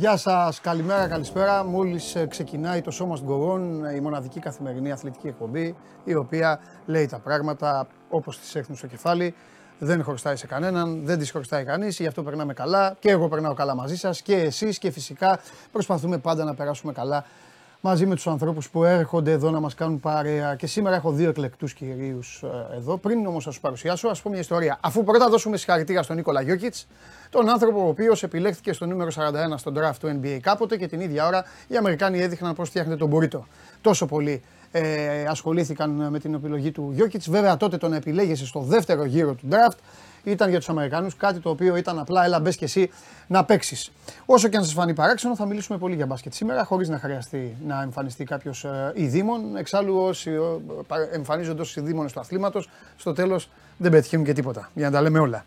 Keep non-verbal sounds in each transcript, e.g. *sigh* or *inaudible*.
Γεια σας, καλημέρα, καλησπέρα. Μόλις ξεκινάει το Σώμα των Κορών, η μοναδική καθημερινή αθλητική εκπομπή, η οποία λέει τα πράγματα όπως τις έρθουν στο κεφάλι. Δεν χρωστάει σε κανέναν, δεν τις χρωστάει κανείς, γι' αυτό περνάμε καλά. Και εγώ περνάω καλά μαζί σας και εσείς και φυσικά προσπαθούμε πάντα να περάσουμε καλά μαζί με τους ανθρώπους που έρχονται εδώ να μας κάνουν παρέα. Και σήμερα έχω δύο εκλεκτούς κυρίους ε, εδώ. Πριν όμως σα παρουσιάσω, ας πω μια ιστορία. Αφού πρώτα δώσουμε συγχαρητήρια στον Νίκολα Γιώκητ, τον άνθρωπο ο οποίος επιλέχθηκε στο νούμερο 41 στον draft του NBA κάποτε και την ίδια ώρα οι Αμερικάνοι έδειχναν πώς φτιάχνεται τον Μπορίτο. Τόσο πολύ ε, ασχολήθηκαν με την επιλογή του Γιώκητ. Βέβαια τότε τον επιλέγεσαι στο δεύτερο γύρο του draft ήταν για τους Αμερικανού κάτι το οποίο ήταν απλά έλα μπες και εσύ να παίξεις. Όσο και αν σας φανεί παράξενο, θα μιλήσουμε πολύ για μπάσκετ σήμερα, χωρίς να χρειαστεί να εμφανιστεί κάποιος ε, ειδήμων. Εξάλλου, όσοι ε, εμφανίζονται ω ειδήμονε του αθλήματος, στο τέλος δεν πετυχαίνουν και τίποτα. Για να τα λέμε όλα.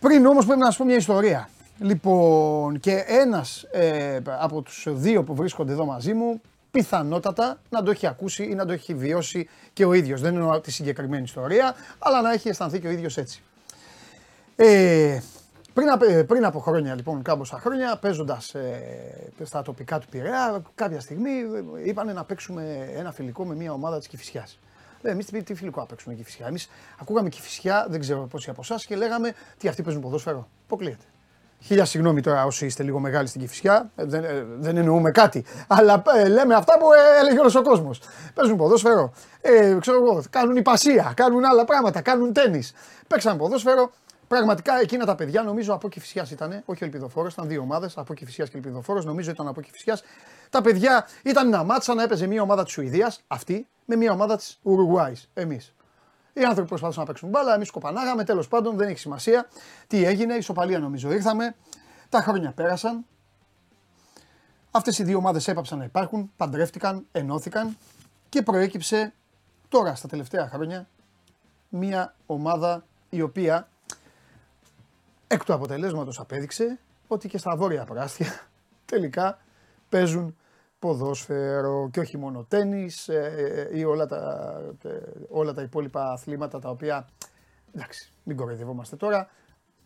Πριν όμως πρέπει να σας πω μια ιστορία. Λοιπόν, και ένας ε, από τους δύο που βρίσκονται εδώ μαζί μου, πιθανότατα να το έχει ακούσει ή να το έχει βιώσει και ο ίδιος. Δεν εννοώ τη συγκεκριμένη ιστορία, αλλά να έχει αισθανθεί και ο ίδιος έτσι. Ε, πριν, ε, πριν από χρόνια λοιπόν, κάμποσα χρόνια, παίζοντας ε, στα τοπικά του Πειραιά, κάποια στιγμή ε, είπανε να παίξουμε ένα φιλικό με μια ομάδα της Κυφυσιάς. Λέει, εμείς τι, τι φιλικό να παίξουμε Κυφυσιά; Εμείς ακούγαμε Κυφυσιά, δεν ξέρω πόσοι από εσάς, και λέγαμε τι αυτοί παίζουν ποδόσφαιρο; Αποκλείεται. Χίλια συγγνώμη τώρα όσοι είστε λίγο μεγάλοι στην Κυφυσιά, δεν, δεν εννοούμε κάτι. Αλλά λέμε αυτά που έλεγε όλος ο κόσμος. Παίζουν ποδόσφαιρο, ε, ξέρω εγώ, κάνουν υπασία, κάνουν άλλα πράγματα, κάνουν τέννη. Παίξαν ποδόσφαιρο, Πραγματικά εκείνα τα παιδιά νομίζω από Κυφυσιά ήταν, όχι Ελπιδοφόρος, ήταν δύο ομάδες, από Κυφυσιά και Ελπιδοφόρος, νομίζω ήταν από Κυφυσιά. Τα παιδιά ήταν να μάτσα να έπαιζε μια ομάδα της Σουηδίας, αυτή, με μια ομάδα της Ουρουγουάης, εμείς. Οι άνθρωποι προσπαθούσαν να παίξουν μπάλα, εμείς κοπανάγαμε, τέλος πάντων δεν έχει σημασία. Τι έγινε, ισοπαλία νομίζω ήρθαμε. Τα χρόνια πέρασαν. Αυτές οι δύο ομάδες έπαψαν να υπάρχουν, παντρεύτηκαν, ενώθηκαν και προέκυψε τώρα στα τελευταία χρόνια μια ομάδα η οποία εκ του αποτελέσματος απέδειξε ότι και στα βόρεια πράστια *laughs* τελικά παίζουν ποδόσφαιρο και όχι μόνο τένις ε, ε, ή όλα τα, ε, όλα τα υπόλοιπα αθλήματα τα οποία, εντάξει, μην κοροϊδευόμαστε τώρα,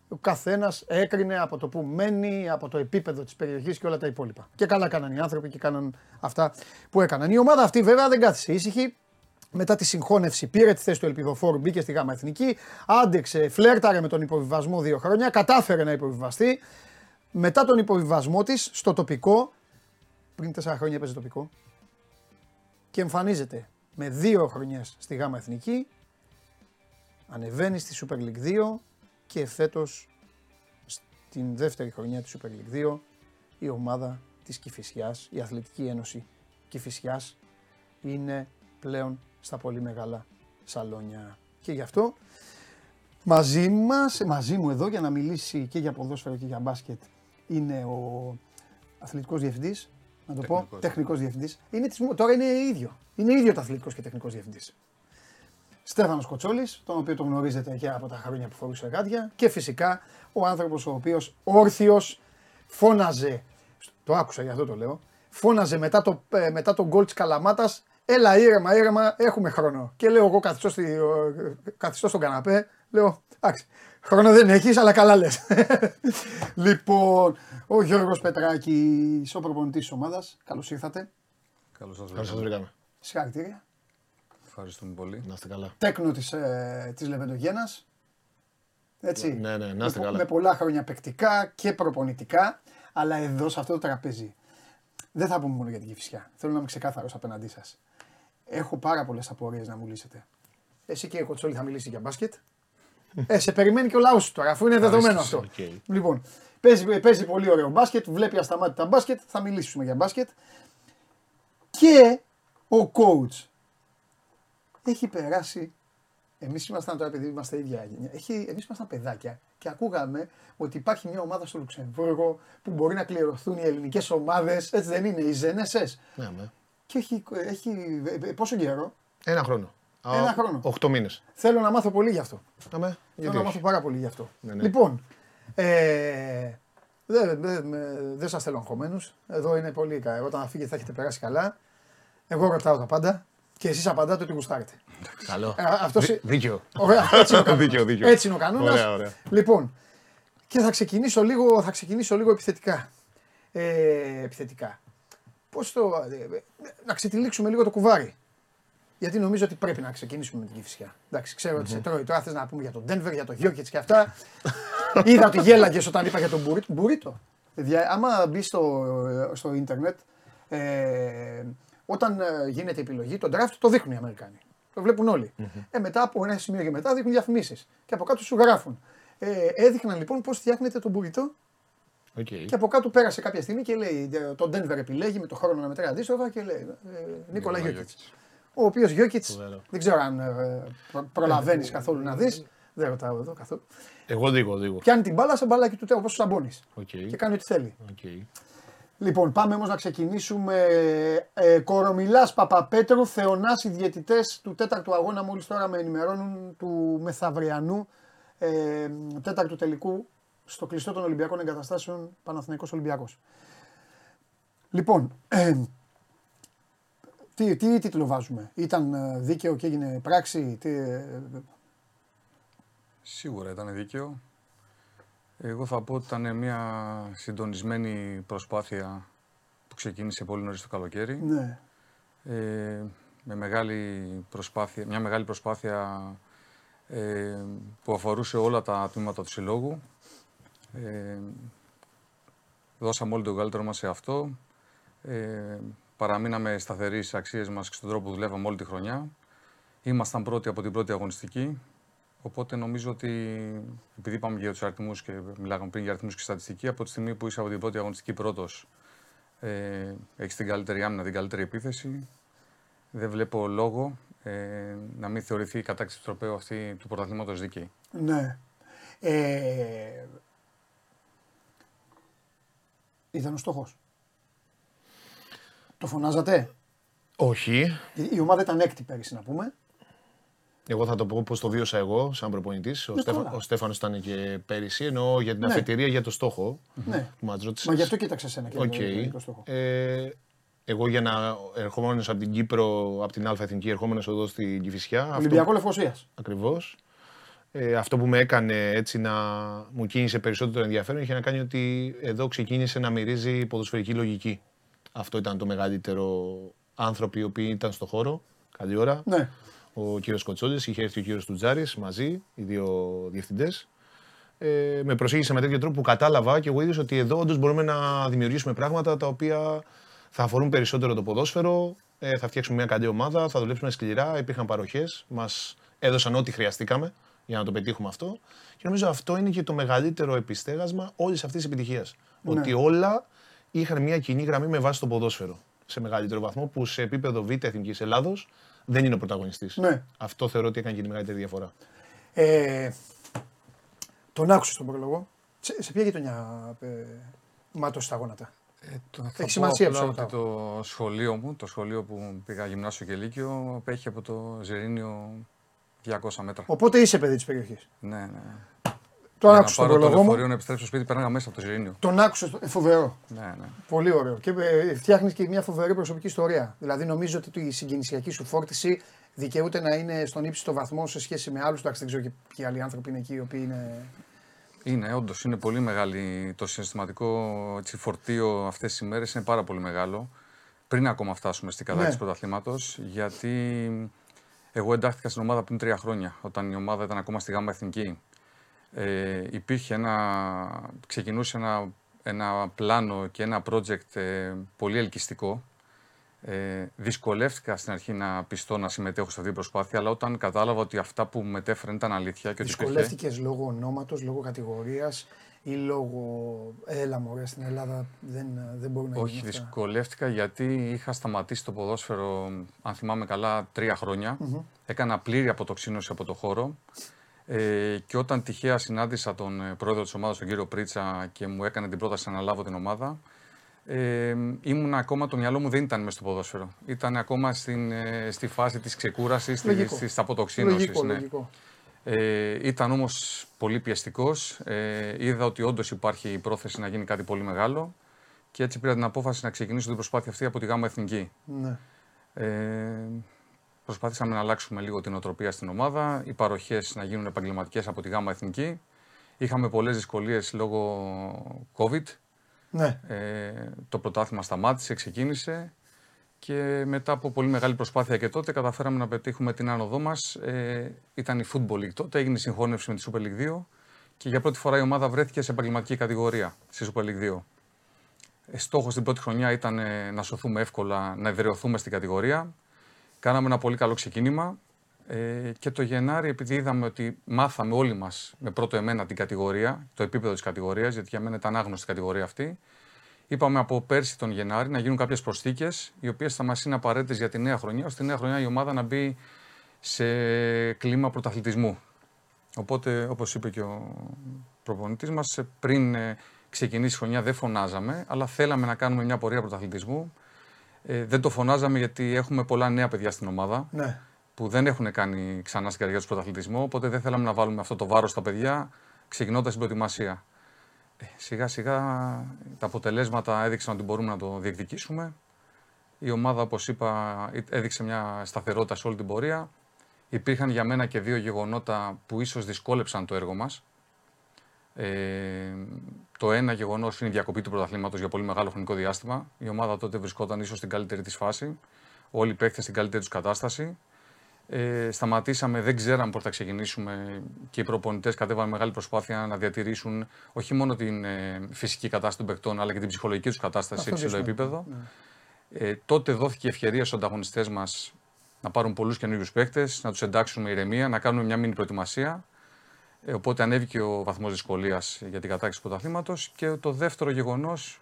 ο καθένας έκρινε από το που μένει, από το επίπεδο της περιοχής και όλα τα υπόλοιπα. Και καλά κάναν οι άνθρωποι και κάναν αυτά που έκαναν. Η ομάδα αυτή βέβαια δεν κάθισε ήσυχη μετά τη συγχώνευση πήρε τη θέση του Ελπιδοφόρου, μπήκε στη ΓΑΜΑ Εθνική, άντεξε, φλέρταρε με τον υποβιβασμό δύο χρόνια, κατάφερε να υποβιβαστεί. Μετά τον υποβιβασμό της στο τοπικό, πριν τέσσερα χρόνια έπαιζε τοπικό, και εμφανίζεται με δύο χρονιές στη ΓΑΜΑ Εθνική, ανεβαίνει στη Super League 2 και φέτος στην δεύτερη χρονιά της Super League 2 η ομάδα της Κηφισιάς, η Αθλητική Ένωση Κηφισιάς είναι πλέον στα πολύ μεγάλα σαλόνια. Και γι' αυτό μαζί μας, μαζί μου εδώ για να μιλήσει και για ποδόσφαιρο και για μπάσκετ είναι ο αθλητικός διευθυντής, να το τεχνικός. πω, τεχνικός διευθυντής. Είναι της, τώρα είναι ίδιο. Είναι ίδιο το αθλητικός και τεχνικός διευθυντής. Στέφανος Κοτσόλης, τον οποίο τον γνωρίζετε και από τα χρόνια που φορούσε γάντια και φυσικά ο άνθρωπος ο οποίος όρθιος φώναζε, το άκουσα για αυτό το λέω, φώναζε μετά το, ε, μετά το γκολ της Καλαμάτας Έλα ήρεμα, ήρεμα, έχουμε χρόνο. Και λέω εγώ καθιστώ, στη, καθιστώ στον καναπέ, λέω, εντάξει, χρόνο δεν έχεις, αλλά καλά λες. *laughs* λοιπόν, ο Γιώργος Πετράκης, ο προπονητής της ομάδας, καλώς ήρθατε. Καλώς σας βρήκαμε. βρήκαμε. Συγχαρητήρια. Ευχαριστούμε πολύ. Να είστε καλά. Τέκνο της, ε, της Λεβεντογένας. Έτσι. Ναι, ναι, να είστε καλά. Με πολλά χρόνια παικτικά και προπονητικά, αλλά εδώ σε αυτό το τραπέζι. Δεν θα πούμε μόνο για την Κηφισιά. Θέλω να είμαι ξεκάθαρος απέναντί σας. Έχω πάρα πολλές απορίες να μου λύσετε. Εσύ και η Κοτσόλη θα μιλήσει για μπάσκετ. ε, σε περιμένει και ο λαός τώρα, αφού είναι δεδομένο αυτό. Λοιπόν, παίζει, παίζει πολύ ωραίο μπάσκετ, βλέπει ασταμάτητα μπάσκετ, θα μιλήσουμε για μπάσκετ. Και ο coach έχει περάσει. Εμείς ήμασταν τώρα, επειδή είμαστε ίδια γενιά, εμείς ήμασταν παιδάκια και ακούγαμε ότι υπάρχει μια ομάδα στο Λουξεμβούργο που μπορεί να κληρωθούν οι ελληνικές ομάδες. Έτσι δεν είναι, οι Ζενεσέ. Ναι, ναι. Και έχει, έχει πόσο καιρό; Ένα χρόνο. Ένα χρόνο. Οχτώ μήνες. Θέλω να μάθω πολύ γι' αυτό. Αμέ, Θέλω να μάθω πάρα πολύ γι' αυτό. Ναι, ναι. Λοιπόν, ε, δεν δε, δε σας θέλω αγχωμένους. Εδώ είναι πολύ καλά. Όταν φύγετε θα έχετε περάσει καλά. Εγώ ρωτάω τα πάντα και εσείς απαντάτε ότι γουστάρετε. Καλό. Ε, αυτός... Δίκιο. Ωραία, *laughs* έτσι είναι ο δίκιο, δίκιο. Έτσι είναι ο κανόνας. Λοιπόν, και θα ξεκινήσω λίγο, θα ξεκινήσω λίγο επιθετικά. ε, επιθετικά. Πώς το, ε, ε, να ξετυλίξουμε λίγο το κουβάρι. Γιατί νομίζω ότι πρέπει να ξεκινήσουμε με την Κυφσιά. Εντάξει, ξέρω ότι σε τρώει. Τώρα θες να πούμε για τον Denver, για τον Γιώκητ και αυτά. *laughs* Είδα ότι γέλαγες όταν είπα για τον Μπουρίτο. Μπουρίτο. Παιδιά, άμα μπει στο, στο ίντερνετ, ε, όταν ε, γίνεται η επιλογή, τον draft το δείχνουν οι Αμερικάνοι. Το βλέπουν όλοι. Ε, μετά από ένα σημείο και μετά δείχνουν διαφημίσεις. Και από κάτω σου γράφουν. Ε, έδειχναν λοιπόν πώς φτιάχνετε τον Μπουρίτο Okay. και από κάτω πέρασε κάποια στιγμή και λέει: ε, Τον Denver επιλέγει με το χρόνο να μετράει αντίστροφα και λέει: ε, Νίκολα Γιώκητς. Ο οποίος Γιώκητς δεν ξέρω αν ε, προ- προλαβαίνεις καθόλου να δεις. Δεν ρωτάω εδώ καθόλου. Εγώ δίγω, δίγω. Πιάνει την μπάλα σε μπαλάκι του τένις όπως ο Σαμπόνις. Οκ. Και κάνει ό,τι θέλει. Οκ. Λοιπόν, πάμε όμως να ξεκινήσουμε. Ε, Κορομιλάς Παπαπέτρου, Θεονάς οι διαιτητές του τέταρτου αγώνα. Μόλις τώρα με ενημερώνουν του μεθαυριανού ε, τέταρτου τελικού στο κλειστό των Ολυμπιακών Εγκαταστάσεων Παναθηναϊκός Ολυμπιακός. Λοιπόν, ε, τι, τι τίτλο βάζουμε; Ήταν ε, δίκαιο και έγινε πράξη; Τι, ε, Σίγουρα ήταν δίκαιο. Εγώ θα πω ότι ήταν μια συντονισμένη προσπάθεια που ξεκίνησε πολύ νωρίς το καλοκαίρι. ναι. Ε, με μεγάλη προσπάθεια, μια μεγάλη προσπάθεια ε, που αφορούσε όλα τα τμήματα του συλλόγου. Ε, δώσαμε όλοι τον καλύτερο μας σε αυτό. Ε, παραμείναμε σταθεροί στις αξίες μας και στον τρόπο που δουλεύαμε όλη τη χρονιά. Ήμασταν πρώτοι από την πρώτη αγωνιστική. Οπότε νομίζω ότι επειδή είπαμε και για τους αριθμούς και μιλάγαμε πριν για αριθμούς και στατιστική, από τη στιγμή που είσαι από την πρώτη αγωνιστική πρώτος, ε, έχεις την καλύτερη άμυνα, την καλύτερη επίθεση. Δεν βλέπω λόγο ε, να μην θεωρηθεί η κατάκτηση του τροπέου αυτή του πρωταθλήματος δίκαιη. Ναι. Ε, ήταν ο στόχος. Το φωνάζατε; Όχι. Η ομάδα ήταν έκτη πέρυσι να πούμε. Εγώ θα το πω πώς το βίωσα εγώ, σαν προπονητής. Ο, Ναι, Στέφα, καλά. ο Στέφανος ήταν και πέρυσι. Εννοώ για την Ναι. αφετηρία για το στόχο Ναι. που μας ρώτησες. Μα γι' αυτό κοίταξε εσένα και Ok. Okay. το στόχο. Ε, εγώ για να ερχόμενος από την Κύπρο, από την Αλφα Εθνική, ερχόμενος εδώ στην Κηφισιά. Ολυμπιακό Λευκοσίας. Ακριβώς. Ε, αυτό που με έκανε έτσι να μου κίνησε περισσότερο ενδιαφέρον είχε να κάνει ότι εδώ ξεκίνησε να μυρίζει ποδοσφαιρική λογική. Αυτό ήταν το μεγαλύτερο άνθρωποι οι οποίοι ήταν στο χώρο, καλή ώρα. Ναι. Ο κύριος Κοτσόλη, είχε έρθει ο κύριος Τουτζάρης μαζί, οι δύο διευθυντές. Ε, με προσήγησε με τέτοιο τρόπο που κατάλαβα και εγώ είδα ότι εδώ όντως μπορούμε να δημιουργήσουμε πράγματα τα οποία θα αφορούν περισσότερο το ποδόσφαιρο. Ε, θα φτιάξουμε μια καλή ομάδα, θα δουλέψουμε σκληρά. Υπήρχαν παροχές, μας έδωσαν ό,τι χρειαστήκαμε για να το πετύχουμε αυτό. Και νομίζω αυτό είναι και το μεγαλύτερο επιστέγασμα όλης αυτής της επιτυχίας. Ναι. Ότι όλα είχαν μια κοινή γραμμή με βάση το ποδόσφαιρο. Σε μεγαλύτερο βαθμό που σε επίπεδο Β' Εθνικής Ελλάδος δεν είναι ο πρωταγωνιστής. Ναι. Αυτό θεωρώ ότι έκανε και τη μεγαλύτερη διαφορά. Ε, τον άκουσες τον πρόλογο; Σε, σε ποια γειτονιά ε, μάτωσε τα γόνατα; Ε, το, Έχει σημασία απλά που ότι σε το σχολείο μου, το σχολείο που πήγα γυμνάσιο και λύκειο, απέχει από το Ζερίνιο 200 μέτρα. Οπότε είσαι παιδί της περιοχής. Ναι, ναι. Τον Για να άκουσες τον πάρω το πρόλογο λεωφορείο μου. να επιστρέψω στο σπίτι, πέραγα μέσα από το Ζερίνιο. Τον άκουσες. Ε, φοβερό. Ναι, ναι. Πολύ ωραίο. Και ε, φτιάχνεις και μια φοβερή προσωπική ιστορία. Δηλαδή, νομίζω ότι η συγκινησιακή σου φόρτιση δικαιούται να είναι στον ύψιστο βαθμό σε σχέση με άλλους. Εντάξει, δεν ξέρω και ποιοι άλλοι άνθρωποι είναι εκεί οι οποίοι είναι. Είναι, όντως είναι πολύ μεγάλη. Το συναισθηματικό έτσι, φορτίο αυτές τις ημέρε είναι πάρα πολύ μεγάλο. Πριν ακόμα φτάσουμε στην κατάκτηση Ναι. του πρωταθλήματος, γιατί εγώ εντάχθηκα στην ομάδα πριν τρία χρόνια, όταν η ομάδα ήταν ακόμα στη ΓΑΜΑ Εθνική. Ε, υπήρχε ένα, ξεκινούσε ένα, ένα πλάνο και ένα project ε, πολύ ελκυστικό. Ε, δυσκολεύτηκα στην αρχή να πιστώ να συμμετέχω σε αυτή την προσπάθεια, αλλά όταν κατάλαβα ότι αυτά που μου μετέφεραν ήταν αλήθεια και ότι υπήρχε- Δυσκολεύτηκες λόγω ονόματος, λόγω κατηγορίας ή λόγω. Έλα, μωρέ, στην Ελλάδα δεν, δεν μπορούν να Όχι, γίνουν αυτά. δυσκολεύτηκα γιατί είχα σταματήσει το ποδόσφαιρο, αν θυμάμαι καλά, τρία χρόνια. Έκανα πλήρη αποτοξίνωση από το χώρο. Ε, και όταν τυχαία συνάντησα τον ε, πρόεδρο της ομάδας, τον κύριο Πρίτσα, και μου έκανε την πρόταση να αναλάβω την ομάδα, ε, ήμουν ακόμα, το μυαλό μου δεν ήταν μέσα στο ποδόσφαιρο. Ήταν ακόμα στην, ε, στη φάση της ξεκούρασης, Λογικό. της, της αποτοξίνωσης. Λογικό, ναι. λογικό. Ε, ήταν όμως πολύ πιεστικός. Ε, είδα ότι όντως υπάρχει η πρόθεση να γίνει κάτι πολύ μεγάλο και έτσι πήρα την απόφαση να ξεκινήσω την προσπάθεια αυτή από τη ΓΑΜΑ Εθνική. Ναι. Ε, προσπαθήσαμε να αλλάξουμε λίγο την οτροπία στην ομάδα, οι παροχές να γίνουν επαγγελματικές από τη ΓΑΜΑ Εθνική. Είχαμε πολλές δυσκολίες λόγω COVID. Ναι. Ε, το πρωτάθλημα σταμάτησε, ξεκίνησε και μετά από πολύ μεγάλη προσπάθεια και τότε καταφέραμε να πετύχουμε την άνοδό μας. Ε, ήταν η Football League τότε, έγινε η συγχώνευση με τη Super League 2 και για πρώτη φορά η ομάδα βρέθηκε σε επαγγελματική κατηγορία στη Super League 2. Ε, στόχος την πρώτη χρονιά ήταν ε, να σωθούμε εύκολα, να εδραιωθούμε στην κατηγορία. Κάναμε ένα πολύ καλό ξεκίνημα ε, και το Γενάρη, επειδή είδαμε ότι μάθαμε όλοι μας με πρώτο εμένα την κατηγορία, το επίπεδο της κατηγορίας, γιατί για μένα ήταν άγνωστη η κατηγορία αυτή, είπαμε από πέρσι τον Γενάρη να γίνουν κάποιες προσθήκες, οι οποίες θα μας είναι απαραίτητες για τη νέα χρονιά, ώστε τη νέα χρονιά η ομάδα να μπει σε κλίμα πρωταθλητισμού. Οπότε, όπως είπε και ο προπονητής μας, πριν ε, ξεκινήσει η χρονιά δεν φωνάζαμε, αλλά θέλαμε να κάνουμε μια πορεία πρωταθλητισμού. Ε, δεν το φωνάζαμε γιατί έχουμε πολλά νέα παιδιά στην ομάδα ναι. που δεν έχουν κάνει ξανά στην καρδιά τους πρωταθλητισμό. Οπότε δεν θέλαμε να βάλουμε αυτό το βάρος στα παιδιά ξεκινώντας την προετοιμασία. Ε, σιγά σιγά τα αποτελέσματα έδειξαν ότι μπορούμε να το διεκδικήσουμε. Η ομάδα, όπως είπα, έδειξε μια σταθερότητα σε όλη την πορεία. Υπήρχαν για μένα και δύο γεγονότα που ίσως δυσκόλεψαν το έργο μας. Ε, το ένα γεγονός είναι η διακοπή του πρωταθλήματος για πολύ μεγάλο χρονικό διάστημα. Η ομάδα τότε βρισκόταν ίσως στην καλύτερη της φάση. Όλοι οι παίχτε στην καλύτερη τους κατάσταση. Ε, σταματήσαμε, δεν ξέραμε πώ θα ξεκινήσουμε και οι προπονητές κατέβαλαν μεγάλη προσπάθεια να διατηρήσουν όχι μόνο την ε, φυσική κατάσταση των παιχτών, αλλά και την ψυχολογική τους κατάσταση σε υψηλό επίπεδο. Ναι. Ε, τότε δόθηκε ευκαιρία στους ανταγωνιστές μας να πάρουν πολλούς καινούριους παίχτε, να τους εντάξουν με ηρεμία, να κάνουμε μια μήνυ προετοιμασία. Ε, οπότε ανέβηκε ο βαθμός δυσκολίας για την κατάκτηση του πρωταθλήματος. Και το δεύτερο γεγονός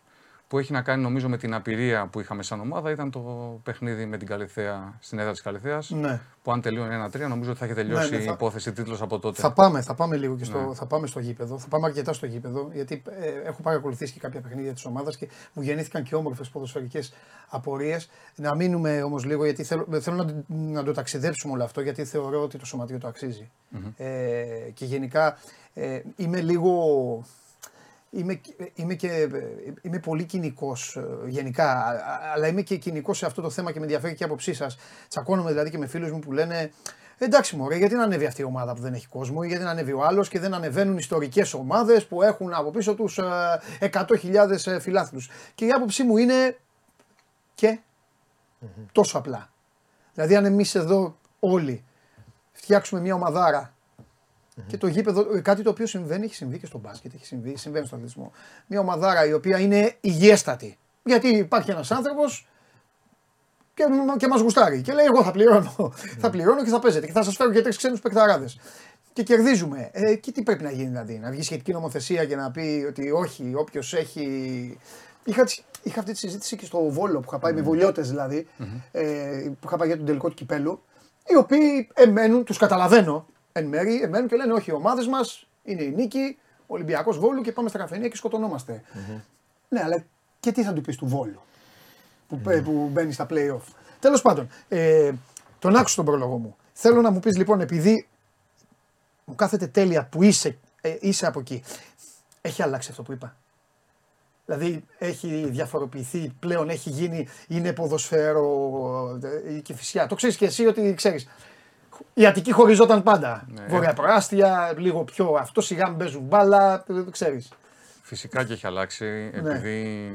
που έχει να κάνει νομίζω με την απειρία που είχαμε σαν ομάδα ήταν το παιχνίδι με την Καλυθέα στην έδρα της Καλυθέας. Ναι. Που αν τελειώνει 1-3, νομίζω ότι θα έχει τελειώσει Ναι, ναι, η θα- υπόθεση τίτλος από τότε. Θα πάμε, θα πάμε λίγο και στο, Ναι. θα πάμε στο γήπεδο. Θα πάμε αρκετά στο γήπεδο, γιατί ε, έχω παρακολουθήσει και κάποια παιχνίδια της ομάδας και μου γεννήθηκαν και όμορφες ποδοσφαιρικές απορίες. Να μείνουμε όμως λίγο, γιατί θέλω, θέλω να, να το ταξιδέψουμε όλο αυτό, γιατί θεωρώ ότι το σωματείο το αξιζει Ε, και γενικά ε, είμαι λίγο. Είμαι, είμαι, και, είμαι πολύ κοινικός γενικά, α- α- αλλά είμαι και κοινικός σε αυτό το θέμα και με ενδιαφέρει και η άποψή σας. Τσακώνομαι δηλαδή και με φίλους μου που λένε Εντάξει, μωρέ, γιατί να ανέβει αυτή η ομάδα που δεν έχει κόσμο, ή γιατί να ανέβει ο άλλος και δεν ανεβαίνουν ιστορικές ομάδες που έχουν από πίσω τους 100.000 φιλάθλους. Και η άποψή μου είναι και τόσο απλά. Δηλαδή, αν εμείς εδώ όλοι φτιάξουμε μια ομαδάρα και το γήπεδο, ε, κάτι το οποίο συμβαίνει, έχει συμβεί και στο μπάσκετ, έχει συμβεί, συμβαίνει στον αθλητισμό. Μια ομαδάρα η οποία είναι υγιέστατη. Γιατί υπάρχει ένας άνθρωπος και, και μας γουστάρει. Και λέει: Εγώ θα πληρώνω. θα πληρώνω και θα παίζετε. Και θα σας φέρω και τρεις ξένους παικταράδες. Και κερδίζουμε. Ε, και τι πρέπει να γίνει δηλαδή, να βγει σχετική νομοθεσία και να πει ότι όχι, όποιος έχει. Είχα, τσι- είχα αυτή τη συζήτηση και στο Βόλο που είχα πάει με βολιώτες δηλαδή, ε, που είχα πάει για τον τελικό του κυπέλου, οι οποίοι εμένουν, τους καταλαβαίνω εν μέρη, εμένουν και λένε: Όχι, οι ομάδες μας είναι η νίκη, ο Ολυμπιακός Βόλου και πάμε στα καφενεία και σκοτωνόμαστε. Ναι, αλλά και τι θα του πεις του Βόλου που, πέ- που μπαίνει στα play-off. Τέλος πάντων, ε, τον άκουσα τον πρόλογο μου. Θέλω να μου πεις λοιπόν, επειδή μου κάθεται τέλεια που είσαι, ε, είσαι από εκεί, έχει αλλάξει αυτό που είπα. Δηλαδή έχει διαφοροποιηθεί πλέον, έχει γίνει, είναι ποδοσφαίρο ε, η Κηφισιά. Το ξέρεις και εσύ ότι ξέρεις. Η Αττική χωριζόταν πάντα. Ναι. Βόρεια προάστια, λίγο πιο αυτό, σιγά μην παίζουν μπάλα, ε, το ξέρεις. Φυσικά και έχει αλλάξει, Ναι. επειδή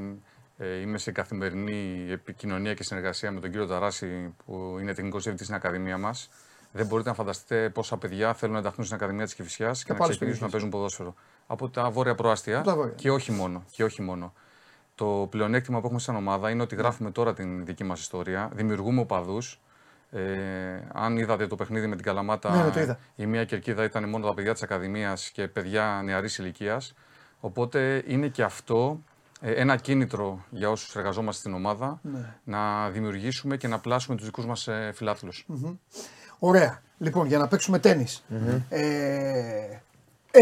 ε, είμαι σε καθημερινή επικοινωνία και συνεργασία με τον κύριο Ταράση, που είναι τεχνικός διευθυντής στην Ακαδημία μας. Δεν μπορείτε να φανταστείτε πόσα παιδιά θέλουν να ενταχθούν στην Ακαδημία της Κυφυσιάς και, να από άλλες ξεκινήσουν να περιοχές. παίζουν ποδόσφαιρο. Από τα βόρεια προάστια Από τα βόρεια. και όχι μόνο. Και όχι μόνο. Το πλεονέκτημα που έχουμε σαν ομάδα είναι ότι γράφουμε τώρα την δική μας ιστορία, δημιουργούμε οπαδούς. Ε, αν είδατε το παιχνίδι με την Καλαμάτα, Ναι, ναι, το είδα. η μία κερκίδα ήταν μόνο τα παιδιά της Ακαδημίας και παιδιά νεαρής ηλικίας. Οπότε είναι και αυτό ε, ένα κίνητρο για όσους εργαζόμαστε στην ομάδα Ναι. να δημιουργήσουμε και να πλάσουμε τους δικούς μας ε, φιλάθλους. Ωραία. Λοιπόν, για να παίξουμε τέννις. Ε, έχει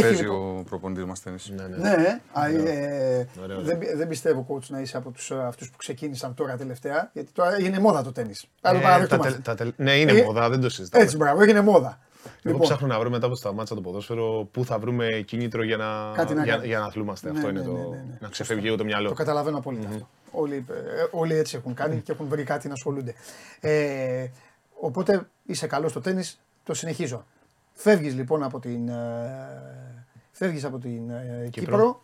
Παίζει λοιπόν- ο προπονητής μας τέννις. Ναι, ναι. Ναι, ε, α, ε, Ωραία, δεν, πι- δεν πιστεύω coach να είσαι από τους, ε, αυτούς που ξεκίνησαν τώρα τελευταία, γιατί τώρα είναι μόδα το τέννις. Άλλο Ε, τα παραδεχτούμαστε. τελ- τα τελ- Ναι, είναι Ε, μόδα, δεν το συζητάμε. Έτσι, μπράβο, έγινε μόδα. Εγώ ψάχνω να βρω μετά που σταμάτησα το ποδόσφαιρο πού θα βρούμε κίνητρο για να, Κάτι να για, κάνεις. για να αθλούμαστε. Ναι, αυτό ναι, είναι ναι, το. ναι, ναι. Να ξεφεύγει λίγο το μυαλό. Το καταλαβαίνω απόλυτα αυτό. Όλοι, ε, όλοι έτσι έχουν κάνει και έχουν βρει κάτι να ασχολούνται. Ε, οπότε είσαι καλός στο τέννις, το συνεχίζω. Φεύγεις λοιπόν από την, ε, φεύγεις από την ε, Κύπρο, Κύπρο.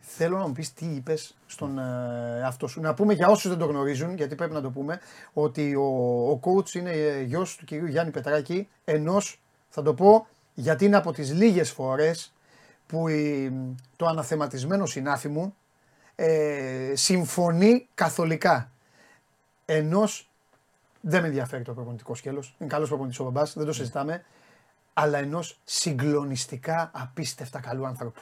Θέλω να μου πεις τι είπες στον ε, αυτό σου. Να πούμε για όσους δεν το γνωρίζουν, γιατί πρέπει να το πούμε, ότι ο, ο coach είναι γιος του κυρίου Γιάννη Πετράκη, ενός, θα το πω, γιατί είναι από τις λίγες φορές που η, το αναθεματισμένο συνάφη μου ε, συμφωνεί καθολικά. Ενός δεν με ενδιαφέρει το προπονητικό σκέλος. Είναι καλός προπονητής ο μπαμπάς, δεν το συζητάμε. Αλλά ενός συγκλονιστικά απίστευτα καλού άνθρωπου.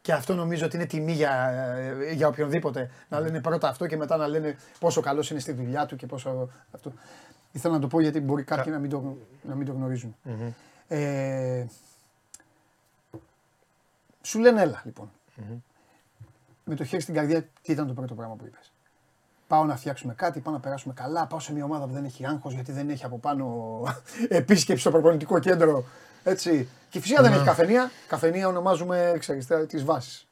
Και αυτό νομίζω ότι είναι τιμή για, για οποιονδήποτε. Να λένε πρώτα αυτό και μετά να λένε πόσο καλός είναι στη δουλειά του και πόσο. Αυτό. Ήθελα να το πω γιατί μπορεί κάποιοι να μην το, να μην το γνωριζουν Ε, σου λένε έλα λοιπον Με το χέρι στην καρδιά, τι ήταν το πρώτο πράγμα που είπες; Πάω να φτιάξουμε κάτι, πάω να περάσουμε καλά. Πάω σε μια ομάδα που δεν έχει άγχος γιατί δεν έχει από πάνω *laughs* επίσκεψη στο προπονητικό κέντρο. Έτσι. Και φυσικά δεν έχει καφενεία. Καφενεία ονομάζουμε τις βάσεις.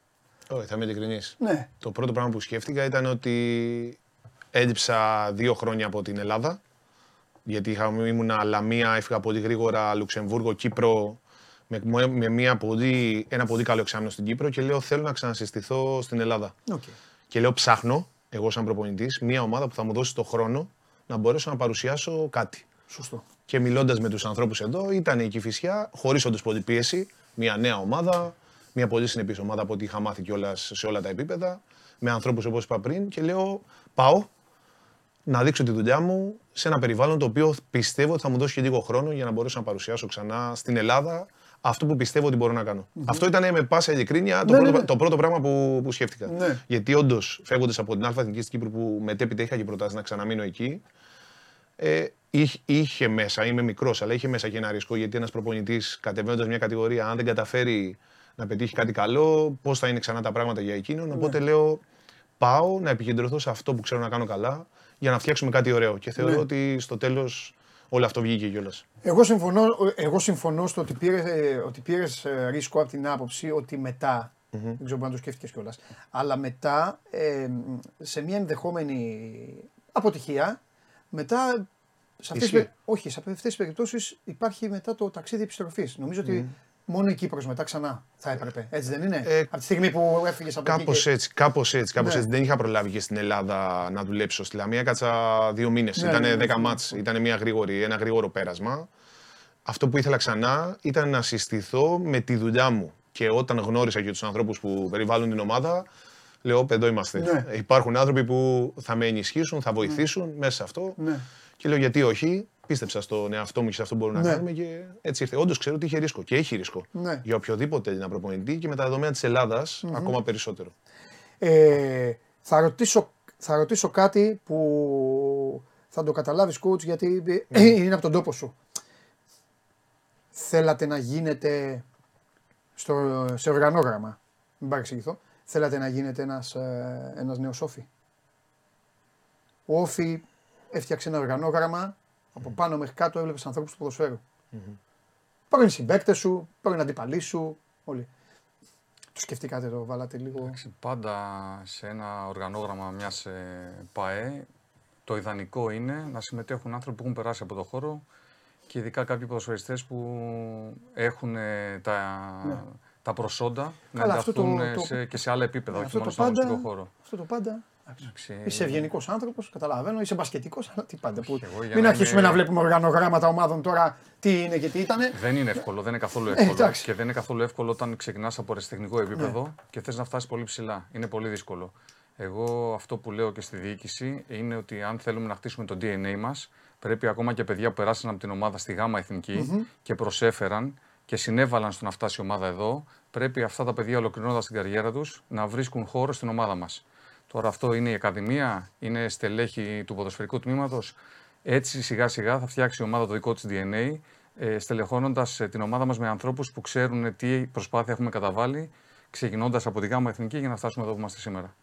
Όχι, θα είμαι ειλικρινή. Ναι. Το πρώτο πράγμα που σκέφτηκα ήταν ότι έντυψα δύο χρόνια από την Ελλάδα. Γιατί είχα, ήμουν Λαμία, έφυγα πολύ γρήγορα Λουξεμβούργο, Κύπρο, με, με μια πολύ, ένα πολύ καλό εξάμεινο στην Κύπρο και λέω θέλω να ξανασυστηθώ στην Ελλάδα. Okay. Και λέω ψάχνω, εγώ σαν προπονητής, μια ομάδα που θα μου δώσει το χρόνο να μπορέσω να παρουσιάσω κάτι. Σωστό. Και μιλώντας με τους ανθρώπους εδώ, ήταν η Κυφυσιά, χωρί όντω πολύ πίεση, μια νέα ομάδα, μια πολύ συνεπής ομάδα από ό,τι είχα μάθει κιόλας σε όλα τα επίπεδα, με ανθρώπους όπως είπα πριν και λέω πάω να δείξω τη δουλειά μου σε ένα περιβάλλον το οποίο πιστεύω ότι θα μου δώσει και λίγο χρόνο για να μπορέσω να παρουσιάσω ξανά στην Ελλάδα αυτό που πιστεύω ότι μπορώ να κάνω. Αυτό ήταν με πάσα ειλικρίνεια το, Ναι, πρώτο, ναι, ναι. το πρώτο πράγμα που, που σκέφτηκα. Ναι. Γιατί όντως, φεύγοντας από την Α Εθνικής στην Κύπρο που μετέπειτα είχα και προτάσεις να ξαναμείνω εκεί, ε, είχε, είχε μέσα, είμαι μικρός, αλλά είχε μέσα και ένα ρίσκο γιατί ένας προπονητής κατεβαίνοντας μια κατηγορία, αν δεν καταφέρει να πετύχει κάτι καλό, πώς θα είναι ξανά τα πράγματα για εκείνον. Οπότε λέω, πάω να επικεντρωθώ σε αυτό που ξέρω να κάνω καλά για να φτιάξουμε κάτι ωραίο. Και θεωρώ Ναι. ότι στο τέλος όλο αυτό βγήκε κιόλας. Εγώ συμφωνώ, εγώ συμφωνώ στο ότι πήρε ότι πήρες ε, ρίσκο από την άποψη ότι μετά, δεν ξέρω αν το σκέφτηκες κιόλας, αλλά μετά ε, σε μια ενδεχόμενη αποτυχία, μετά σε αυτές, τις Ισχύει. πε- όχι, σε αυτές τις περιπτώσεις υπάρχει μετά το ταξίδι επιστροφής. Νομίζω ότι μόνο η Κύπρος μετά ξανά θα έπρεπε. Έτσι δεν είναι; Ε, από τη στιγμή που έφυγες από εκεί. Κάπως και- έτσι, κάπως έτσι, κάπως Ναι. έτσι. Δεν είχα προλάβει και στην Ελλάδα να δουλέψω. Στη Λαμία κάτσα δύο μήνες. Ναι, ήταν ναι, ναι, δέκα ναι. μάτς. Ήταν μια γρήγορη, ένα γρήγορο πέρασμα. Αυτό που ήθελα ξανά ήταν να συστηθώ με τη δουλειά μου. Και όταν γνώρισα και τους ανθρώπους που περιβάλλουν την ομάδα, λέω: Εδώ είμαστε. Ναι. Υπάρχουν άνθρωποι που θα με ενισχύσουν, θα βοηθήσουν μέσα σε αυτό. Ναι. Και λέω: Γιατί όχι. Πίστεψα στον εαυτό μου και σε αυτό που μπορούμε Ναι. να κάνουμε και έτσι ήρθε. Όντως ξέρω ότι είχε ρίσκο και έχει ρίσκο. Ναι. Για οποιοδήποτε Έλληνα προπονητή και με τα δεδομένα της ελλαδα ακόμα περισσότερο. Ε, θα, ρωτήσω, θα ρωτήσω κάτι που θα το καταλάβεις coach γιατί ε, *clears throat* είναι από τον τόπο σου. Θέλατε να γίνετε στο, σε οργανόγραμμα, μην παρεξηγηθώ, θέλατε να γίνετε ένας, ε, ένας νέος όφη. Ο όφη έφτιαξε ένα οργανόγραμμα, από πάνω μέχρι κάτω έβλεπες ανθρώπους του ποδοσφαίρου. Πρώην συμπαίκτες σου, πρώην αντιπαλοί σου, όλοι. Το σκεφτήκατε το, βάλατε λίγο. Εντάξει, πάντα σε ένα οργανόγραμμα μιας ΠΑΕ το ιδανικό είναι να συμμετέχουν άνθρωποι που έχουν περάσει από το χώρο και ειδικά κάποιοι ποδοσφαιριστές που έχουν ε, τα, τα προσόντα να Καλά, αυτό το- ενταχθούν ε, το- σε, και σε άλλα επίπεδα, όχι αυτό, μόνο το στον πάντα, αγωνιστικό χώρο. αυτό το πάντα. Εντάξει. Εντάξει, Είσαι ευγενικός άνθρωπος, καταλαβαίνω. Είσαι μπασκετικός, αλλά τι πάντα. Που... εγώ για Μην να αρχίσουμε είμαι- να βλέπουμε οργανογράμματα ομάδων τώρα τι είναι και τι ήταν. Δεν είναι εύκολο, δεν είναι καθόλου εύκολο. Ε, εντάξει. και δεν είναι καθόλου εύκολο όταν ξεκινάς από αριστεχνικό επίπεδο Ναι. και θες να φτάσεις πολύ ψηλά. Είναι πολύ δύσκολο. Εγώ αυτό που λέω και στη διοίκηση είναι ότι αν θέλουμε να χτίσουμε το DNA μας, πρέπει ακόμα και παιδιά που περάσαν από την ομάδα στη ΓΑΜΑ εθνικη και προσέφεραν και συνέβαλαν στο να φτάσει η ομάδα εδώ, πρέπει αυτά τα παιδιά ολοκληρώνοντας την καριέρα τους να βρίσκουν χώρο στην ομάδα μας. Τώρα αυτό είναι η Ακαδημία, είναι στελέχη του ποδοσφαιρικού τμήματος. Έτσι σιγά σιγά θα φτιάξει η ομάδα το δικό της DNA, ε, στελεχώνοντας την ομάδα μας με ανθρώπους που ξέρουν ε, τι προσπάθεια έχουμε καταβάλει, ξεκινώντας από τη ΓΑΜΑ Εθνική για να φτάσουμε εδώ που είμαστε σήμερα.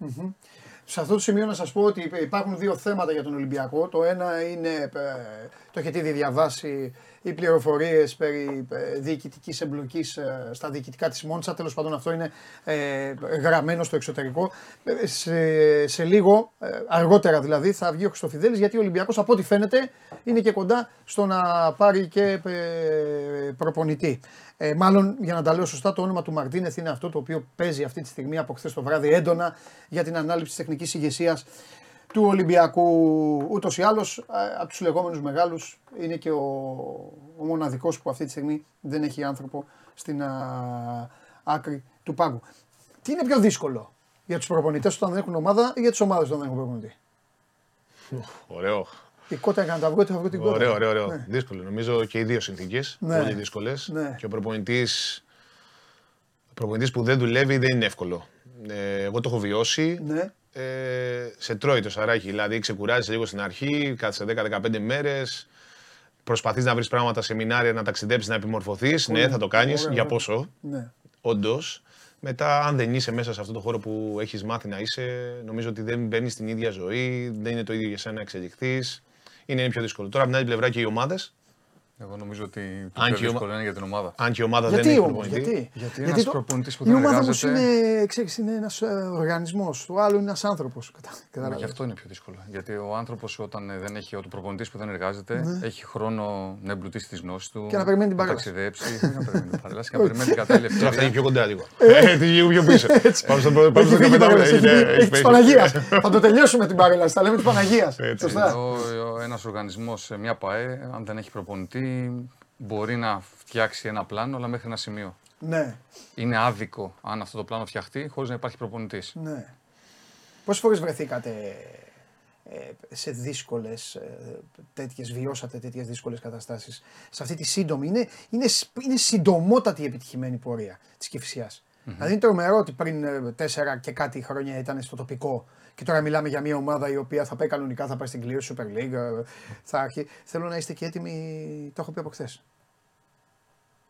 Σε αυτό το σημείο να σας πω ότι υπάρχουν δύο θέματα για τον Ολυμπιακό. Το ένα είναι, ε, το έχετε ήδη διαβάσει, οι πληροφορίες περί ε, διοικητικής εμπλοκής ε, στα διοικητικά της Μόντσα. Τέλος πάντων, αυτό είναι ε, γραμμένο στο εξωτερικό. Ε, Σε, σε λίγο, ε, αργότερα δηλαδή, θα βγει ο Χρυστοφιδέλης γιατί ο Ολυμπιακός από ό,τι φαίνεται είναι και κοντά στο να πάρει και ε, προπονητή. Ε, μάλλον για να τα λέω σωστά, το όνομα του Μαρτίνεθ είναι αυτό το οποίο παίζει αυτή τη στιγμή από χθες το βράδυ έντονα για την ανάληψη τη τεχνικής ηγεσίας του Ολυμπιακού. Ούτως ή άλλως από τους λεγόμενους μεγάλους είναι και ο, ο μοναδικός που αυτή τη στιγμή δεν έχει άνθρωπο στην α, άκρη του πάγκου. Τι είναι πιο δύσκολο για τους προπονητές όταν δεν έχουν ομάδα ή για τις ομάδες όταν δεν έχουν προπονητή; Ωραίο. Η κότα έκανε τα αυγό, τα αυγό την κότα. Ωραίο, ωραίο. ωραίο. Ναι. Δύσκολο. Νομίζω και οι δύο συνθήκες. Ναι. Πολύ δύσκολες. Ναι. Και ο προπονητή προπονητής που δεν δουλεύει δεν είναι εύκολο. Ε, εγώ το έχω βιώσει. Ναι. Ε, σε τρώει το σαράκι. Δηλαδή, ξεκουράζει λίγο στην αρχή, κάτσε 10-15 μέρες. Προσπαθείς να βρεις πράγματα, σεμινάρια, να ταξιδέψεις, να επιμορφωθείς. Ναι, θα το κάνεις. Ωραία, Για ωραία. πόσο, ναι. όντως. Μετά, αν δεν είσαι μέσα σε αυτό το χώρο που έχεις μάθει να είσαι, νομίζω ότι δεν μπαίνεις στην ίδια ζωή, δεν είναι το ίδιο για σένα να εξελιχθείς. Είναι πιο δύσκολο. Τώρα, από την άλλη πλευρά και οι ομάδες, Εγώ νομίζω ότι το Αν πιο και η ομα- δύσκολο είναι για την ομάδα. αν και η ομάδα δεν Γιατί έχει όμως, προπονητή. γιατί; Γιατί ένας το- προπονητής που η δεν ομάδα όμως εργάζεται- είναι, ξέρεις, είναι ένας οργανισμός. Το άλλο είναι ένας άνθρωπος. Μα γι' αυτό είναι πιο δύσκολο. Γιατί ο άνθρωπος, όταν ε, δεν έχει, ο προπονητής που δεν εργάζεται, Ναι. έχει χρόνο να εμπλουτίσει τις γνώσεις του. Και να περιμένει την παρέλαση. ταξιδέψει, να περιμένει την *laughs* παρέλαση και να περιμένει την κατάλληλη Τώρα φτάνει ευκαιρία. πιο κοντά λίγο. Ε, τι λίγο πιο πίσω. Πάμε στο πάμε στο Έχει φύγει η 15 παρέλαση, ναι, έχει- έχει έχει της φύγει. Παναγίας. Θα το τελειώσουμε την παρέλαση. Θα λέμε της *laughs* Παναγίας. Έτσι. Σωστά. Ένας οργανισμός, μια ΠαΕ, αν δεν έχει προπονητή, μπορεί να φτιάξει ένα πλάνο, αλλά μέχρι ένα σημείο. Ναι, Είναι άδικο αν αυτό το πλάνο φτιαχτεί χωρίς να υπάρχει προπονητής. ναι. Πόσες φορές βρεθήκατε ε, σε δύσκολες τέτοιες, βιώσατε τέτοιες δύσκολες καταστάσεις; Σε αυτή τη σύντομη, είναι, είναι, σ- είναι συντομότατη η επιτυχημένη πορεία της κυφσιά. Δηλαδή είναι τρομερό ότι πριν ε, τέσσερα και κάτι χρόνια ήταν στο τοπικό και τώρα μιλάμε για μια ομάδα η οποία θα πάει κανονικά, θα πάει στην κλήρωση Super League. ε, Θα αρχί... Θέλω να είστε και έτοιμοι, το έχω πει από χθες.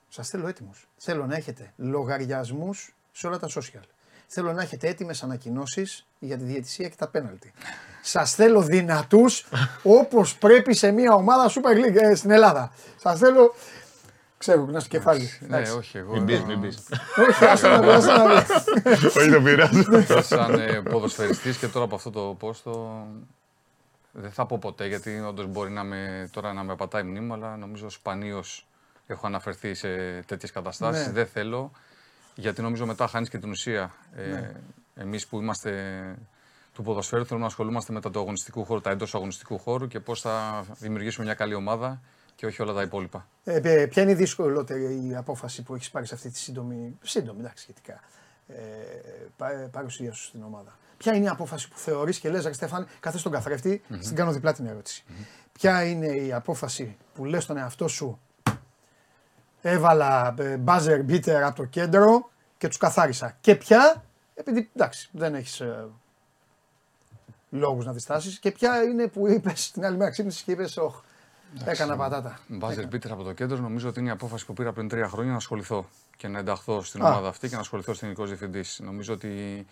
Σας θέλω έτοιμους. Θέλω να έχετε λογαριασμούς σε όλα τα social. Θέλω να έχετε έτοιμες ανακοινώσεις για τη διαιτησία και τα πέναλτι. Σας θέλω δυνατούς όπως πρέπει σε μια ομάδα Super League ε, στην Ελλάδα. Σας θέλω. Ξέρω, να στο κεφάλι. Ναι, Εντάξει. όχι, εγώ. Μην πεις, ε, μην πεις. Όχι, άστο να πει, άστο να πει. Όχι, το πειράζω. σαν ε, ποδοσφαιριστής και τώρα από αυτό το πόστο δεν θα πω ποτέ γιατί όντως μπορεί να με, τώρα να με πατάει μνήμα αλλά νομίζω σπανίως έχω αναφερθεί σε τέτοιες καταστάσεις. Ναι. Δεν θέλω γιατί νομίζω μετά χάνεις και την ουσία. Ε, Ναι. Εμείς που είμαστε του ποδοσφαίρου θέλουμε να ασχολούμαστε με το αγωνιστικού χώρου, τα εντός αγωνιστικού χώρου και πώς θα δημιουργήσουμε μια καλή ομάδα και όχι όλα τα υπόλοιπα. Ε, παι- ποια είναι η δυσκολότερη η απόφαση που έχεις πάρει σε αυτή τη σύντομη, σύντομη εντάξει, σχετικά, ε, πα- παρουσία σου στην ομάδα. Ποια είναι η απόφαση που θεωρείς και λες, ρε Στέφαν, κάθε στον καθρέφτη, στην κάνω διπλά την ερώτηση. Ποια είναι η απόφαση που λες στον εαυτό σου, έβαλα ε, buzzer beater από το κέντρο και τους καθάρισα. Και ποια, επειδή εντάξει, δεν έχεις ε, λόγους να διστάσεις, και ποια είναι που είπες την άλλη μέρα ξύπνησες και είπες, όχ, έκανα πατάτα. Μπάζερ Πίτερ από το κέντρο, νομίζω ότι είναι η απόφαση που πήρα πριν τρία χρόνια να ασχοληθώ και να ενταχθώ στην Α. ομάδα αυτή και να ασχοληθώ στην γενικό διευθυντής. Νομίζω ότι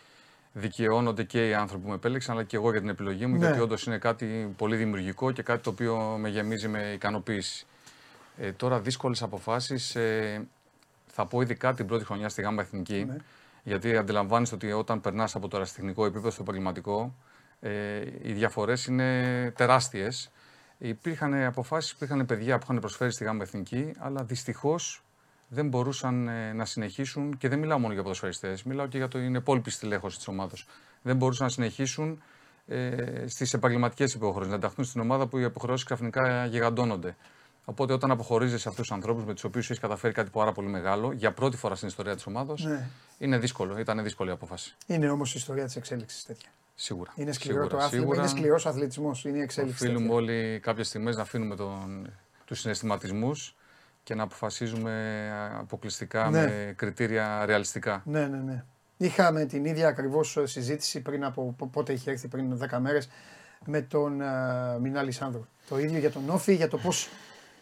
δικαιώνονται και οι άνθρωποι που με επέλεξαν, αλλά και εγώ για την επιλογή μου, Ναι. γιατί όντως είναι κάτι πολύ δημιουργικό και κάτι το οποίο με γεμίζει με ικανοποίηση. Ε, τώρα, δύσκολες αποφάσεις. Ε, θα πω ειδικά την πρώτη χρονιά στη ΓΑΜΑ Εθνική, Ναι. γιατί αντιλαμβάνεσαι ότι όταν περνάς από το αεραστεχνικό επίπεδο στο επαγγελματικό, ε, οι διαφορές είναι τεράστιες. Υπήρχαν αποφάσεις, υπήρχαν παιδιά που είχαν προσφέρει στη ΓΑΜΑ Εθνική, αλλά δυστυχώς δεν μπορούσαν ε, να συνεχίσουν και δεν μιλάω μόνο για ποδοσφαιριστές, μιλάω και για την υπόλοιπη στελέχωση της ομάδας. Δεν μπορούσαν να συνεχίσουν ε, στις επαγγελματικές υποχρεώσεις, να ενταχθούν στην ομάδα που οι υποχρεώσεις ξαφνικά γιγαντώνονται. Οπότε όταν αποχωρίζεις αυτούς τους ανθρώπους με τους οποίους έχεις καταφέρει κάτι πάρα πολύ μεγάλο για πρώτη φορά στην ιστορία της ομάδας, Ναι. είναι δύσκολο. Ήταν δύσκολη η απόφαση. Είναι όμως η ιστορία της εξέλιξης τέτοια. Σίγουρα. Είναι σκληρό Σίγουρα, το άθλημα, σίγουρα. είναι σκληρός αθλητισμός, είναι η εξέλιξη. Οφείλουμε τέτοια. όλοι κάποιε στιγμέ να αφήνουμε τον, τους συναισθηματισμούς και να αποφασίζουμε αποκλειστικά Ναι. με κριτήρια ρεαλιστικά. Ναι, ναι, ναι. Είχαμε την ίδια ακριβώς συζήτηση πριν από π- πότε είχε έρθει πριν 10 μέρες με τον uh, Μινάλη Σάνδρου. Το ίδιο για τον Όφη, για το πώς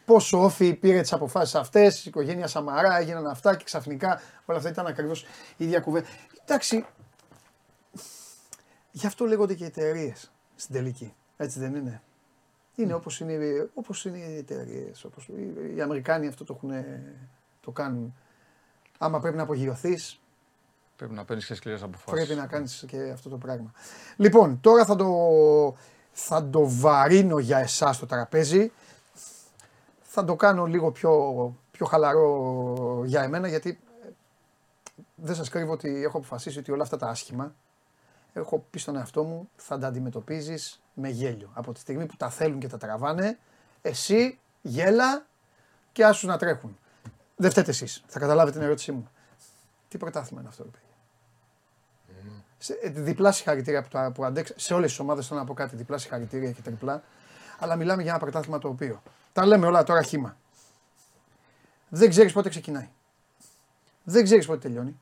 πόσο Όφη πήρε τις αποφάσεις αυτές, η οικογένεια Σαμαρά, έγιναν αυτά και ξαφνικά όλα αυτά ήταν ακριβώς η ίδια κουβέντα. Εντάξει, γι' αυτό λέγονται και εταιρείες στην τελική. Έτσι δεν είναι; Είναι όπως είναι, όπως είναι οι εταιρείες. Όπως οι, οι Αμερικάνοι αυτό το, έχουν, το κάνουν. Άμα πρέπει να απογειωθείς, Πρέπει να παίρνεις και σκληρές αποφάσεις. Πρέπει να κάνεις και αυτό το πράγμα. Λοιπόν, τώρα θα το, θα το βαρύνω για εσάς το τραπέζι. Θα το κάνω λίγο πιο, πιο χαλαρό για εμένα γιατί ε, δεν σας κρύβω ότι έχω αποφασίσει ότι όλα αυτά τα άσχημα έχω πει στον εαυτό μου θα τα αντιμετωπίζεις με γέλιο. Από τη στιγμή που τα θέλουν και τα τραβάνε, εσύ γέλα και άσου να τρέχουν. Δεν φταίτε εσείς. Θα καταλάβετε την ερώτησή μου. Τι πρωτάθλημα είναι αυτό, ρε παιδιά. Σε, ε, διπλά συγχαρητήρια που, τα- που αντέξα. Σε όλες τις ομάδες θέλω να πω κάτι. Διπλά συγχαρητήρια και τριπλά. Αλλά μιλάμε για ένα πρωτάθλημα το οποίο. Τα λέμε όλα τώρα χήμα. Δεν ξέρεις πότε ξεκινάει. Δεν ξέρεις πότε τελειώνει.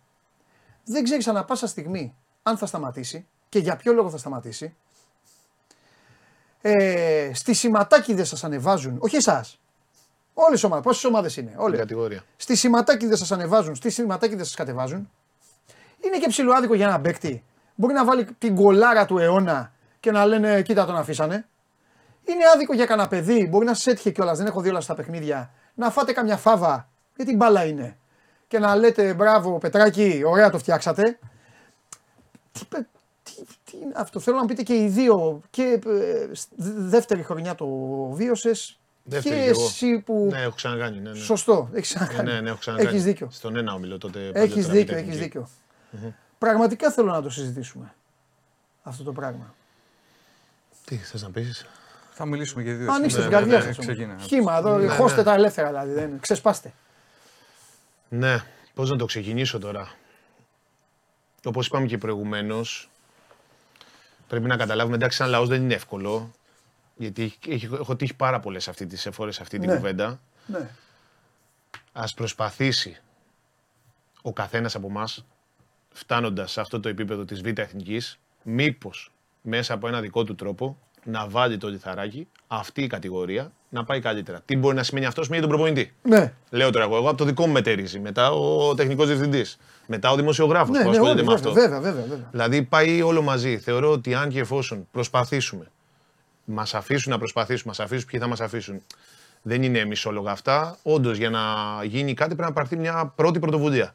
Δεν ξέρεις ανά πάσα στιγμή αν θα σταματήσει και για ποιο λόγο θα σταματήσει. Ε, στη σηματάκιδε σας ανεβάζουν, όχι εσάς. Όλες οι ομάδες. Πόσες ομάδες είναι, Την όλε. κατηγορία. Στη σηματάκιδες σας ανεβάζουν, στη σηματάκιδες σας κατεβάζουν. Είναι και ψηλοάδικο για ένα παίκτη. Μπορεί να βάλει την κολάρα του αιώνα και να λένε κοίτα τον αφήσανε. Είναι άδικο για κανένα παιδί, μπορεί να σας έτυχε κιόλας, δεν έχω δει όλα στα παιχνίδια, να φάτε καμιά φάβα, γιατί μπάλα είναι. Και να λέτε μπράβο Πετράκη, ωραία το φτιάξατε. Τι, παι- τι, τι είναι αυτό, θέλω να μου πείτε και οι δύο, και ε, σ- δεύτερη χρονιά το βίωσες. Και Δεύτερη κι εγώ. εσύ που. Ναι, έχω ξανακάνει. Ναι, ναι. Σωστό, έχεις Ναι, ξανακάνει. ναι, ναι, έχω ξανακάνει. Έχεις δίκιο. Στον ένα όμιλο τότε. Έχεις παλιότερα, δίκιο, με έχεις τεχνική. δίκιο. Πραγματικά θέλω να το συζητήσουμε αυτό το πράγμα. Τι θες να πεις; Θα μιλήσουμε για δύο. Ανοίξτε την Ναι, καρδιά ναι, σας. ναι, ξεκινά. Χήμα εδώ, Ναι, χώστε ναι. τα ελεύθερα δηλαδή. Δεν, ξεσπάστε. Ναι, πώς να το ξεκινήσω τώρα; Όπως είπαμε και προηγουμένως, πρέπει να καταλάβουμε εντάξει, σαν λαός δεν είναι εύκολο. Γιατί έχει- έχει- έχω τύχει πάρα πολλές αυτή τις φορέ αυτή την Ναι. κουβέντα. Ναι. Α προσπαθήσει ο καθένας από εμάς, φτάνοντας σε αυτό το επίπεδο της Β' Εθνικής, μήπως μέσα από ένα δικό του τρόπο να βάλει το λιθαράκι αυτή η κατηγορία να πάει καλύτερα. Τι μπορεί να σημαίνει αυτό, σημαίνει για τον προπονητή. Ναι, Λέω τώρα εγώ, εγώ από το δικό μου μετερίζει. Μετά ο τεχνικός διευθυντής. Μετά ο δημοσιογράφος ναι, που ναι, ασχολείται όλοι, με βέβαια, αυτό. βέβαια, βέβαια, βέβαια. Δηλαδή πάει όλο μαζί. Θεωρώ ότι αν και εφόσον προσπαθήσουμε, μας αφήσουν να προσπαθήσουμε, μας αφήσουν ποιοι θα μας αφήσουν. Δεν είναι μισόλογα αυτά. Όντως για να γίνει κάτι πρέπει να πάρθει μια πρώτη πρωτοβουλία.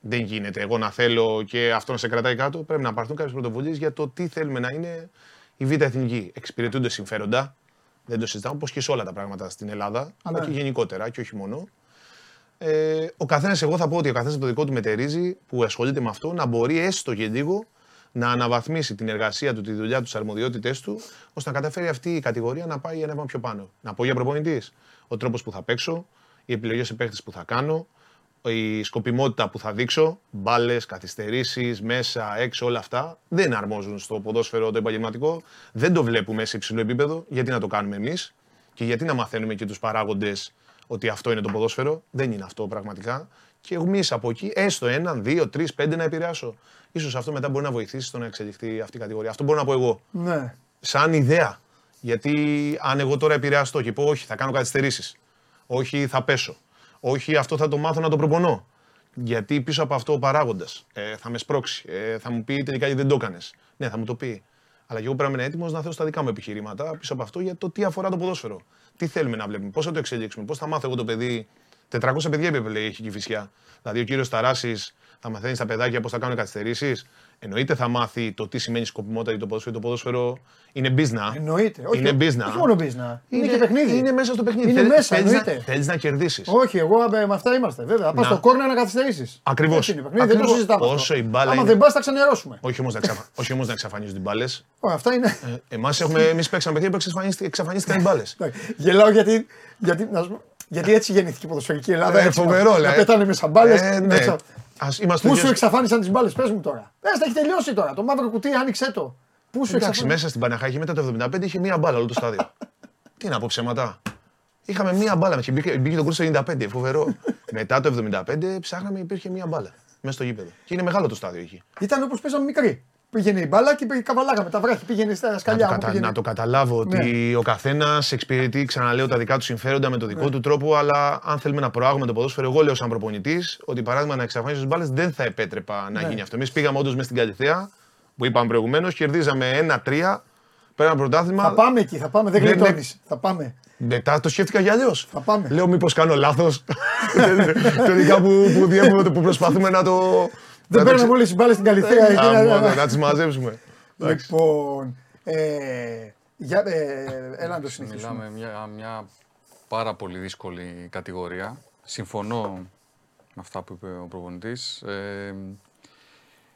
Δεν γίνεται εγώ να θέλω και αυτό να σε κρατάει κάτω. Πρέπει να πάρθουν κάποιες πρωτοβουλίες για το τι θέλουμε να είναι η Β' Εθνική. Εξυπηρετούνται συμφέροντα. Δεν το συζητάμε όπως και σε όλα τα πράγματα στην Ελλάδα, αλλά Ναι. και γενικότερα και όχι μόνο. Ε, ο καθένας, εγώ θα πω ότι ο καθένας από το δικό του μετερίζει που ασχολείται με αυτό να μπορεί έστω και λίγο να αναβαθμίσει την εργασία του, τη δουλειά του, τις αρμοδιότητέ του, ώστε να καταφέρει αυτή η κατηγορία να πάει ένα βήμα πιο πάνω. Να πω για προπονητής. Ο τρόπος που θα παίξω, οι επιλογές σε παίχτες που θα κάνω, η σκοπιμότητα που θα δείξω, μπάλες, καθυστερήσεις, μέσα, έξω, όλα αυτά δεν αρμόζουν στο ποδόσφαιρο το επαγγελματικό. Δεν το βλέπουμε σε υψηλό επίπεδο. Γιατί να το κάνουμε εμείς; Και γιατί να μαθαίνουμε και τους παράγοντες ότι αυτό είναι το ποδόσφαιρο; Δεν είναι αυτό πραγματικά. Και εμείς από εκεί, έστω έναν, δύο, τρεις, πέντε να επηρεάσω. Ίσως αυτό μετά μπορεί να βοηθήσει στο να εξελιχθεί αυτή η κατηγορία. Αυτό μπορώ να πω εγώ. Ναι. Σαν ιδέα. Γιατί αν εγώ τώρα επηρεαστώ και πω, Όχι, θα κάνω καθυστερήσεις. Όχι, θα πέσω. Όχι, αυτό θα το μάθω να το προπονώ. Γιατί πίσω από αυτό ο παράγοντας ε, θα με σπρώξει. Ε, θα μου πει τελικά γιατί δεν το έκανες. Ναι, θα μου το πει. Αλλά και εγώ πρέπει να είμαι έτοιμος να θέσω τα δικά μου επιχειρήματα πίσω από αυτό για το τι αφορά το ποδόσφαιρο. Τι θέλουμε να βλέπουμε, πώς θα το εξελίξουμε, πώς θα μάθω εγώ το παιδί. 400 παιδιά είπε, λέει, έχει και η φυσιά. Δηλαδή ο κύριος Ταράσης θα μαθαίνεις στα παιδάκια πώς θα κάνουν καθυστερήσεις. Εννοείται θα μάθει το τι σημαίνει σκοπιμότητα για το ποδόσφαιρο. Το ποδόσφαιρο είναι business. Εννοείται. Όχι, Είναι business. όχι μόνο business. Είναι, και παιχνίδι. Είναι μέσα στο παιχνίδι. Είναι Θέλ- μέσα, θέλεις να, εννοείται. θέλεις να κερδίσεις. Όχι, εγώ ε, με αυτά είμαστε. Βέβαια. Πας Να. στο κόρνα να καθυστερήσεις. Ακριβώς. Είναι παιχνίδι, δεν το Ακριβώς. συζητάμε. αυτό. Όσο η μπάλα Άμα είναι- δεν πας, θα ξενερώσουμε. Όχι όμως να, εξαφα... *laughs* όχι όμως να εξαφανίζουν την μπάλες. Ω, αυτά είναι. Εμάς έχουμε... εμείς παίξαμε παιδιά που εξαφανίστηκαν, εξαφανίστηκαν οι μπάλες. Εντάξει, Γελάω γιατί, γιατί, να σου πω, γιατί έτσι γεννήθηκε η ποδοσφαιρική Ελλάδα. Ε, έτσι, φοβερό, να, λέει. να πετάνε με σαμπάλε. Ε, ναι. Ας είμαστε Πού και- σου εξαφάνισαν τις μπάλες, πες μου τώρα. Πες, τα έχει τελειώσει τώρα. Το μαύρο κουτί, άνοιξε το. Πού σου Εντάξει, εξαφάνισαν. μέσα στην Παναχάκη μετά το 75 είχε μία μπάλα όλο το στάδιο. Τι να πω ψέματα. Είχαμε μία μπάλα. Και μπήκε, μπήκε το κουρσο 95, φοβερό. *laughs* μετά το 75 ψάχναμε, υπήρχε μία μπάλα. Μέσα στο γήπεδο. Και είναι μεγάλο το στάδιο εκεί. Ήταν όπως παίζαμε μικροί. Πήγαινε η μπάλα και πήγε- καβαλάγαμε τα βράχη. Πήγαινε στα Να το, σκαλιά. μου, κατα... πήγαινε- να το καταλάβω ότι ο καθένας εξυπηρετεί, ξαναλέω, τα δικά του συμφέροντα με το δικό του τρόπο. Αλλά αν θέλουμε να προάγουμε το ποδόσφαιρο, εγώ λέω σαν προπονητής ότι παράδειγμα να εξαφανίσεις τις μπάλες δεν θα επέτρεπα να Ναι. γίνει αυτό. Εμείς πήγαμε όντως μες στην Καλυθέα, που είπαμε προηγουμένως, κερδίζαμε ένα-τρία, πέραμε πρωτάθλημα. Θα πάμε εκεί, θα πάμε. Δεν Δεν είναι- γλιτώνεις. Θα πάμε. Μετά το σκέφτηκα για αλλιώς. Θα πάμε. Λέω, μήπως κάνω λάθος. *laughs* Τελικά που, που, διέμβουμε το- που προσπαθούμε να το. Δεν να το παίρνουμε όλε τι μπάλε στην Καλυθέα. εκεί να- Γάμο, να- να τις μαζέψουμε. Εντάξει. Λοιπόν. ε, για, ε, έλα να το συνεχίσουμε. Μιλάμε μια, μια πάρα πολύ δύσκολη κατηγορία συμφωνώ με αυτά που είπε ο προπονητής. Ε,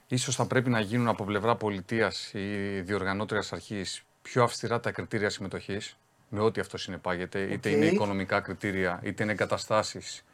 ίσως θα πρέπει να γίνουν από πλευρά πολιτείας ή διοργανώτριας αρχής πιο αυστηρά τα κριτήρια συμμετοχής, με ό,τι αυτό συνεπάγεται, είτε είναι οικονομικά κριτήρια, είτε είναι εγκαταστάσεις,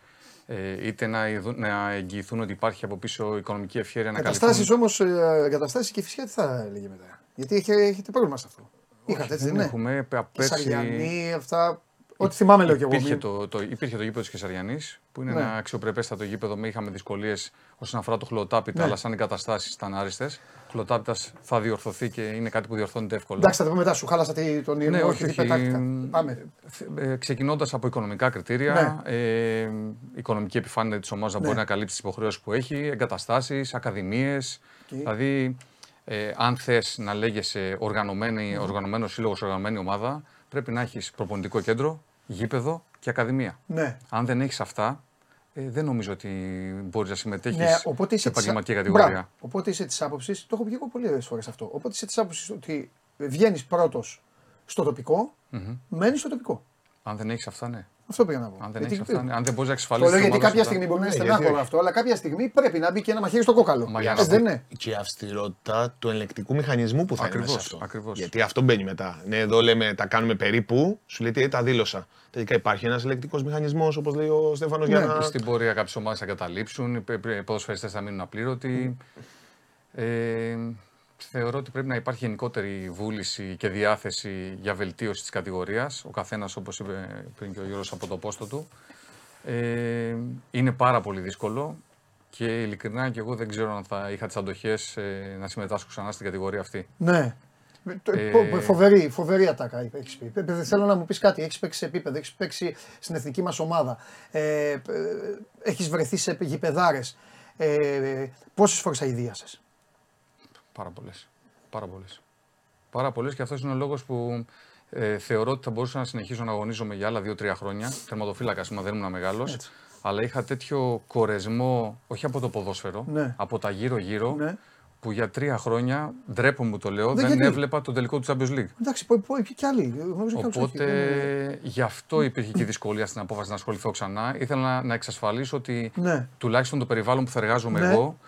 ε, είτε να, να εγγυηθούν ότι υπάρχει από πίσω οικονομική ευχαίρεια να καλυφθούν. Εγκαταστάσεις όμως, ε, εγκαταστάσεις και φυσικά τι θα έλεγε μετά. Γιατί έχετε πρόβλημα σε αυτό. Είχατε έτσι, δεν είναι. Έχουμε πέρσι... Σαριανή, αυτά Ό,τι θυμάμαι λέω και εγώ. Υπήρχε το, το, υπήρχε το γήπεδο της Κεσαριανή, που είναι ναι. ένα αξιοπρεπέστατο γήπεδο. Με είχαμε δυσκολίες όσον αφορά το χλωτάπιτα, ναι. αλλά σαν εγκαταστάσεις ήταν άριστες. Ο χλωτάπιτα θα διορθωθεί και είναι κάτι που διορθώνεται εύκολα. Εντάξει, θα το πούμε μετά. Σου χάλασα τον ήρμο. Ναι, όχι, όχι. Πάμε. Ε, Ξεκινώντας από οικονομικά κριτήρια, ναι. ε, οικονομική επιφάνεια της ομάδας ναι. μπορεί να καλύψει τις υποχρεώσεις που έχει, εγκαταστάσεις, ακαδημίες. Δηλαδή, ε, αν θες να λέγεσαι οργανωμένος σύλλογος, οργανωμένη ομάδα, πρέπει να έχεις προπονητικό κέντρο, γήπεδο και ακαδημία. Ναι. Αν δεν έχεις αυτά, ε, δεν νομίζω ότι μπορεί να συμμετέχεις ναι, σε επαγγελματική κατηγορία. Μπράβο. Οπότε είσαι της άποψης, το έχω πει εγώ πολλές φορές αυτό. Οπότε είσαι της άποψης ότι βγαίνεις πρώτος στο τοπικό, mm-hmm. μένεις στο τοπικό. Αν δεν έχεις αυτά, ναι. Αυτό πήγα να πω. Αν δεν, γιατί, αυτά, ναι. αν δεν μπορείς να εξασφαλίσει. Το λέω γιατί κάποια στιγμή μπορεί να είναι στενάχωρο αυτό, αλλά κάποια στιγμή πρέπει να μπει και ένα μαχαίρι στο κόκαλο. Μα για δεν είναι. Και η αυστηρότητα του ελεκτικού μηχανισμού που θα ακριβώς, είναι αυτό. Ακριβώς. Γιατί αυτό μπαίνει μετά. Ναι, εδώ λέμε τα κάνουμε περίπου, σου λέει τι τα δήλωσα. Τελικά υπάρχει ένας ελεκτικός μηχανισμός, όπως λέει ο Στέφανος. Ναι. Για να... Στην πορεία κάποιες ομάδες θα καταλήψουν, οι ποδοσφαιριστές θα μείνουν απλήρωτοι. Ε, θεωρώ ότι πρέπει να υπάρχει γενικότερη βούληση και διάθεση για βελτίωση της κατηγορίας. Ο καθένας, όπως είπε πριν και ο Γιώργος από το πόστο του. Ε, είναι πάρα πολύ δύσκολο και ειλικρινά και εγώ δεν ξέρω αν θα είχα τις αντοχές ε, να συμμετάσχω ξανά στην κατηγορία αυτή. Ναι. Ε, φοβερή, φοβερή ατάκα έχεις πει. Θέλω να μου πεις κάτι. Έχεις παίξει σε επίπεδο, έχεις παίξει στην εθνική μας ομάδα. Ε, ε έχεις βρεθεί σε γηπεδάρες. Ε, Πόσες φορές αειδίασε. Πάρα πολλές. Πάρα πολλές. Πάρα πολλές και αυτός είναι ο λόγος που ε, θεωρώ ότι θα μπορούσα να συνεχίσω να αγωνίζομαι για άλλα 2-3 χρόνια. Τερματοφύλακας, μα δεν ήμουν μεγάλος. Αλλά είχα τέτοιο κορεσμό, όχι από το ποδόσφαιρο, ναι. από τα γύρω-γύρω, ναι. που για τρία χρόνια, ντρέπω μου το λέω, δεν, δεν έβλεπα το τελικό του Champions League. Εντάξει, πω, πω, και άλλοι. Οπότε γι' αυτό υπήρχε και δυσκολία στην απόφαση να ασχοληθώ ξανά. Ήθελα να, να εξασφαλίσω ότι ναι. τουλάχιστον το περιβάλλον που θα εργάζομαι ναι. εγώ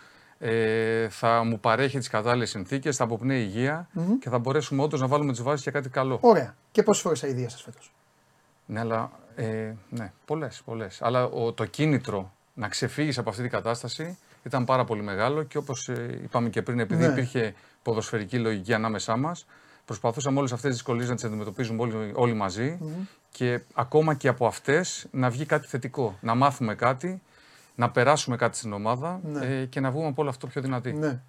ε, θα μου παρέχει τις κατάλληλες συνθήκες, θα αποπνέει υγεία mm-hmm. και θα μπορέσουμε όντως να βάλουμε τις βάσεις για κάτι καλό. Ωραία. Και πόσες φορές αηδία σα φέτος; Ναι, αλλά. Ε, ναι, πολλές, πολλές. Αλλά ο, το κίνητρο να ξεφύγεις από αυτή την κατάσταση ήταν πάρα πολύ μεγάλο και όπως ε, είπαμε και πριν, επειδή ναι. υπήρχε ποδοσφαιρική λογική ανάμεσά μας, προσπαθούσαμε όλες αυτές τις δυσκολίες να τις αντιμετωπίζουμε όλοι, όλοι μαζί mm-hmm. και ακόμα και από αυτές να βγει κάτι θετικό. Να μάθουμε κάτι να περάσουμε κάτι στην ομάδα ναι. ε, και να βγούμε από όλο αυτό πιο δυνατή. Ναι.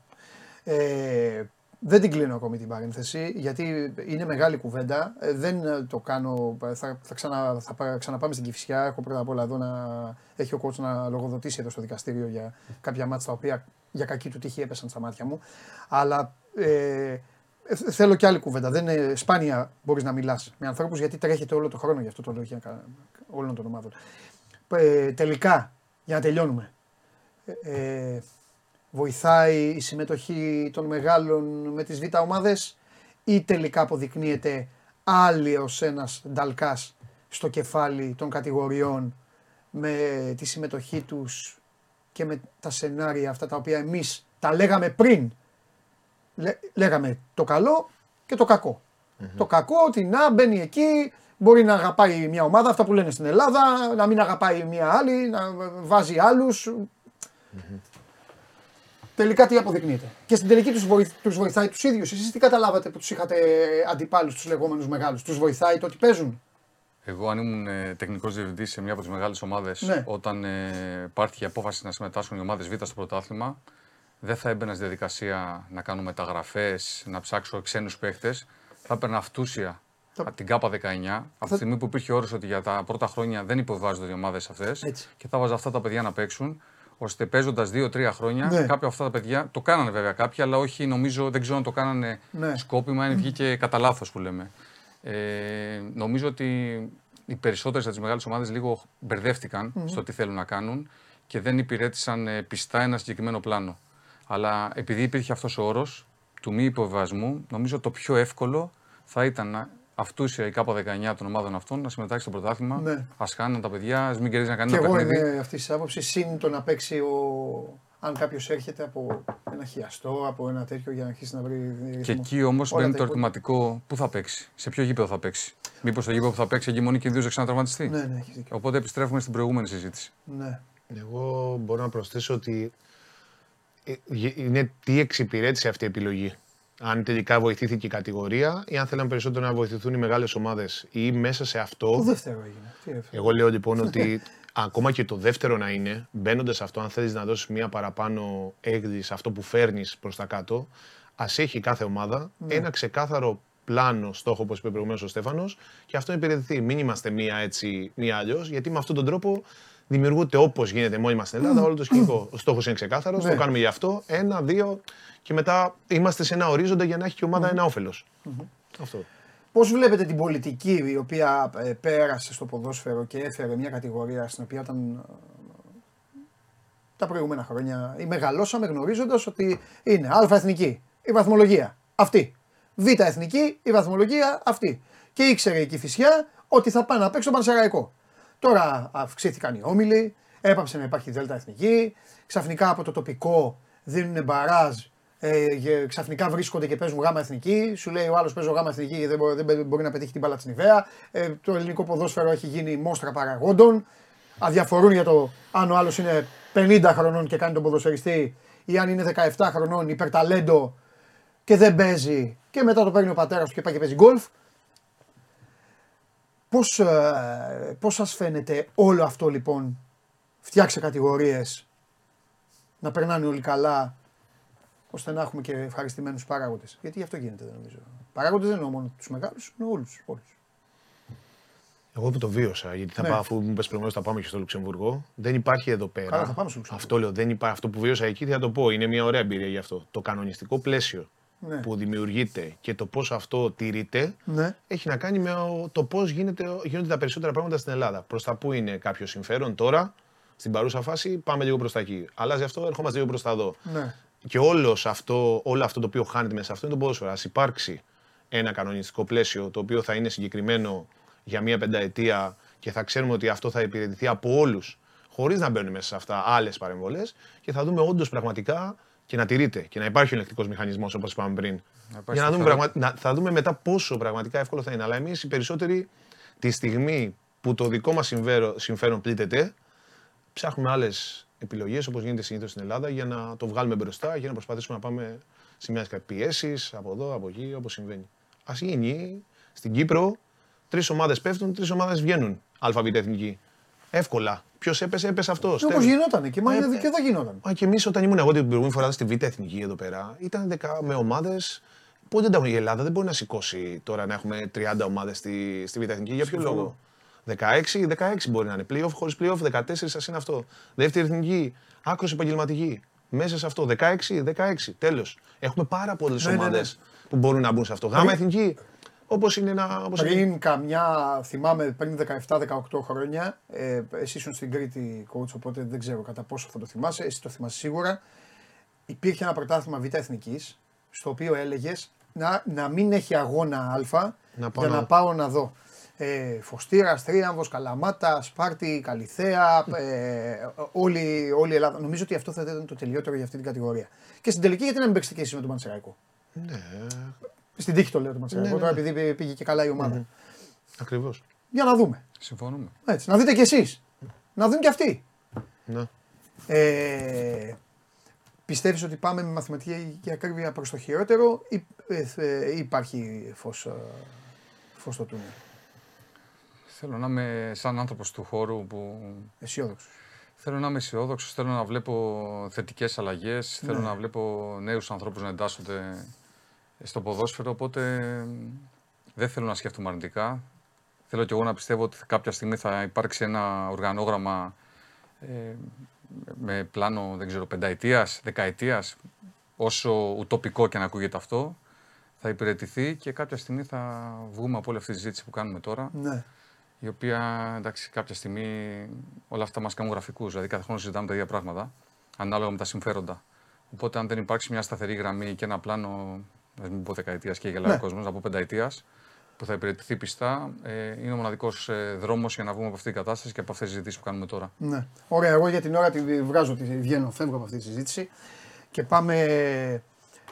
Ε, δεν την κλείνω ακόμη την παρένθεση, γιατί είναι μεγάλη κουβέντα. Ε, δεν το κάνω. Θα, θα, ξανα, θα ξαναπάμε στην Κυφσιά. Έχω πρώτα απ' όλα εδώ να έχει ο κότσο να λογοδοτήσει εδώ στο δικαστήριο για κάποια μάτια τα οποία για κακή του τύχη έπεσαν στα μάτια μου. Αλλά ε, θέλω και άλλη κουβέντα. Δεν είναι, σπάνια μπορείς να μιλάς με ανθρώπους γιατί τρέχετε όλο το χρόνο γι' αυτό το λόγο όλων των ομάδων. Ε, τελικά για να τελειώνουμε. Ε, ε, βοηθάει η συμμετοχή των μεγάλων με τις β' ομάδες ή τελικά αποδεικνύεται άλλος ένας νταλκάς στο κεφάλι των κατηγοριών με τη συμμετοχή τους και με τα σενάρια αυτά τα οποία εμείς τα λέγαμε πριν. λέγαμε το καλό και το κακο Το κακό ότι να μπαίνει εκεί, Μπορεί να αγαπάει μια ομάδα, αυτά που λένε στην Ελλάδα, να μην αγαπάει μια άλλη, να βάζει Τελικά τι αποδεικνύεται. Και στην τελική τους βοηθ, τους βοηθάει τους ίδιους. Εσείς τι καταλάβατε που τους είχατε αντιπάλους, τους λεγόμενους μεγάλους; Τους βοηθάει το ότι παίζουν; Εγώ, αν ήμουν ε, τεχνικός διευθυντής σε μια από τις μεγάλες ομάδες, ναι. όταν ε, υπάρχει η απόφαση να συμμετάσχουν οι ομάδες Β στο πρωτάθλημα, δεν θα έμπαινα στη διαδικασία να κάνω μεταγραφές, να ψάξω ξένους παίχτε. Θα έπαιρνα αυτούσια από την ΚΑΠΑ 19, από τη στιγμή που υπήρχε όρος ότι για τα πρώτα χρόνια δεν υποβάζονται οι ομάδες αυτές και θα βάζα αυτά τα παιδιά να παίξουν, ώστε παίζοντας 2-3 χρόνια, ναι. κάποια από αυτά τα παιδιά το κάνανε βέβαια κάποια, αλλά όχι νομίζω, δεν ξέρω αν το κάνανε ναι. σκόπιμα, αν βγήκε κατά λάθος που λέμε. Ε, νομίζω ότι οι περισσότερες από τις μεγάλες ομάδες λίγο μπερδεύτηκαν mm-hmm. στο τι θέλουν να κάνουν και δεν υπηρέτησαν ε, πιστά ένα συγκεκριμένο πλάνο. Αλλά επειδή υπήρχε αυτός ο όρος του μη υποβασμού, νομίζω το πιο εύκολο θα ήταν να αυτούσια η ΚΑΠΑ 19 των ομάδων αυτών να συμμετάξει στο πρωτάθλημα. Ναι. Α χάνουν τα παιδιά, ας μην κερδίζει να κάνει Και ένα εγώ παιχνίδι. είμαι αυτής της άποψης. Συν το να παίξει ο. Αν κάποιος έρχεται από ένα χιαστό, από ένα τέτοιο για να αρχίσει να βρει. Και ρυθμό. εκεί όμως Όλα μπαίνει τα το υπόλοιπα. ερωτηματικό πού θα παίξει, σε ποιο γήπεδο θα παίξει. Μήπως το γήπεδο που θα παίξει εκεί μόνο κινδύνου να ξανατραυματιστεί. Ναι, ναι, έχεις δίκιο. Οπότε επιστρέφουμε στην προηγούμενη συζήτηση. Ναι. Εγώ μπορώ να προσθέσω ότι ε, γε- είναι τι εξυπηρέτησε αυτή η επιλογή. Αν τελικά βοηθήθηκε η κατηγορία ή αν θέλαν περισσότερο να βοηθηθούν οι μεγάλες ομάδες ή μέσα σε Το αυτό. δεύτερο έγινε. Τι έφερε. Εγώ λέω λοιπόν *laughs* ότι ακόμα και το δεύτερο να είναι, μπαίνοντας σε αυτό, αν θέλεις να δώσεις μια παραπάνω έκδυση σε αυτό που φέρνεις προς τα κάτω, ας έχει κάθε ομάδα ένα ξεκάθαρο πλάνο, στόχο, όπως είπε προηγουμένως ο Στέφανος, και αυτό να υπηρετηθεί. Μην είμαστε μία έτσι, μία αλλιώς, γιατί με αυτόν τον τρόπο δημιουργούνται όπως γίνεται μόνοι μας στην Ελλάδα όλο το σκηνικό. Ο στόχος είναι ξεκάθαρος, Ναι. το κάνουμε γι' αυτό. Ένα, δύο, και μετά είμαστε σε ένα ορίζοντα για να έχει και η ομάδα ένα όφελος. Αυτό. Πώς βλέπετε την πολιτική η οποία ε, πέρασε στο ποδόσφαιρο και έφερε μια κατηγορία στην οποία όταν ε, τα προηγούμενα χρόνια ή μεγαλώσαμε γνωρίζοντας ότι είναι α εθνική η βαθμολογία αυτή, β εθνική η βαθμολογία αυτή και ήξερε η Κηφισιά ότι θα πάει να παίξει τον Πανσεραϊκό. Τώρα αυξήθηκαν οι όμιλοι, έπαψε να υπάρχει δέλτα εθνική, ξαφνικά από το τοπικό δίνουν μπαράζ ε, και ξαφνικά βρίσκονται και παίζουν γάμα εθνική. Σου λέει ο άλλος παίζω γάμα εθνική και δεν μπορεί, δεν μπαι- μπορεί να πετύχει την μπάλα τη Νιβαία. Ε, το ελληνικό ποδόσφαιρο έχει γίνει μόστρα παραγόντων. Αδιαφορούν για το αν ο άλλος είναι 50 χρονών και κάνει τον ποδοσφαιριστή ή αν είναι 17 χρονών υπερταλέντο και δεν παίζει και μετά το παίρνει ο πατέρας του και πάει και παίζει γκολφ. Πώς, ε, πώς σας φαίνεται όλο αυτό λοιπόν, φτιάξε κατηγορίες, να περνάνε όλοι καλά, ώστε να έχουμε και ευχαριστημένους παράγοντες; Γιατί γι' αυτό γίνεται δεν νομίζω. Παράγοντες δεν εννοώ μόνο τους μεγάλους, εννοώ όλους. όλους. Εγώ που το βίωσα, γιατί θα Ναι. πάω, αφού μου πες προηγουμένως θα πάμε και στο Λουξεμβουργό, δεν υπάρχει εδώ πέρα. Καλά, θα πάμε στο Λουξεμβούργο. Αυτό λέω, δεν υπάρχει. Αυτό που βίωσα εκεί θα το πω. Είναι μια ωραία εμπειρία γι' αυτό. Το κανονιστικό πλαίσιο Ναι. που δημιουργείται και το πώς αυτό τηρείται Ναι. έχει να κάνει με ο- το πώς γίνονται τα περισσότερα πράγματα στην Ελλάδα. Προς τα πού είναι κάποιο συμφέρον τώρα, στην παρούσα φάση, πάμε λίγο προς τα εκεί. Αλλάζει αυτό, ερχόμαστε λίγο προς τα εδώ. Ναι. Και όλος αυτό, όλο αυτό το οποίο χάνεται μέσα σε αυτό είναι το ποδόσφαιρο. Α υπάρξει ένα κανονιστικό πλαίσιο το οποίο θα είναι συγκεκριμένο για μία πενταετία και θα ξέρουμε ότι αυτό θα υπηρετηθεί από όλους, χωρίς να μπαίνουν μέσα σε αυτά άλλες παρεμβολές και θα δούμε όντως πραγματικά και να τηρείται και να υπάρχει ο ελεκτικός μηχανισμός όπως είπαμε πριν. υπάρχει Για να δούμε, σταθερό. πραγμα... να, θα δούμε μετά πόσο πραγματικά εύκολο θα είναι. Αλλά εμείς οι περισσότεροι τη στιγμή που το δικό μας συμφέρον πλήττεται, ψάχνουμε άλλες επιλογές όπως γίνεται συνήθως στην Ελλάδα για να το βγάλουμε μπροστά και να προσπαθήσουμε να πάμε σε μια πιέσει από εδώ, από εκεί, όπως συμβαίνει. Α γίνει στην Κύπρο τρεις ομάδες πέφτουν, τρεις ομάδες βγαίνουν. ΑΒ εθνική. Εύκολα. Ποιος έπεσε, έπεσε αυτός. Όπως γινότανε και, μα Ε, είναι- ε, και εδώ γινόταν. Μα και εμείς όταν ήμουν εγώ την προηγούμενη φορά στη Β' Εθνική εδώ πέρα, ήταν δεκα, με ομάδες. Πότε δεν τα έχουν η Ελλάδα, δεν μπορεί να σηκώσει τώρα να έχουμε 30 ομάδες στη, στη Β' Εθνική. Για ποιο Συμφωνώ. λόγο; 16, 16 μπορεί να είναι. Playoff χωρίς playoff, 14 σα είναι αυτό. Δεύτερη εθνική, άκρος επαγγελματική. Μέσα σε αυτό, 16, 16. Τέλος. Έχουμε πάρα πολλές Ναι, ναι, ναι. ομάδε που μπορούν να μπουν σε αυτό. Γάμα εθνική, όπως είναι ένα. Όπως είναι. Πριν καμιά, θυμάμαι πριν 17-18 χρόνια, ε, εσύ ήσουν στην Κρήτη coach, οπότε δεν ξέρω κατά πόσο θα το θυμάσαι, εσύ το θυμάσαι σίγουρα. Υπήρχε ένα πρωτάθλημα Β' Εθνικής, στο οποίο έλεγες να, να μην έχει αγώνα Α Να πάω για να να- πάω να δω. Ε, Φωστήρας, Τρίαμβο, Καλαμάτα, Σπάρτη, Καλιθέα, ε, όλη, όλη η Ελλάδα. Νομίζω ότι αυτό θα ήταν το τελειότερο για αυτή την κατηγορία. Και στην τελική, γιατί να μην παίξετε και εσείς με τον Πανσεραϊκό; Ναι, Στην τύχη το λέω το Πανσεραϊκό, Ναι, ναι, τώρα ναι. επειδή πήγε και καλά η ομάδα. ακριβώς. Για να δούμε. Συμφωνούμε. Έτσι, να δείτε κι εσείς. Να δουν κι αυτοί. Ναι. Ε, πιστεύεις ότι πάμε με μαθηματική και ακρίβεια προς το χειρότερο ή ε, ε, υπάρχει φως, ε, φως στο τούνελ; Θέλω να είμαι σαν άνθρωπος του χώρου που Αισιόδοξος. Θέλω να είμαι αισιόδοξος, θέλω να βλέπω θετικές αλλαγές, θέλω να βλέπω νέους ανθρώπους να εντάσσονται στο ποδόσφαιρο. Οπότε μ, δεν θέλω να σκέφτομαι αρνητικά. Θέλω και εγώ να πιστεύω ότι κάποια στιγμή θα υπάρξει ένα οργανόγραμμα ε, με πλάνο, δεν ξέρω, πενταετίας, δεκαετίας, όσο ουτοπικό και να ακούγεται αυτό, θα υπηρετηθεί και κάποια στιγμή θα βγούμε από όλη αυτή τη συζήτηση που κάνουμε τώρα Ναι. η οποία εντάξει, κάποια στιγμή όλα αυτά μας κάνουν γραφικούς. Δηλαδή, κάθε χρόνο συζητάμε τα ίδια πράγματα, ανάλογα με τα συμφέροντα. Οπότε, αν δεν υπάρξει μια σταθερή γραμμή και ένα πλάνο, να μην πω δεκαετίας και γελάει Ναι. ο κόσμος, να πω πενταετίας, που θα υπηρετηθεί πιστά. Ε, είναι ο μοναδικός ε, δρόμος για να βγούμε από αυτή την κατάσταση και από αυτές τις συζητήσεις που κάνουμε τώρα. Ναι. Ωραία, εγώ για την ώρα τη βγάζω, τη βγαίνω, φεύγω από αυτή τη συζήτηση και πάμε,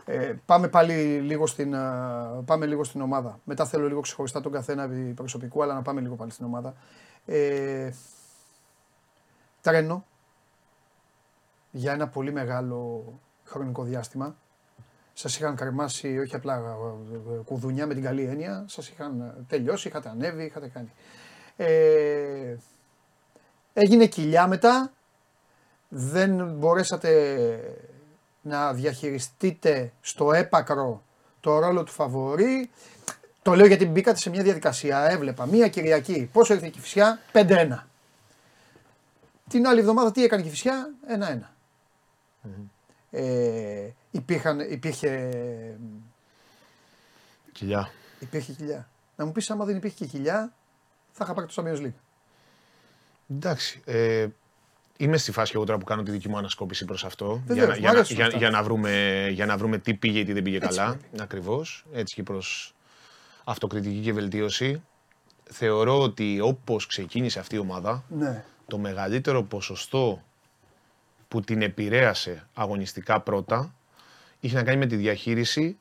ε, πάμε πάλι λίγο στην, ε, πάμε λίγο στην ομάδα. Μετά θέλω λίγο ξεχωριστά τον καθένα προσωπικού, αλλά να πάμε λίγο πάλι στην ομάδα. Ε, τρένο για ένα πολύ μεγάλο χρονικό διάστημα. Σας είχαν καρμάσει όχι απλά ε, κουδουνιά με την καλή έννοια, σας είχαν τελειώσει, είχατε ανέβει, είχατε κάνει. Ε, έγινε κοιλιά μετά, δεν μπορέσατε να διαχειριστείτε στο έπακρο το ρόλο του φαβορή. Το λέω γιατί μπήκατε σε μια διαδικασία. Έβλεπα μία Κυριακή. Πόσο ήρθε η Κηφισιά, 5-1. Την άλλη εβδομάδα τι έκανε η Κηφισιά, 1-1. Ε, υπήρχαν, υπήρχε. Κοιλιά. Υπήρχε κοιλιά. Να μου πεις, άμα δεν υπήρχε και κοιλιά, θα είχα πάρει το Champions League. Εντάξει. Ε, είμαι στη φάση εγώ τώρα που κάνω τη δική μου ανασκόπηση προς αυτό. Βεβαίως, για, μου να, αρέσουν για, αυτά. για, να βρούμε, για να βρούμε τι πήγε ή τι δεν πήγε Έτσι καλά. Ακριβώς. Έτσι και προς αυτοκριτική και βελτίωση. Θεωρώ ότι όπως ξεκίνησε αυτή η ομάδα, Ναι. το μεγαλύτερο ποσοστό που την επηρέασε αγωνιστικά πρώτα είχε να κάνει με τη διαχείριση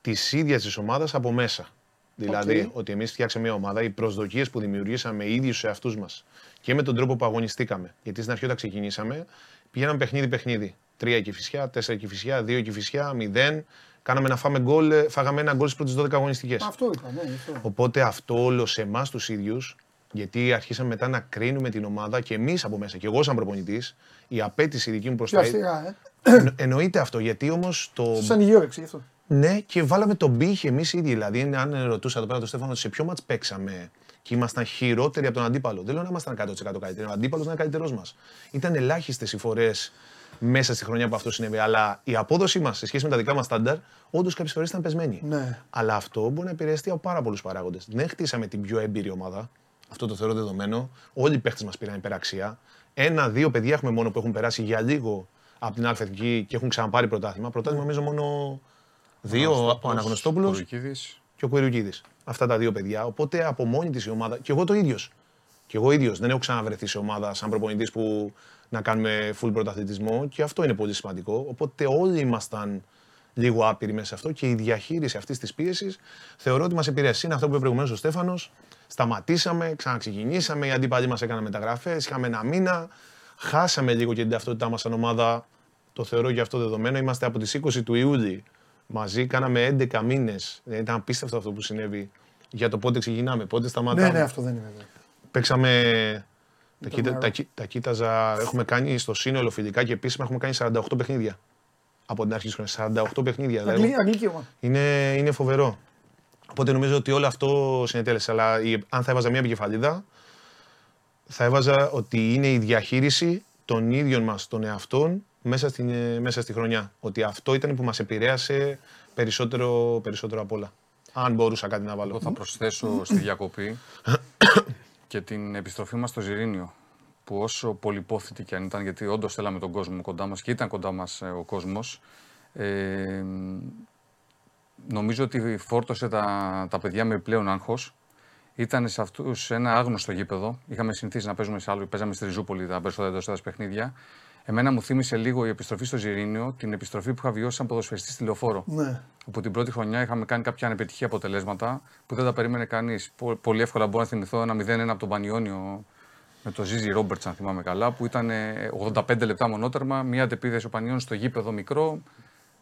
της ίδιας της ομάδας από μέσα. Δηλαδή ότι εμείς φτιάξαμε μια ομάδα, οι προσδοκίες που δημιουργήσαμε οι ίδιοι στους εαυτούς μας και με τον τρόπο που αγωνιστήκαμε. Γιατί στην αρχή όταν ξεκινήσαμε πηγαίναμε παιχνίδι-παιχνίδι. Τρία κυφισιά, τέσσερα κυφισιά, δύο κυφισιά, μηδέν. Κάναμε να φάμε γκολ, ε, φάγαμε ένα γκολ στις πρώτες 12 αγωνιστικές. Αυτό είπα, ναι. Αυτό. Οπότε αυτό όλο σε εμάς τους ίδιους, γιατί αρχίσαμε μετά να κρίνουμε την ομάδα και εμείς από μέσα, και εγώ σαν προπονητής, η απέτηση δική μου προς Πιο τα αστεία, ε. Εννο- Εννοείται αυτό, γιατί όμως το. Σαν υγιόρεξη γι' αυτό. Ναι, και βάλαμε τον πύχη εμείς ήδη. Δηλαδή, αν ρωτούσα εδώ πέρα τον Στέφανο σε ποιο μάτς παίξαμε και ήμασταν χειρότεροι από τον αντίπαλο. Δεν λέω να ήμασταν 100% καλύτεροι. Ο αντίπαλος ήταν καλύτερός μας. Ήταν ελάχιστες οι φορές μέσα στη χρονιά που αυτό συνέβη. Αλλά η απόδοσή μας σε σχέση με τα δικά μας στάνταρ, όντως κάποιες φορές ήταν πεσμένη. Ναι. Αλλά αυτό μπορεί να επηρεαστεί από πάρα πολλούς παράγοντες. Δεν χτίσαμε την πιο έμπειρη ομάδα. Αυτό το θεωρώ δεδομένο. Όλοι οι παίχτε μας πήραν υπεραξία. Ένα-δύο παιδιά έχουμε μόνο που έχουν περάσει για λίγο από την Αλφα και έχουν ξαναπάρει πρωτάθλημα. Πρωτάθλημα νομίζω μόνο δύο, ο Αναγνωστόπουλος Κουρουκίδης. και ο Κουιρουκίδη. Αυτά τα δύο παιδιά. Οπότε από μόνη της η ομάδα. Και εγώ το ίδιος. Και εγώ ίδιος. Δεν έχω ξαναβρεθεί σε ομάδα σαν προπονητής που να κάνουμε full πρωταθλητισμό και αυτό είναι πολύ σημαντικό. Οπότε όλοι ήμασταν λίγο άπειροι μέσα σε αυτό και η διαχείριση αυτής της πίεσης θεωρώ ότι μας επηρέασε. Είναι αυτό που είπε προηγουμένως ο Στέφανος. Σταματήσαμε, ξαναξεκινήσαμε. Οι αντίπαλοι μας έκαναν μεταγραφές. Είχαμε ένα μήνα. Χάσαμε λίγο και την ταυτότητά μας σαν ομάδα. Το θεωρώ και αυτό δεδομένο. Είμαστε από τις 20 του Ιούλη μαζί. Κάναμε 11 μήνες. Ήταν απίστευτο αυτό που συνέβη για το πότε ξεκινάμε, πότε σταματάμε. Ναι, ναι, αυτό δεν είναι βέβαια. Παίξαμε. Τα, Ήταν κοίτα, νερό. τα, κοί- τα κοίταζα, έχουμε κάνει στο σύνολο φιλικά και επίσημα έχουμε κάνει 48 παιχνίδια. Από την αρχή της χρονιάς. 48 παιχνίδια. δηλαδή. Αγγλική, αγγλική ομάδα. Είναι, είναι φοβερό. Οπότε νομίζω ότι όλο αυτό συνετέλεσε. Αλλά η- αν θα έβαζα μία επικεφαλίδα, θα έβαζα ότι είναι η διαχείριση των ίδιων μας των εαυτών μέσα, στην, ε, μέσα στη χρονιά. Ότι αυτό ήταν που μας επηρέασε περισσότερο, περισσότερο απ' όλα. Αν μπορούσα κάτι να βάλω. Εγώ θα προσθέσω στη διακοπή και την επιστροφή μας στο Ζιρίνιο. Που όσο πολυπόθητη και αν ήταν, γιατί όντως θέλαμε τον κόσμο κοντά μας και ήταν κοντά μας ε, ο κόσμος, ε, νομίζω ότι φόρτωσε τα, τα παιδιά με πλέον άγχος. Ήταν σε αυτούς ένα άγνωστο γήπεδο. Είχαμε συνηθίσει να παίζουμε σε άλλο, παίζαμε στη Ριζούπολη τα περισσότερα εντός έδρας παιχνίδια. Εμένα μου θύμισε λίγο η επιστροφή στο Ζιρίνιο την επιστροφή που είχα βιώσει σαν ποδοσφαιριστή στη λεωφόρο. Ναι. Όπου την πρώτη χρονιά είχαμε κάνει κάποια ανεπιτυχή αποτελέσματα που δεν τα περίμενε κανείς. Πολύ εύκολα μπορώ να θυμηθώ ένα 0-1 από τον Πανιόνιο με τον Ζίζι Ρόμπερτς, αν θυμάμαι καλά, που ήταν ε, 85 λεπτά μονότερμα, μία αντεπίδεση ο Πανιόνιος στο γήπεδο μικρό.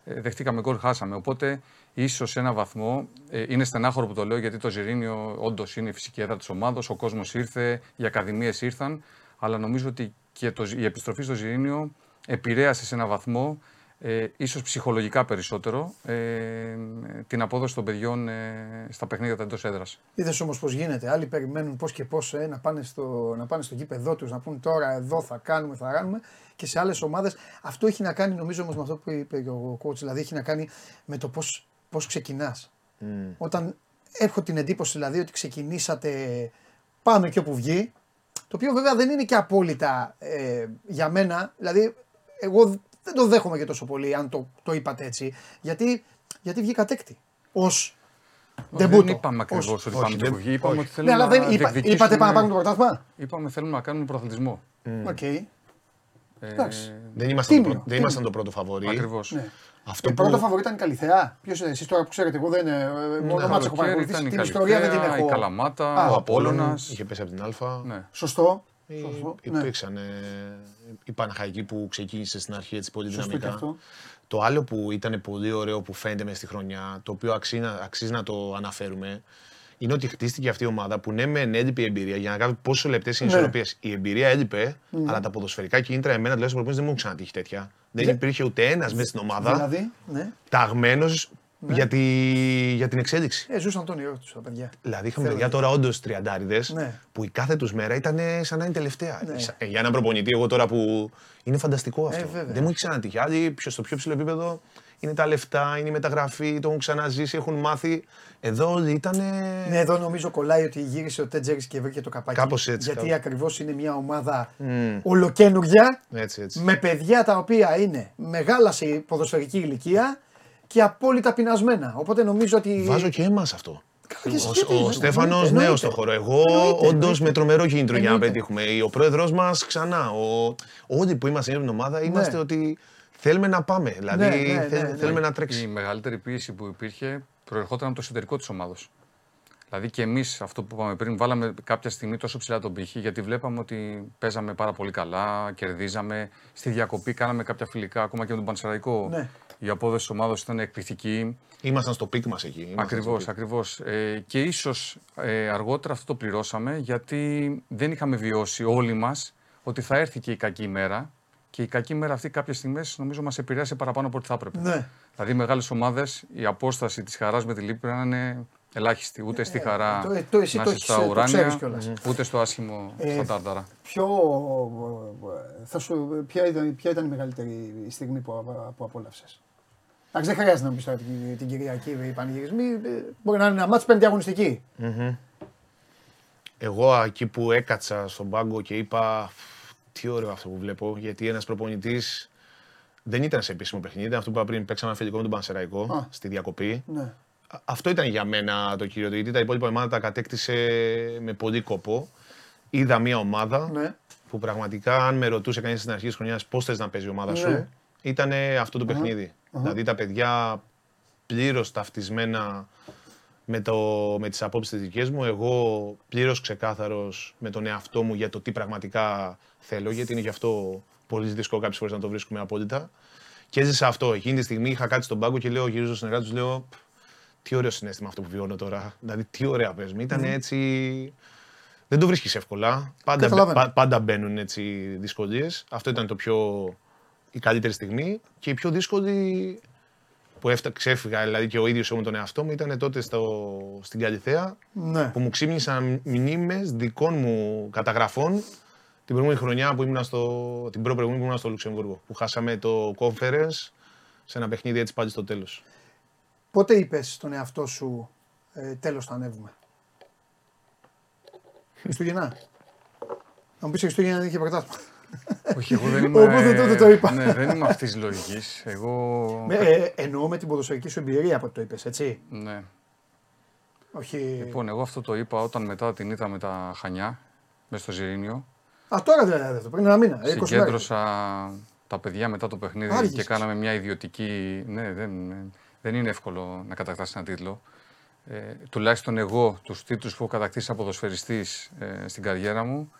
Ε, δεχτήκαμε γκολ, χάσαμε. Οπότε ίσως σε ένα βαθμό ε, είναι στενάχωρο που το λέω γιατί το Ζιρίνιο όντως είναι η φυσική έδρα της ομάδα. Ο κόσμος ήρθε, οι ακαδημίες ήρθαν. Αλλά νομίζω ότι και το, η επιστροφή στο Ζιρίνιο επηρέασε σε ένα βαθμό ε, ίσως ψυχολογικά περισσότερο, ε, την απόδοση των παιδιών ε, στα παιχνίδια τα εντός έδρας. Είδες όμως πώς γίνεται. Άλλοι περιμένουν πώς και πώς ε, να, πάνε στο, να πάνε στο γήπεδό τους, να πούν τώρα εδώ θα κάνουμε, θα κάνουμε. Και σε άλλες ομάδες αυτό έχει να κάνει νομίζω όμως με αυτό που είπε και ο coach. Δηλαδή έχει να κάνει με το πώς πώς ξεκινάς. Όταν έχω την εντύπωση δηλαδή ότι ξεκινήσατε πάμε και όπου βγει. Το οποίο βέβαια δεν είναι και απόλυτα ε, για μένα. Δηλαδή, εγώ δεν το δέχομαι και τόσο πολύ αν το, το είπατε έτσι. Γιατί, γιατί βγήκατε έκτη. Ως Δεν Ντεμπούτο. είπαμε ακριβώς ότι όχι, πάμε δεν- τη φυγή. Είπαμε όχι. ότι θέλουμε Ναι, αλλά δεν να είπα, διεκδικήσουμε- είπατε πάμε να πάρουμε το πρωτάθλημα; Είπαμε θέλουμε να κάνουμε πρωταθλητισμό. Οκ. Ε, Εντάξει. Δεν ήμασταν, Τίμιο, το, δεν τίμιο. ήμασταν το πρώτο φαβορή. Ακριβώς. Ναι. Αυτό Ε, που... πρώτο φαβορή ήταν η Καλλιθέα. Ποιος είναι εσείς τώρα που ξέρετε, εγώ δεν. ε, Μόνο μάτσα έχω Καλοκαίρι παρακολουθήσει. ήταν η Την ιστορία δεν την Καλλιθέα, έχω. η Καλαμάτα, Α, ο ο Απόλλωνας. Απόλλωνας είχε πέσει από την Α. Ναι. Σωστό. Ε, Σωστό. Ναι. Υπήρξαν ε, η Παναχαϊκή που ξεκίνησε στην αρχή έτσι πολύ Σωστό και δυναμικά. αυτό. Το άλλο που ήταν πολύ ωραίο που φαίνεται μέσα στη χρονιά, το οποίο αξίζει, να- αξίζει να το αναφέρουμε, είναι ότι χτίστηκε αυτή η ομάδα που ναι, μεν έλειπε η εμπειρία για να κάνει πόσο λεπτές είναι οι Ναι. ισορροπίες. Η εμπειρία έλειπε, αλλά τα ποδοσφαιρικά κίνητρα, εμένα τουλάχιστον προπονητής δεν μου έχουν ξανατύχει τέτοια. Δεν Δε- υπήρχε ούτε ένας μέσα στην ομάδα Δηλαδή, ναι. ταγμένος για, τη, για την εξέλιξη. Ε, ζούσαν τον ιό τους τα παιδιά. Δηλαδή είχαμε Θέλω παιδιά να- τώρα όντως τριαντάριδες Ναι. που η κάθε τους μέρα ήταν σαν να είναι τελευταία. Ναι. Ε, Για έναν προπονητή, εγώ τώρα που. Είναι φανταστικό αυτό. βέβαια. Δεν μου έχει ξανατύχει. Άλλοι πιο- στο πιο ψηλό επίπεδο είναι τα λεφτά, είναι η μεταγραφή, το έχουν ξαναζήσει, έχουν μάθει. Εδώ όλοι ήταν. Ναι, εδώ νομίζω κολλάει ότι γύρισε ο Τέτζερη και βρήκε το καπάκι. Κάπως έτσι, Γιατί κάπως. ακριβώς είναι μια ομάδα Μμμ. ολοκένουργια Έτσι, έτσι. με παιδιά τα οποία είναι μεγάλα σε ποδοσφαιρική ηλικία και απόλυτα πεινασμένα. Οπότε νομίζω ότι. Βάζω και εμάς αυτό. και εσύ, Ο, γιατί, ο εννοείται, Στέφανος εννοείται. νέος στο χώρο. Εγώ Εννοείται, όντως εννοείται. με τρομερό κίνητρο για να Εννοείται. πετύχουμε. Ο πρόεδρός μας ξανά. Ο, όλοι που είμαστε στην ομάδα είμαστε ότι θέλουμε να πάμε. Δηλαδή Ναι, ναι, θε- ναι, ναι. θέλουμε να Η τρέξει. μεγαλύτερη πίεση που υπήρχε προερχόταν από το εσωτερικό της ομάδα. Δηλαδή και εμείς, αυτό που είπαμε πριν, βάλαμε κάποια στιγμή τόσο ψηλά τον πύχη, γιατί βλέπαμε ότι παίζαμε πάρα πολύ καλά, κερδίζαμε. Στη διακοπή κάναμε κάποια φιλικά, ακόμα και με τον Πανσεραϊκό. Ναι. Η απόδοση της ομάδας ήταν εκπληκτική. Ήμασταν στο peak μας εκεί. Ήμασταν στο Ακριβώς, peak. ακριβώς. Ε, και ίσως ε, αργότερα αυτό το πληρώσαμε γιατί δεν είχαμε βιώσει όλοι μας ότι θα έρθει και η κακή ημέρα. Και η κακή ημέρα αυτή κάποιες στιγμές νομίζω μας επηρέασε παραπάνω από ό,τι θα έπρεπε. Ναι. Δηλαδή, μεγάλες ομάδες, η απόσταση της χαράς με τη λύπη πρέπει να είναι ελάχιστη. Ούτε στη χαρά το- ε, το εσύ να το είσαι έχεις, στα ε, το ουράνια, ξέρεις κιόλας. ούτε στο άσχημο Ε, στα τάρταρα. Ποιο, θα σου, ποια, ήταν, ποια ήταν η μεγαλύτερη στιγμή που, απ- που απόλαυσες; Εντάξει, δεν χρειάζεται να μου πει τώρα την, την Κυριακή οι πανηγυρισμοί. ε, Μπορεί να είναι ένα μάτσο πέμπτη αγωνιστική. Εγώ εκεί που έκατσα στον πάγκο και είπα τι ωραίο αυτό που βλέπω, γιατί ένας προπονητής δεν ήταν σε επίσημο παιχνίδι, ήταν αυτό που είπα πριν, παίξαμε αφεντικό με τον Πανσεραϊκό Α. στη διακοπή. Ναι. Α- Αυτό ήταν για μένα το κύριο, γιατί τα υπόλοιπα ομάδα τα κατέκτησε με πολύ κόπο. Είδα μια ομάδα Ναι. που πραγματικά αν με ρωτούσε κανείς στην αρχή της χρονιάς πώς θες να παίζει η ομάδα Ναι. σου, ήταν αυτό το παιχνιδι Δηλαδή τα παιδιά πλήρως ταυτισμένα με, το, με τις απόψεις τις δικές μου, εγώ πλήρως ξεκάθαρος με τον εαυτό μου για το τι πραγματικά θέλω, γιατί είναι γι' αυτό πολύ δύσκολο κάποιες φορές να το βρίσκουμε απόλυτα. Και έζησα αυτό. Εκείνη τη στιγμή είχα κάτι στον πάγκο και λέω, γυρίζω στον εργάτη τους, λέω, «Π, τι ωραίο συνέστημα αυτό που βιώνω τώρα. Δηλαδή, τι ωραία παίζουμε. Ήταν έτσι. Δεν το βρίσκεις εύκολα. Πάντα, Καταλαβαίνω. πα- πάντα μπαίνουν έτσι δυσκολίες. Αυτό ήταν το πιο, η καλύτερη στιγμή. Και η πιο δύσκολη που έφτα, ξέφυγα δηλαδή και ο ίδιος εγώ με τον εαυτό μου ήταν τότε στο, στην Καλυθέα Ναι. που μου ξύπνησαν μνήμες δικών μου καταγραφών την προηγούμενη χρονιά που ήμουν στο, την προ-προηγούμενη που ήμουν στο Λουξεμβούργο. Που χάσαμε το conference σε ένα παιχνίδι έτσι πάλι στο τέλος. Πότε είπες στον εαυτό σου ε, τέλος θα ανέβουμε; Χριστούγεννα. Να μου πεις Χριστούγεννα δεν είχε πρωτάθλημα. Όχι, εγώ δεν *laughs* είμαι. Οπότε τότε το είπα. Ναι, δεν είμαι αυτής της λογικής. Εγώ. Με, ε, εννοώ με την ποδοσφαιρική σου εμπειρία από το είπες, έτσι. Ναι. Όχι. Λοιπόν, εγώ αυτό το είπα όταν μετά την είδα με τα Χανιά, μέσα στο Ζιρίνιο. Α, τώρα δηλαδή αυτό, πριν ένα μήνα. ε, 20 μέρες. Συγκέντρωσα τα παιδιά μετά το παιχνίδι Άργησες. και κάναμε μια ιδιωτική. Ναι, δεν, δεν είναι εύκολο να κατακτάσει ένα τίτλο. Ε, τουλάχιστον εγώ τους τίτλους που έχω κατακτήσει σαν ποδοσφαιριστής ε, στην καριέρα μου,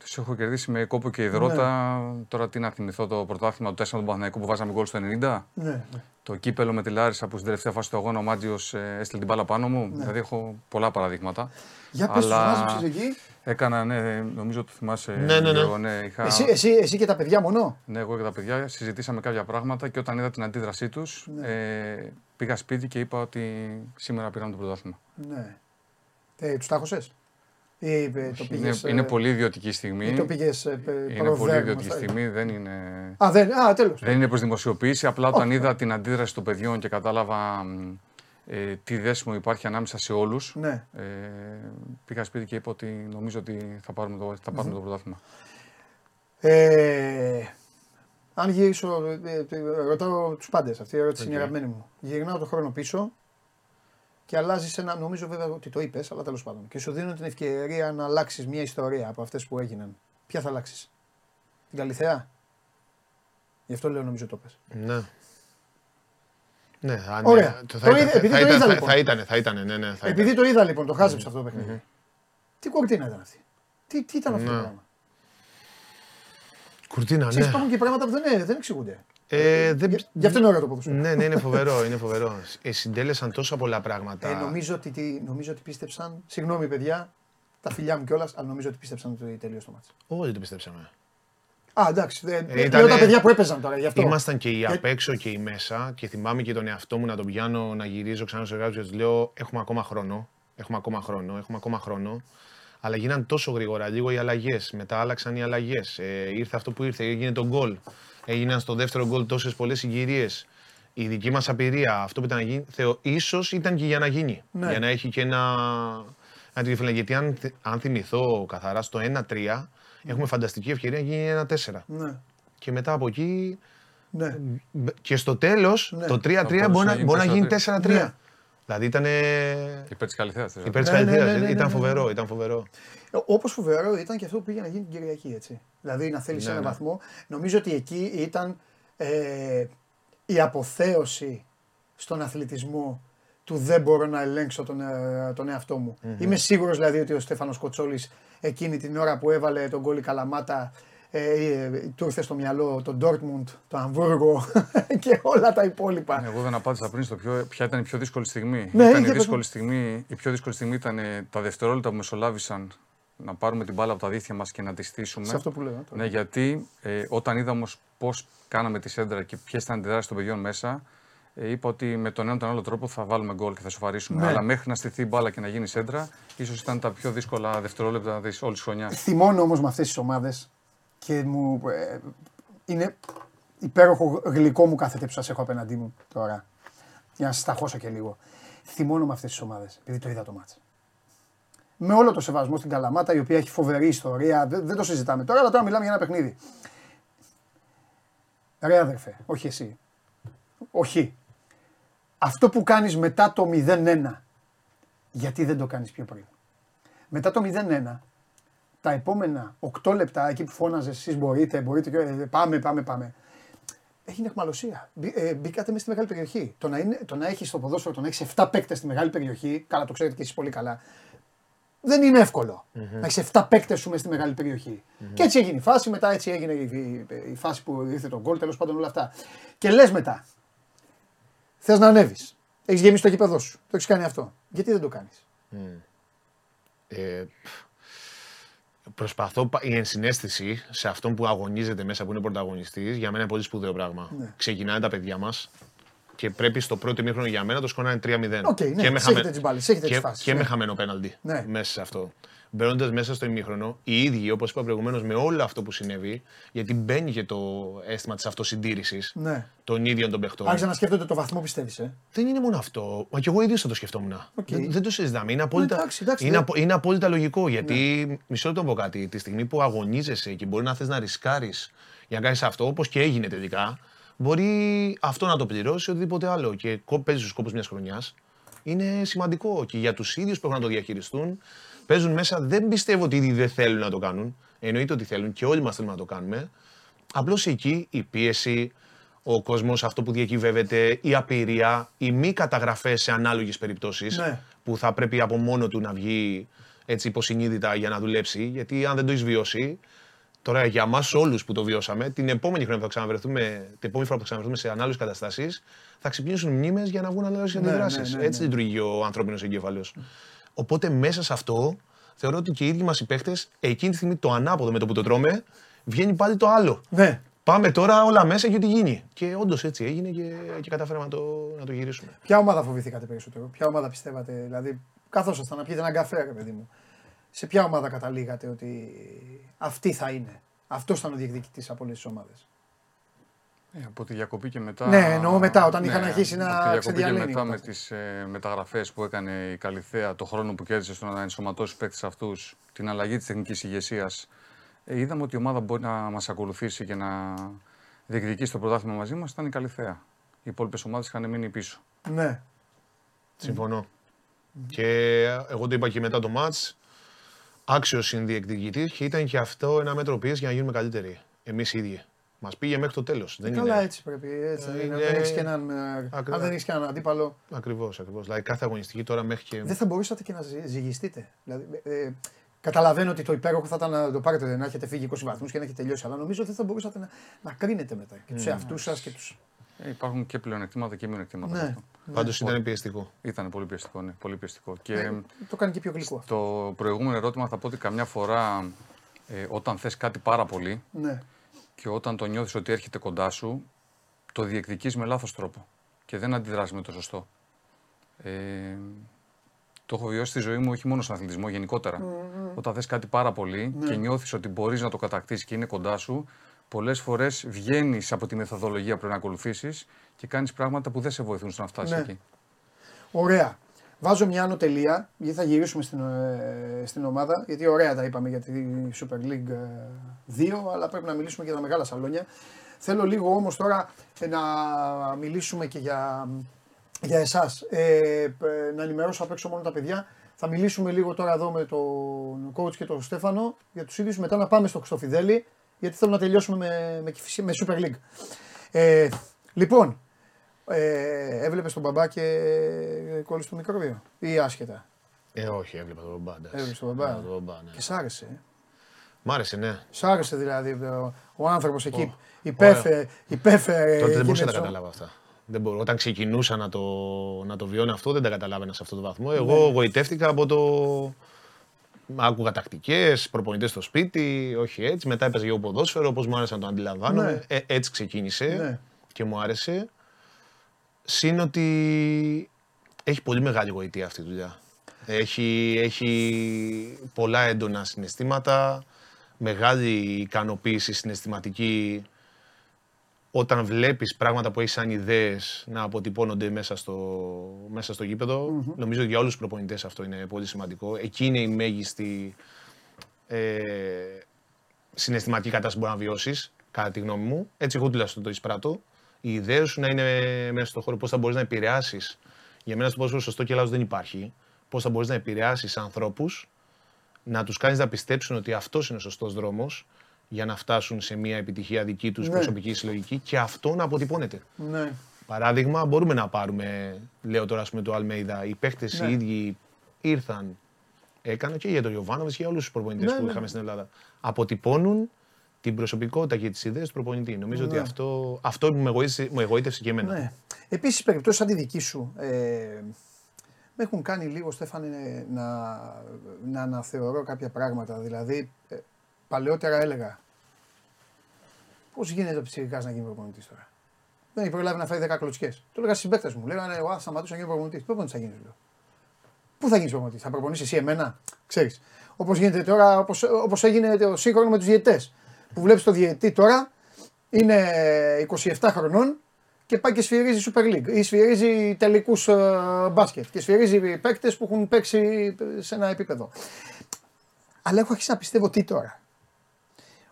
τους έχω κερδίσει με κόπο και υδρότα. Ναι. Τώρα τι να θυμηθώ το πρωτάθλημα του 4 του Παναθηναϊκού που βάζαμε γκολ στο 90. Ναι, ναι. Το κύπελο με τη Λάρισα που στην τελευταία φάση του αγώνα ο Μάτζιος ε, έστειλε την μπάλα πάνω μου. Δηλαδή έχω πολλά παραδείγματα. Για πες, τους Αλλά μάζεψες εκεί. Έκανα, ναι, νομίζω το θυμάσαι. Ναι, ναι, ναι. Γιώργο, ναι, είχα... Εσύ, εσύ, εσύ και τα παιδιά μόνο; Ναι, εγώ και τα παιδιά συζητήσαμε κάποια πράγματα και όταν είδα την αντίδρασή τους, Ναι. ε, πήγα σπίτι και είπα ότι σήμερα πήραμε το πρωτάθλημα. Ναι. Ε, τους τάχωσες. Ή ε, το Είναι, πήγες, είναι ε, πολύ ιδιωτική στιγμή. ή το πήγες ε, πε- είναι πολύ προδέρμα, ιδιωτική θα στιγμή. Δεν είναι, Α, δεν, α, τέλος. δεν είναι προς δημοσιοποίηση. Απλά όταν Όχι. είδα την αντίδραση των παιδιών και κατάλαβα μ, ε, τι δέσιμο υπάρχει ανάμεσα σε όλους. Ναι. Ε, πήγα σπίτι και είπα ότι νομίζω ότι θα πάρουμε το, θα πάρουμε το πρωτάθλημα. Ε, αν γυρίσω, ε, ε, ρωτάω τους πάντες, αυτή η ερώτηση είναι η αγαπημένη μου. Γυρνάω το χρόνο πίσω, και αλλάζεις ένα. Νομίζω βέβαια ότι το είπες, αλλά τέλος πάντων. Και σου δίνουν την ευκαιρία να αλλάξεις μια ιστορία από αυτές που έγιναν. Ποια θα αλλάξεις, Την Καλυθέα; Γι' αυτό λέω νομίζω το πες. Ναι. Ναι, αν, Ωραία. το Το θα, είδα- ήταν, επειδή θα, το ήταν, είδα, θα, λοιπόν. θα ήταν, θα ήταν, ναι, ναι, θα Επειδή ήταν. το είδα λοιπόν, το χάζεψα αυτό το παιχνιδι Τι κορτίνα ήταν αυτή; Τι, τι ήταν αυτό το Ναι. πράγμα; Κουρτίνα, Ξέρεις, ναι. υπάρχουν και πράγματα που δεν, δεν εξηγούνται. Ε, δεν... Γι' γι' αυτό είναι ωραίο το ποδόσφαιρο. Ναι, ναι, είναι φοβερό, είναι φοβερό. Ε, συντέλεσαν τόσα πολλά πράγματα. Ε, νομίζω, ότι, τι- νομίζω ότι πίστεψαν. Συγγνώμη, παιδιά, τα φιλιά μου κιόλας, αλλά νομίζω ότι πίστεψαν ότι τελείωσε το μάτι. Όχι, δεν το πιστέψαμε. Α, εντάξει. Δεν, Ε, λέω ήτανε- τα παιδιά που έπαιζαν τώρα γι' αυτό. Ήμασταν και οι Για- απ' έξω και οι μέσα και θυμάμαι και τον εαυτό μου να τον πιάνω, να γυρίζω ξανά στο εργάτη και τους λέω: Έχουμε ακόμα χρόνο. Έχουμε ακόμα χρόνο. Έχουμε ακόμα χρόνο. Αλλά γίναν τόσο γρήγορα λίγο οι αλλαγές. Μετά άλλαξαν οι αλλαγές. Ε, ήρθε αυτό που ήρθε, έγινε το γκολ. Έγιναν στο δεύτερο γκολ τόσες πολλές συγκυρίες. Η δική μας απειρία, αυτό που ήταν να γίνει, θεω, ίσως ήταν και για να γίνει. Ναι. Για να έχει και ένα. ένα τριφύλλα. Γιατί αν, θυ- αν θυμηθώ καθαρά στο 1-3, έχουμε φανταστική ευκαιρία να γίνει 1-4. Ναι. Και μετά από εκεί Ναι. Μπ- Και στο τέλος, Ναι. το 3-3 μπορούσε μπορεί να να, γίνει μπορεί να γίνει 4-3. 4-3. Ναι. Δηλαδή ήταν Υπέρ της Καλυθέας. υπέρ της Ναι, ναι, ναι, Καλυθέας. ναι, ναι, Ήταν ναι, ναι. φοβερό, ήταν φοβερό. Όπως φοβερό ήταν και αυτό που πήγε να γίνει την Κυριακή. Έτσι. Δηλαδή να θέλει Ναι, ένα ναι. βαθμό. Νομίζω ότι εκεί ήταν ε, η αποθέωση στον αθλητισμό του δεν μπορώ να ελέγξω τον, ε, τον εαυτό μου. Είμαι σίγουρος δηλαδή ότι ο Στέφανος Κοτσόλης εκείνη την ώρα που έβαλε τον γκολ η Καλαμάτα ε, ε, του ήρθε στο μυαλό το Ντόρτμουντ, το Αμβούργο *laughs* και όλα τα υπόλοιπα. Εγώ δεν απάντησα πριν στο ποιο, ποια ήταν η πιο δύσκολη στιγμή. Ναι, ήταν για η, πες μου. δύσκολη στιγμή. η πιο δύσκολη στιγμή ήταν ε, τα δευτερόλεπτα που μεσολάβησαν να πάρουμε την μπάλα από τα δίχτυα μας και να τη στήσουμε. Σε αυτό που λέω. τώρα. Ναι, γιατί ε, όταν είδα όμως πώς κάναμε τη σέντρα και ποιες ήταν οι αντιδράσεις των παιδιών μέσα, ε, είπα ότι με τον ένα τον άλλο τρόπο θα βάλουμε γκολ και θα σοφαρίσουμε. Ναι. Αλλά μέχρι να στηθεί η μπάλα και να γίνει σέντρα, ίσως ήταν τα πιο δύσκολα δευτερόλεπτα τη όλη χρονιά. Θυμώνω όμως με αυτές τις ομάδες και μου ε, είναι υπέροχο γλυκό μου κάθεται που σας έχω απέναντί μου τώρα. Για να σας ταχώσω και λίγο. Θυμώνω με αυτές τις ομάδες, επειδή το είδα το μάτς. Με όλο το σεβασμό στην Καλαμάτα, η οποία έχει φοβερή ιστορία, δεν, δεν το συζητάμε τώρα, αλλά τώρα μιλάμε για ένα παιχνίδι. Ρε αδερφέ, όχι εσύ. Όχι. Αυτό που κάνεις μετά το 0-1, γιατί δεν το κάνεις πιο πριν. Μετά το 0-1, τα επόμενα 8 λεπτά, εκεί που φώναζες εσείς μπορείτε, μπορείτε, και, ε, πάμε, πάμε, πάμε. Έγινε εχμαλωσία. Μπή- ε, μπήκατε μέσα στη μεγάλη περιοχή. Το να, είναι, το να έχεις στο ποδόσφαιρο, το να έχεις 7 παίκτες στη μεγάλη περιοχή, καλά το ξέρετε και εσείς πολύ καλά, δεν είναι εύκολο. Να έχεις 7 παίκτες σου μέσα στη μεγάλη περιοχή. Και έτσι έγινε η φάση, μετά έτσι έγινε η, η- η φάση που ήρθε το γκολ, τέλος πάντων όλα αυτά. Και λες μετά, θες να ανέβεις. Έχεις γεμίσει το γήπεδο σου. Το έχεις κάνει αυτό. Γιατί δεν το κάνεις; Ε, προσπαθώ, πα- η ενσυναίσθηση σε αυτόν που αγωνίζεται μέσα, που είναι πρωταγωνιστής, για μένα είναι πολύ σπουδαίο πράγμα. Ναι. Ξεκινάνε τα παιδιά μας και πρέπει στο πρώτο ημίχρονο για μένα το σκορ να είναι 3-0. Οκ, ναι, και με, έχετε τις μπάλες, έχετε τις και, φάσεις, και ναι. με χαμένο πέναλτι Ναι. μέσα σε αυτό. Μπαίνοντας μέσα στο ημίχρονο, οι ίδιοι, όπως είπα προηγουμένως, με όλο αυτό που συνέβη, γιατί μπαίνει και το αίσθημα της αυτοσυντήρησης Ναι. των ίδιων των παιχτών. Άρχισαν να σκέφτονται το βαθμό πιστεύεις. Ε; Δεν είναι μόνο αυτό. Μα και εγώ ίδιος θα το σκεφτόμουν. Οκ. Δεν, δεν το συζητάμε. Είναι απόλυτα, εντάξει, εντάξει, είναι, δεν- απο- είναι απόλυτα λογικό. Γιατί μισό λεπτό να πω κάτι. Τη στιγμή που αγωνίζεσαι και μπορεί να θες να ρισκάρεις για να κάνεις αυτό, όπως και έγινε τελικά, μπορεί αυτό να το πληρώσει οτιδήποτε άλλο. Και κο- παίζεις τους κόπους μιας χρονιάς. Είναι σημαντικό. Και για τους ίδιους που έχουν να το διαχειριστούν, παίζουν μέσα. Δεν πιστεύω ότι ήδη δεν θέλουν να το κάνουν. Εννοείται ότι θέλουν και όλοι μας θέλουμε να το κάνουμε. Απλώς εκεί η πίεση, ο κόσμος, αυτό που διακυβεύεται, η απειρία, οι μη καταγραφές σε ανάλογες περιπτώσεις Ναι. που θα πρέπει από μόνο του να βγει έτσι υποσυνείδητα για να δουλέψει. Γιατί αν δεν το έχεις βιώσει, τώρα για εμά όλους που το βιώσαμε, την επόμενη χρονιά που θα ξαναβρεθούμε, την επόμενη φορά που θα ξαναβρεθούμε σε ανάλογες καταστάσεις, θα ξυπνήσουν μνήμες για να βγουν ανάλογες Ναι, αντιδράσεις. ναι, ναι, Έτσι ναι. λειτουργεί ο ανθρώπινος εγκέφαλος. Οπότε μέσα σε αυτό θεωρώ ότι και οι ίδιοι μας οι παίχτες εκείνη τη στιγμή το ανάποδο με το που το τρώμε, βγαίνει πάλι το άλλο. Ναι. Πάμε τώρα όλα μέσα και ό,τι γίνει. Και όντως έτσι έγινε και, και καταφέραμε να το, να το γυρίσουμε. Ποια ομάδα φοβηθήκατε περισσότερο, ποια ομάδα πιστεύατε, δηλαδή καθόσασταν να πιείτε έναν καφέ, ρε παιδί μου. Σε ποια ομάδα καταλήγατε ότι αυτή θα είναι; Αυτός ήταν ο διεκδικητής από όλες τις ομάδες. Ε, από τη διακοπή και μετά. Ναι, εννοώ μετά, όταν είχαν αρχίσει να Από τη διακοπή και ξεδιαλύνει μετά η με κατάσταση. τις ε, μεταγραφές που έκανε η Καλυθέα, το χρόνο που κέρδισε στο να ενσωματώσει παίκτες αυτούς, την αλλαγή της τεχνικής ηγεσίας, ε, είδαμε ότι η ομάδα μπορεί να μας ακολουθήσει και να διεκδικήσει το πρωτάθλημα μαζί μας ήταν η Καλυθέα. Οι υπόλοιπες ομάδες είχαν μείνει πίσω. Ναι. Συμφωνώ. Και εγώ το είπα και μετά το μάτς, άξιος συνδιεκδικητής και ήταν και αυτό ένα μέτρο πίεσης για να γίνουμε καλύτεροι. Εμείς οι ίδιοι. Μας πήγε μέχρι το τέλος. Δεν Καλά, είναι... έτσι πρέπει. Έτσι, Ε, είναι. είναι- Δεν έχεις και έναν, ε, Ακριβώς. αν δεν έχεις κανέναν αντίπαλο, Ακριβώς, ακριβώς. Δηλαδή κάθε αγωνιστική τώρα μέχρι και... δεν θα μπορούσατε και να ζυ- ζυγιστείτε. Δηλαδή, ε, καταλαβαίνω ότι το υπέροχο θα ήταν να το πάρετε, να έχετε φύγει 20 βαθμούς και να έχετε τελειώσει. Αλλά νομίζω ότι δεν θα μπορούσατε να, να κρίνετε μετά και τους εαυτούς σας και του. Ε, υπάρχουν και πλεονεκτήματα και μειονεκτήματα. Ναι. σε αυτό. Πάντως ήταν πιεστικό. Ήταν πολύ πιεστικό, ναι, πολύ πιεστικό. Και Ε, το κάνει και πιο γλυκό. αυτό. το προηγούμενο ερώτημα θα πω ότι καμιά φορά ε, όταν θες κάτι πάρα πολύ Ναι. και όταν το νιώθεις ότι έρχεται κοντά σου, το διεκδικείς με λάθος τρόπο και δεν αντιδράς με το σωστό. Ε, το έχω βιώσει στη ζωή μου όχι μόνο στον αθλητισμό, γενικότερα. Όταν θες κάτι πάρα πολύ Ναι. και νιώθεις ότι μπορείς να το κατακτήσεις και είναι κοντά σου, πολλές φορές βγαίνεις από τη μεθοδολογία που πρέπει να ακολουθήσεις και κάνεις πράγματα που δεν σε βοηθούν στο να φτάσεις Ναι. εκεί. Ωραία. Βάζω μια άνω τελεία, γιατί θα γυρίσουμε στην, ε, στην ομάδα. Γιατί ωραία τα είπαμε για τη Super League ε, 2, αλλά πρέπει να μιλήσουμε και για τα μεγάλα σαλόνια. Θέλω λίγο όμως τώρα ε, να μιλήσουμε και για, για εσάς. Ε, ε, να ενημερώσω απ' έξω μόνο τα παιδιά. Θα μιλήσουμε λίγο τώρα εδώ με τον coach και τον Στέφανο για τους ίδιους. Μετά να πάμε στο Χρυστοφιδέλη, γιατί θέλω να τελειώσουμε με, με, Κηφισί- με Super League. Ε, λοιπόν, ε, έβλεπες τον μπαμπά και κόλλησε το μικρόβιο ή άσχετα; Ε, όχι, έβλεπα τον μπαμπά. εντάξει. Έβλεπες τον μπαμπά. Ναι, τον μπαμπά, ναι. Και σ' άρεσε. ε. Μ' άρεσε, ναι. Σ' άρεσε δηλαδή ο, ο άνθρωπος εκεί. Υπέφερε. υπέφερε Τότε δεν μπορούσα να τα εκείνες- καταλάβω αυτά. Δεν μπορώ. Όταν ξεκινούσα να το, να το βιώνω αυτό, δεν τα καταλάβαινα σε αυτό το βαθμό. Εγώ γοητεύτηκα από το. Άκουγα τακτικές, προπονητές στο σπίτι, όχι έτσι. Μετά έπαιζε και εγώ ποδόσφαιρο, όπως μου άρεσε να το αντιλαμβάνομαι. Ναι. Ε, έτσι ξεκίνησε Ναι. και μου άρεσε. Συν ότι έχει πολύ μεγάλη γοητεία αυτή η δουλειά. Έχει, έχει πολλά έντονα συναισθήματα, μεγάλη ικανοποίηση συναισθηματική όταν βλέπεις πράγματα που έχεις σαν ιδέες να αποτυπώνονται μέσα στο, μέσα στο γηπεδο Νομίζω ότι για όλους τους προπονητές αυτό είναι πολύ σημαντικό. Εκεί είναι η μέγιστη ε, συναισθηματική κατάσταση που μπορεί να βιώσεις, κατά τη γνώμη μου. Έτσι εγώ τουλάχιστον το εισπράττω. Η ιδέα σου να είναι μέσα στον χώρο, πώς θα μπορείς να επηρεάσεις. Για μένα στο ποδόσφαιρο σωστό και λάθος δεν υπάρχει. Πώς θα μπορείς να επηρεάσεις ανθρώπους να τους κάνεις να πιστέψουν ότι αυτός είναι ο σωστός δρόμος για να φτάσουν σε μια επιτυχία δική τους Ναι. προσωπική συλλογική και αυτό να αποτυπώνεται. Ναι. Παράδειγμα, μπορούμε να πάρουμε, λέω τώρα ας πούμε το Αλμέιδα, οι παίχτες Ναι. οι ίδιοι ήρθαν, έκανα και για τον Ιωβάνοβιτς και για όλους τους προπονητές Ναι, που ναι. είχαμε στην Ελλάδα. Αποτυπώνουν την προσωπικότητα και τις ιδέες του προπονητή. Νομίζω ότι Ναι. αυτό, αυτό μου, εγωίτευσε, μου εγωίτευσε και εμένα. ναι. Επίσης, περιπτώσεις σαν τη δική σου. Ε, με έχουν κάνει λίγο, Στέφανε, να, να αναθεωρώ κάποια πράγματα. Δηλαδή, ε, παλαιότερα έλεγα. Πώς γίνεται ο Πιτσυρικά να γίνει προπονητής τώρα; Δεν έχει προλάβει να φάει 10 κλωτσιές. Το έλεγα στι συμπαίκτες μου. Λέγανε, Εγώ θα σταματήσω να γίνω προπονητής. Τι προπονητής θα γίνεις, λέω. Πού θα γίνεις προπονητής, θα προπονήσεις εσύ εμένα, ξέρεις. Όπως γίνεται τώρα, όπως έγινε το σύγχρονο με τους διαιτητές. Που βλέπεις το διαιτητή τώρα, είναι 27 χρονών και πάει και σφυρίζει Super League ή σφυρίζει τελικούς μπάσκετ και σφυρίζει παίκτες που έχουν παίξει σε ένα επίπεδο. Αλλά έχω αρχίσει να πιστεύω τι τώρα.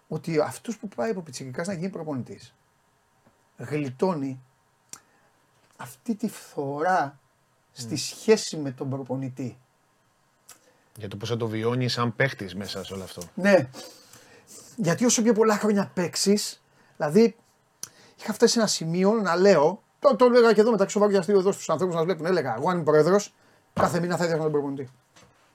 Ότι αυτός που πάει από πιτσιρικά να γίνει προπονητής γλιτώνει αυτή τη φθορά στη σχέση με τον προπονητή. Για το πώς θα το βιώνει σαν παίχτης μέσα σε όλο αυτό. Ναι. Γιατί όσο πιο πολλά χρόνια παίξεις, δηλαδή είχα φτάσει σε ένα σημείο να λέω. Το, το έλεγα και εδώ μεταξύ σοβαρού και αστείου εδώ στους ανθρώπους να βλέπουν. Έλεγα, εγώ αν είμαι πρόεδρος, κάθε μήνα θα έδιωχνα τον προπονητή.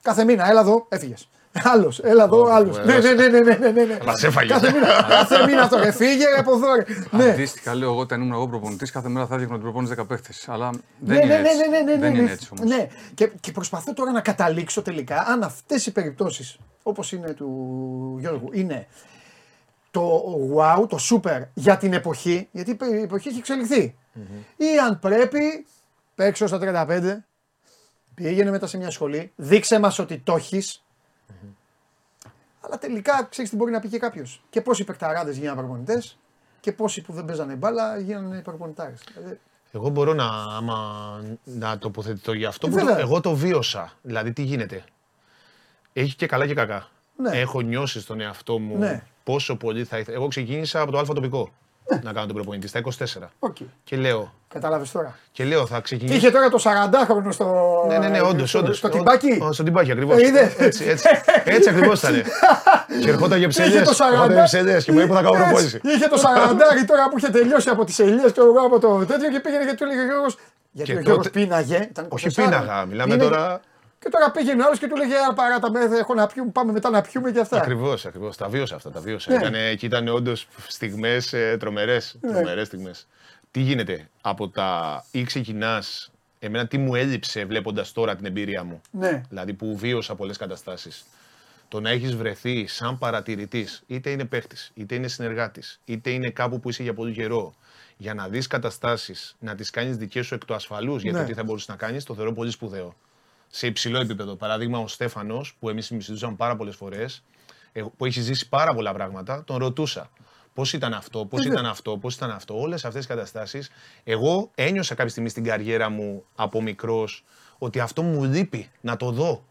Κάθε μήνα, έλα εδώ, έφυγες. Άλλος, έλα εδώ, Ω, άλλος. που Ναι, ναι, ναι, ναι, ναι, ναι, ναι, ναι. Μας έφαγες. Κάθε μήνα, κάθε μήνα αυτό. Ρε, φύγε ρε, από εδώ. ρε. Ναι. Αντίστοιχα, λέω εγώ, όταν ήμουν εγώ προπονητής, κάθε μέρα θα έδειχνα ότι προπονητή 10 παίχτες. Αλλά Ναι, δεν ναι, είναι ναι, έτσι. ναι, ναι, ναι, Δεν ναι, είναι ναι. έτσι όμως. Ναι. Και, και προσπαθώ τώρα να καταλήξω τελικά αν αυτές οι περιπτώσεις όπως είναι του Γιώργου είναι το wow, το super για την εποχή, γιατί η εποχή έχει εξελιχθεί. Ή αν πρέπει, παίξω στα 35, πήγαινε μετά σε μια σχολή, δείξε μας ότι το έχεις. Αλλά τελικά ξέρεις τι μπορεί να πει και κάποιος. Και πόσοι παικταράδες γίνανε προπονητές και πόσοι που δεν παίζανε μπάλα γίνανε προπονητάρες. Δηλαδή, Εγώ μπορώ να, άμα, να τοποθετηθώ για αυτό. Ε, που το- βέβαια. εγώ το βίωσα. Δηλαδή, τι γίνεται; Έχει και καλά και κακά. Ναι. Έχω νιώσει στον εαυτό μου Ναι. πόσο πολύ θα ήθελα. Εγώ ξεκίνησα από το Α τοπικό. Να κάνω τον προπονητή στα 24. Οκ. Και λέω, Κατάλαβες τώρα. και λέω θα Και ξεκινήσω. είχε τώρα το 40χρονο στο. Ναι, ναι, ναι, όντως. στο, στο Τυμπάκι. Στο τυμπάκι ακριβώς. Ε, είδε. Έτσι, έτσι, έτσι ακριβώς ήταν. *laughs* και ερχόταν για ψελιές. Είχε το 40. Ερχόταν για ψελιές και μου είπε θα κάνω Έτσι. προπόνηση. Είχε το 40 τώρα που είχε τελειώσει από τις ελιές και εγώ από το τέτοιο και πήγαινε και του έλεγε ο Γιώργος, Γιατί Και ο Γιώργος τότε- πίναγε. Ήταν Όχι 24. πίναγα, μιλάμε Είναι- τώρα. Και τώρα πήγαινε άλλος και του λέγε «Α, παρά τα μέθα, έχω να πιούμε, πάμε μετά να πιούμε και αυτά. Ακριβώς, ακριβώς. Τα βίωσα αυτά. Τα βίωσα. Ναι. Ήτανε, εκεί ήταν όντως στιγμές ε, τρομερές. Ναι. Τρομερές στιγμές. Τι γίνεται από τα ή ξεκινάς, εμένα τι μου έλειψε βλέποντας τώρα την εμπειρία μου; Ναι. Δηλαδή που βίωσα πολλές καταστάσεις. Το να έχεις βρεθεί σαν παρατηρητής, είτε είναι παίχτης, είτε είναι συνεργάτης, είτε είναι κάπου που είσαι για πολύ καιρό, για να δεις καταστάσεις, να τις κάνεις δικές σου εκ του ασφαλούς για Ναι. το τι θα μπορούσες να κάνεις, το θεωρώ πολύ σπουδαίο. Σε υψηλό επίπεδο. Παράδειγμα, ο Στέφανος, που εμείς συζητούσαμε πάρα πολλές φορές, που έχει ζήσει πάρα πολλά πράγματα, τον ρωτούσα. Πώς ήταν αυτό, πώς Ε, ήταν αυτό, πώς ήταν αυτό. Όλες αυτές τις καταστάσεις. Εγώ ένιωσα κάποια στιγμή στην καριέρα μου από μικρός ότι αυτό μου λείπει να το δω.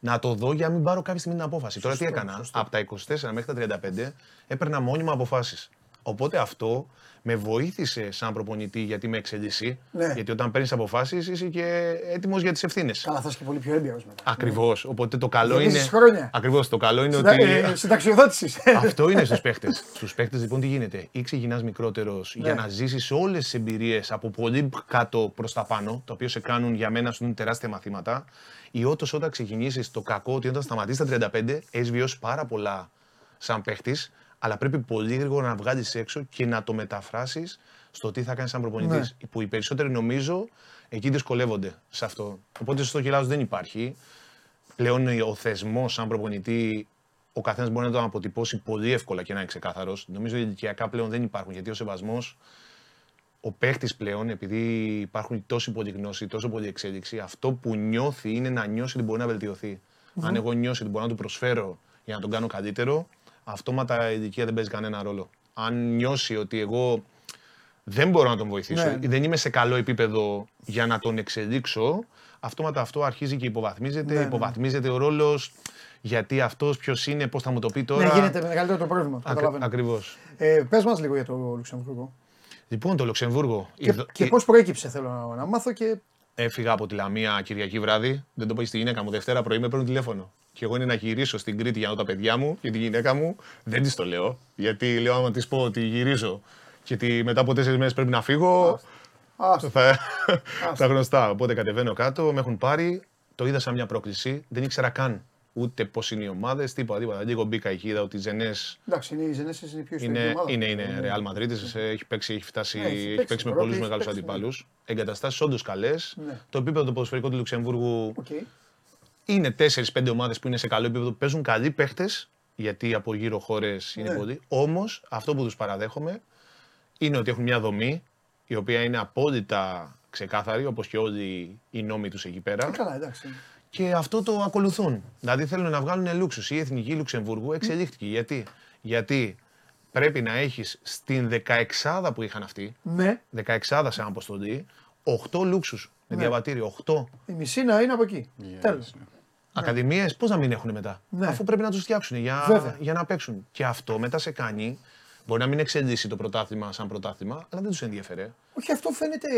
Να το δω για να μην πάρω κάποια στιγμή την απόφαση. Τώρα τι έκανα. Από τα 24 μέχρι τα 35 έπαιρνα μόνιμα αποφάσεις. Οπότε αυτό με βοήθησε σαν προπονητή γιατί με εξελίσσει. Ναι. Γιατί όταν παίρνεις αποφάσεις είσαι και έτοιμος για τις ευθύνες. Καλά, θα είσαι και πολύ πιο έμπειρο μετά. Ακριβώς. Οπότε το καλό είναι. Γεμίζεις χρόνια. Ακριβώς. Το καλό είναι Συντα- ότι. ε, Συνταξιοδότησης. *laughs* Αυτό είναι στους παίχτες. Στους παίχτες λοιπόν τι γίνεται; Ή ξεκινάς μικρότερος για Ναι. να ζήσεις όλες τις εμπειρίες από πολύ κάτω προς τα πάνω, το οποίο σε κάνουν για μένα σου είναι τεράστια μαθήματα. Ή ότω όταν ξεκινήσεις το κακό, ότι όταν σταματήσεις τα 35, έχεις βιώσει πάρα πολλά σαν παίχτης, αλλά πρέπει πολύ γρήγορα να βγάλεις έξω και να το μεταφράσεις στο τι θα κάνεις σαν προπονητής. Ναι. Που οι περισσότεροι νομίζω εκεί δυσκολεύονται σε αυτό. Οπότε στο χιλιάδο δεν υπάρχει πλέον ο θεσμός σαν προπονητή, ο καθένας μπορεί να τον αποτυπώσει πολύ εύκολα και να είναι ξεκάθαρος. Νομίζω ότι ηλικιακά πλέον δεν υπάρχουν γιατί ο σεβασμός, ο παίχτης πλέον, επειδή υπάρχουν τόση πολλή γνώση, τόσο πολλή εξέλιξη, αυτό που νιώθει είναι να νιώσει ότι μπορεί να βελτιωθει Αν εγώ νιώσω ότι μπορώ να του προσφέρω για να τον κάνω καλύτερο, αυτόματα η ηλικία δεν παίζει κανένα ρόλο. Αν νιώσει ότι εγώ δεν μπορώ να τον βοηθήσω, Ναι. ή δεν είμαι σε καλό επίπεδο για να τον εξελίξω, αυτόματα αυτό αρχίζει και υποβαθμίζεται. Ναι, ναι. Υποβαθμίζεται ο ρόλος, γιατί αυτός ποιος είναι, πώς θα μου το πει τώρα. Ναι, γίνεται μεγαλύτερο το πρόβλημα. το Καταλαβαίνω. Ακριβώς. Ε, Πες μας λίγο για το Λουξεμβούργο. Λοιπόν, το Λουξεμβούργο. Και, Ιδο- και ε, πώς προέκυψε, θέλω να, να μάθω και. Έφυγα από τη Λαμία Κυριακή βράδυ. Δεν το πω στη γυναίκα μου. Δευτέρα πρωί με παίρνουν τηλέφωνο. Και εγώ είναι να γυρίσω στην Κρήτη για να δω τα παιδιά μου και τη γυναίκα μου δεν της το λέω. Γιατί λέω, άμα της πω ότι γυρίζω και ότι μετά από τέσσερις μέρες πρέπει να φύγω. Άστο. Θα... τα γνωστά. Οπότε κατεβαίνω κάτω, με έχουν πάρει. Το είδα σαν μια πρόκληση. Δεν ήξερα καν ούτε πώς είναι οι ομάδες, τίποτα, τίποτα. Λίγο μπήκα εκεί, είδα ότι οι Ζενές Εντάξει, είναι, οι Ζενέσε είναι η πιο ιστορική είναι, ομάδα. είναι, είναι Real Madrid, έχει παίξει, έχει, φτάσει, Ναι, έχει έχει παίξει παίξει με Ευρώπη, πολλούς έχει μεγάλους παίξει, αντιπάλους. Εγκαταστάσεις όντως καλές. Ναι. Το επίπεδο του ποδοσφαιρικού του Λουξεμβούργου Οκ. Είναι 4-5 ομάδες που είναι σε καλό επίπεδο. Παίζουν καλοί παίχτες, γιατί από γύρω χώρες είναι Ναι. πολλοί. Όμως αυτό που τους παραδέχομαι είναι ότι έχουν μια δομή η οποία είναι απόλυτα ξεκάθαρη, όπως και όλοι οι νόμοι τους εκεί πέρα. Ε, καλά, εντάξει. Και αυτό το ακολουθούν. Δηλαδή θέλουν να βγάλουν λούξους. Η εθνική Λουξεμβούργου εξελίχθηκε. Γιατί, Γιατί πρέπει να έχεις στην 16 που είχαν αυτοί, Ναι, 16 σε αποστολή, 8 λούξους με Ναι. διαβατήριο. 8. η μισή να είναι από εκεί. Τέλος. Ακαδημίες πώς να μην έχουν μετά; Ναι. Αφού πρέπει να τους φτιάξουν για, Βέβαια. για να παίξουν. Και αυτό μετά σε κάνει. Μπορεί να μην εξελίσσει το πρωτάθλημα σαν πρωτάθλημα, αλλά δεν τους ενδιαφέρε. Όχι, αυτό φαίνεται.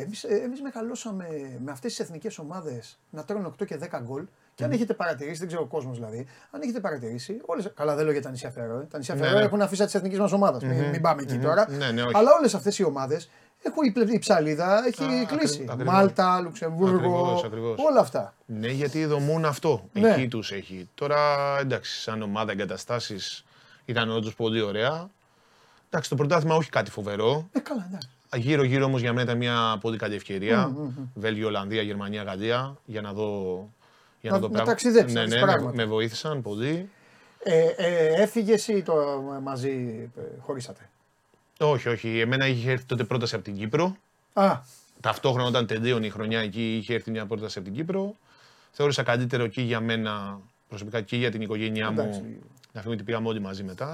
Εμείς, εμείς μεγαλώσαμε με αυτές τις εθνικές ομάδες να τρώνε 8 και 10 γκολ. Και αν έχετε παρατηρήσει, δεν ξέρω ο κόσμος δηλαδή, αν έχετε παρατηρήσει, όλες, καλά δεν λέω για τα νησιά Φερό, ε. τα νησιά Ναι, Φερό ναι. έχουν αφήσει τη εθνική μας ομάδα. Μην, μην πάμε εκεί τώρα. Ναι, ναι, όχι. Αλλά όλες αυτές οι ομάδες έχουν η, πλε- η ψαλίδα, έχει Α, κλείσει. ακρι- ακριβώς. Μάλτα, Λουξεμβούργο, Ακριβώς, ακριβώς. όλα αυτά. Ναι, γιατί δομούν αυτό. Ναι. Εκεί τους έχει. Τώρα εντάξει, σαν ομάδα εγκαταστάσεις ήταν όντως πολύ ωραία. Εντάξει, το πρωτάθλημα όχι κάτι φοβερό. Ε, καλά, εντάξει. Γύρω-γύρω όμως για μένα ήταν μια πολύ καλή ευκαιρία. Βέλγιο, Ολλανδία, Γερμανία, Γαλλία. Για να δω. Για Να- δω να πράγμα. ταξιδέψεις, ναι, να δεις ναι, με, πράγματα. με βοήθησαν πολύ. Ε, ε, έφυγε ή το μαζί ε, χωρίσατε. Όχι, όχι. Εμένα είχε έρθει τότε πρόταση από την Κύπρο. Α, Ταυτόχρονα όταν τελείωνε η χρονιά εκεί είχε έρθει μια πρόταση από την Κύπρο. Θεώρησα καλύτερο και για μένα προσωπικά και για την οικογένειά Εντάξει. μου να φύγουμε ότι πήγαμε όλοι μαζί μετά.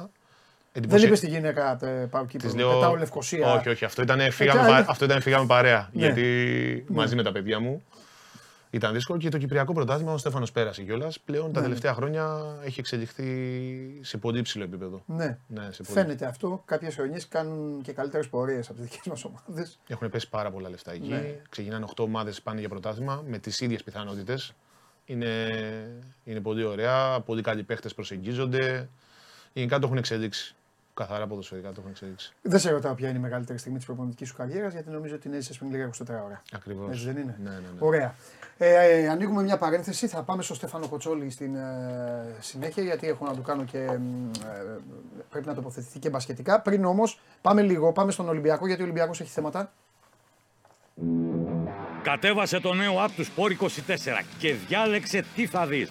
δεν Εντυπωσια- είπες στη γυναίκα ε, πάω Κύπρο, Της λέω, πετάω Λευκοσία. Όχι, όχι. Αυτό ήταν, φύγαμε, κάνει. πα- αυτό ήταν φύγαμε παρέα. Ναι. Γιατί μαζί με τα παιδιά μου. Ήταν δύσκολο και το Κυπριακό πρωτάθλημα ο Στέφανος πέρασε κιόλας. Πλέον τα Ναι, τελευταία χρόνια έχει εξελιχθεί σε πολύ ψηλό επίπεδο. Ναι. Ναι, σε πολύ. Φαίνεται αυτό. Κάποιες χρονιές κάνουν και καλύτερες πορείες από τις δικές μας ομάδες. Έχουν πέσει πάρα πολλά λεφτά εκεί. Ναι. Ξεκινάνε 8 ομάδες πάνε για πρωτάθλημα με τις ίδιες πιθανότητες. Είναι, είναι πολύ ωραία. Πολύ καλοί παίχτε προσεγγίζονται. Γενικά το έχουν εξελίξει. Καθαρά ποδοσφαιρικά το έχουν εξελίξει. Δεν σε ρωτάω ποια είναι η μεγαλύτερη στιγμή της προπονητικής σου καριέρας, γιατί νομίζω ότι είναι έζησε πριν λίγα 24 ώρα. Ακριβώς. Έτσι δεν είναι; Ναι, ναι, ναι. Ωραία. Ε, ε, ανοίγουμε μια παρένθεση. Θα πάμε στο Στέφανο Κοτσόλη στην ε, συνέχεια, γιατί έχω να του κάνω και. μ, ε, πρέπει να τοποθετηθεί και μπασκετικά. Πριν όμως, πάμε λίγο, πάμε στον Ολυμπιακό, γιατί ο Ολυμπιακός έχει θέματα. Κατέβασε το νέο app του Sport 24 και διάλεξε τι θα δεις.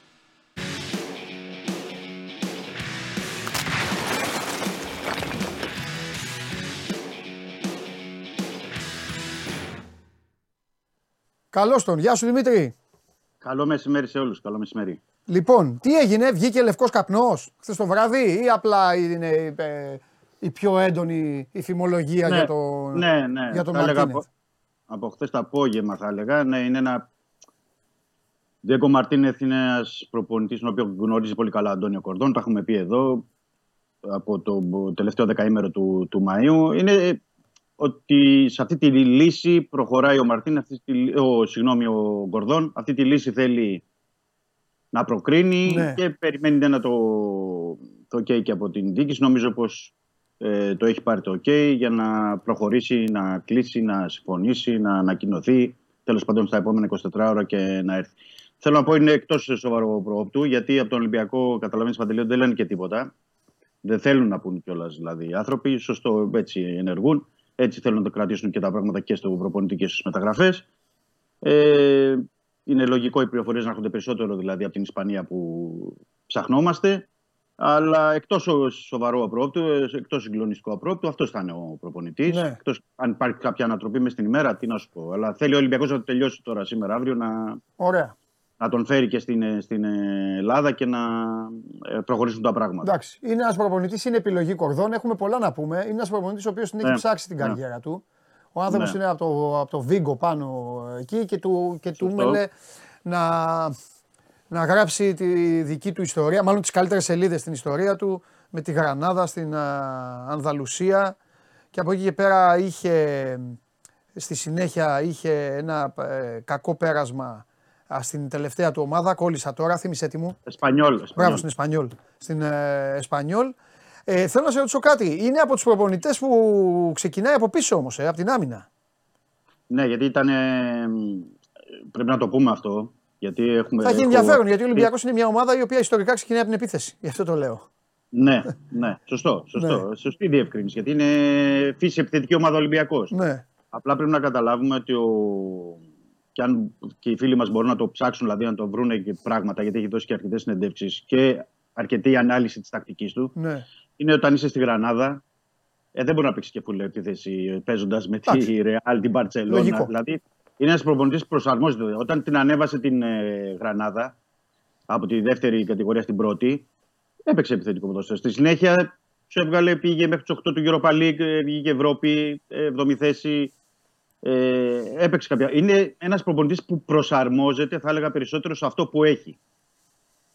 Καλώς τον. Γεια σου Δημήτρη. Καλό μεσημέρι σε όλους. Καλό μεσημέρι. Λοιπόν, τι έγινε, βγήκε λευκός καπνός χθες το βράδυ ή απλά είναι ε, η πιο έντονη η φημολογία για το, ναι, ναι. για τον Θα έλεγα Μαρτίνεθ. από, από χθες το απόγευμα θα έλεγα. Ναι, είναι ένα... Διέγκο Μαρτίνεθ είναι ένας προπονητής, τον οποίο γνωρίζει πολύ καλά ο Αντώνιο Κορδόν. Τα έχουμε πει εδώ από το τελευταίο δεκαήμερο του, του Μαΐου. Είναι ότι σε αυτή τη λύση προχωράει ο Μαρτίν, αυτή τη, ο, συγγνώμη, ο Γκορδόν. Αυτή τη λύση θέλει να προκρίνει Ναι. και περιμένει ένα το, το OK και από την διοίκηση. Νομίζω πως ε, το έχει πάρει το OK για να προχωρήσει, να κλείσει, να συμφωνήσει, να ανακοινωθεί τέλος πάντων στα επόμενα 24 ώρα και να έρθει. Θέλω να πω είναι εκτός σοβαρό προόπτου γιατί από τον Ολυμπιακό καταλαβαίνεις Παντελείο δεν λένε και τίποτα. Δεν θέλουν να πούν κιόλας δηλαδή οι άνθρωποι, σωστό έτσι ενεργούν. Έτσι θέλουν να το κρατήσουν και τα πράγματα και στο προπονητή και στις μεταγραφές. Ε, είναι λογικό οι πληροφορίες να έρχονται περισσότερο δηλαδή από την Ισπανία που ψαχνόμαστε. Αλλά εκτός σοβαρού απρόπτου, εκτός συγκλονιστικού απρόπτου, αυτός θα είναι ο προπονητής. Ναι. Εκτός αν υπάρχει κάποια ανατροπή μες στην ημέρα, τι να σου πω. Αλλά θέλει ο Ολυμπιακός να το τελειώσει τώρα σήμερα, αύριο, να, Ωραία. Να τον φέρει και στην, ε, στην ε, Ελλάδα και να ε, προχωρήσουν τα πράγματα. Εντάξει. Είναι ένας προπονητής, είναι επιλογή κορδών. Έχουμε πολλά να πούμε. Είναι ένας προπονητής ο οποίος την έχει Ναι. ψάξει την Ναι. καριέρα του. Ο άνθρωπος Ναι. είναι από το, από το Βίγκο πάνω εκεί και του, και του Σωστό. μέλε να, να γράψει τη δική του ιστορία, μάλλον τις καλύτερες σελίδες στην ιστορία του, με τη Γρανάδα στην α, Ανδαλουσία και από εκεί και πέρα είχε, στη συνέχεια είχε ένα ε, κακό πέρασμα α, στην τελευταία του ομάδα, κόλλησα τώρα, θύμισέ τη μου. Εσπανιόλ. Μπράβο Εσπανιόλ. στην Εσπανιόλ. Στην ε, Εσπανιόλ. Ε, θέλω να σε ρωτήσω κάτι. Είναι από τους προπονητές που ξεκινάει από πίσω όμως, ε, από την άμυνα; Ναι, γιατί ήταν. ε, πρέπει να το πούμε αυτό. Γιατί έχουμε, Θα έχει έχω- ενδιαφέρον γιατί ο Ολυμπιακός είναι μια ομάδα η οποία ιστορικά ξεκινάει από την επίθεση. Γι' αυτό το λέω. Ναι, ναι, σωστό. σωστό. Σωστή διευκρίνηση. Γιατί είναι φύση επιθετική ομάδα Ολυμπιακός. Ναι. Απλά πρέπει να καταλάβουμε ότι ο... και αν και οι φίλοι μας μπορούν να το ψάξουν, δηλαδή να το βρούνε και πράγματα, γιατί έχει δώσει και αρκετές συνεντεύξεις και αρκετή ανάλυση της τακτικής του, ναι. είναι όταν είσαι στη Γρανάδα. Ε, δεν μπορεί να παίξεις και full επίθεση παίζοντας με τη Εντάξει. Real, την Barcelona. Λογικό. Δηλαδή είναι ένας προπονητής που προσαρμόζεται. Όταν την ανέβασε την ε, Γρανάδα από τη δεύτερη κατηγορία στην πρώτη, έπαιξε επιθετικό ποδόσφαιρο. Στη συνέχεια σου έβγαλε, πήγε μέχρι του 8 του Europa League, ε, βγήκε Ευρώπη, 7η θέση. Ε, έπαιξε κάποια. Είναι ένας προπονητής που προσαρμόζεται, θα έλεγα περισσότερο σε αυτό που έχει.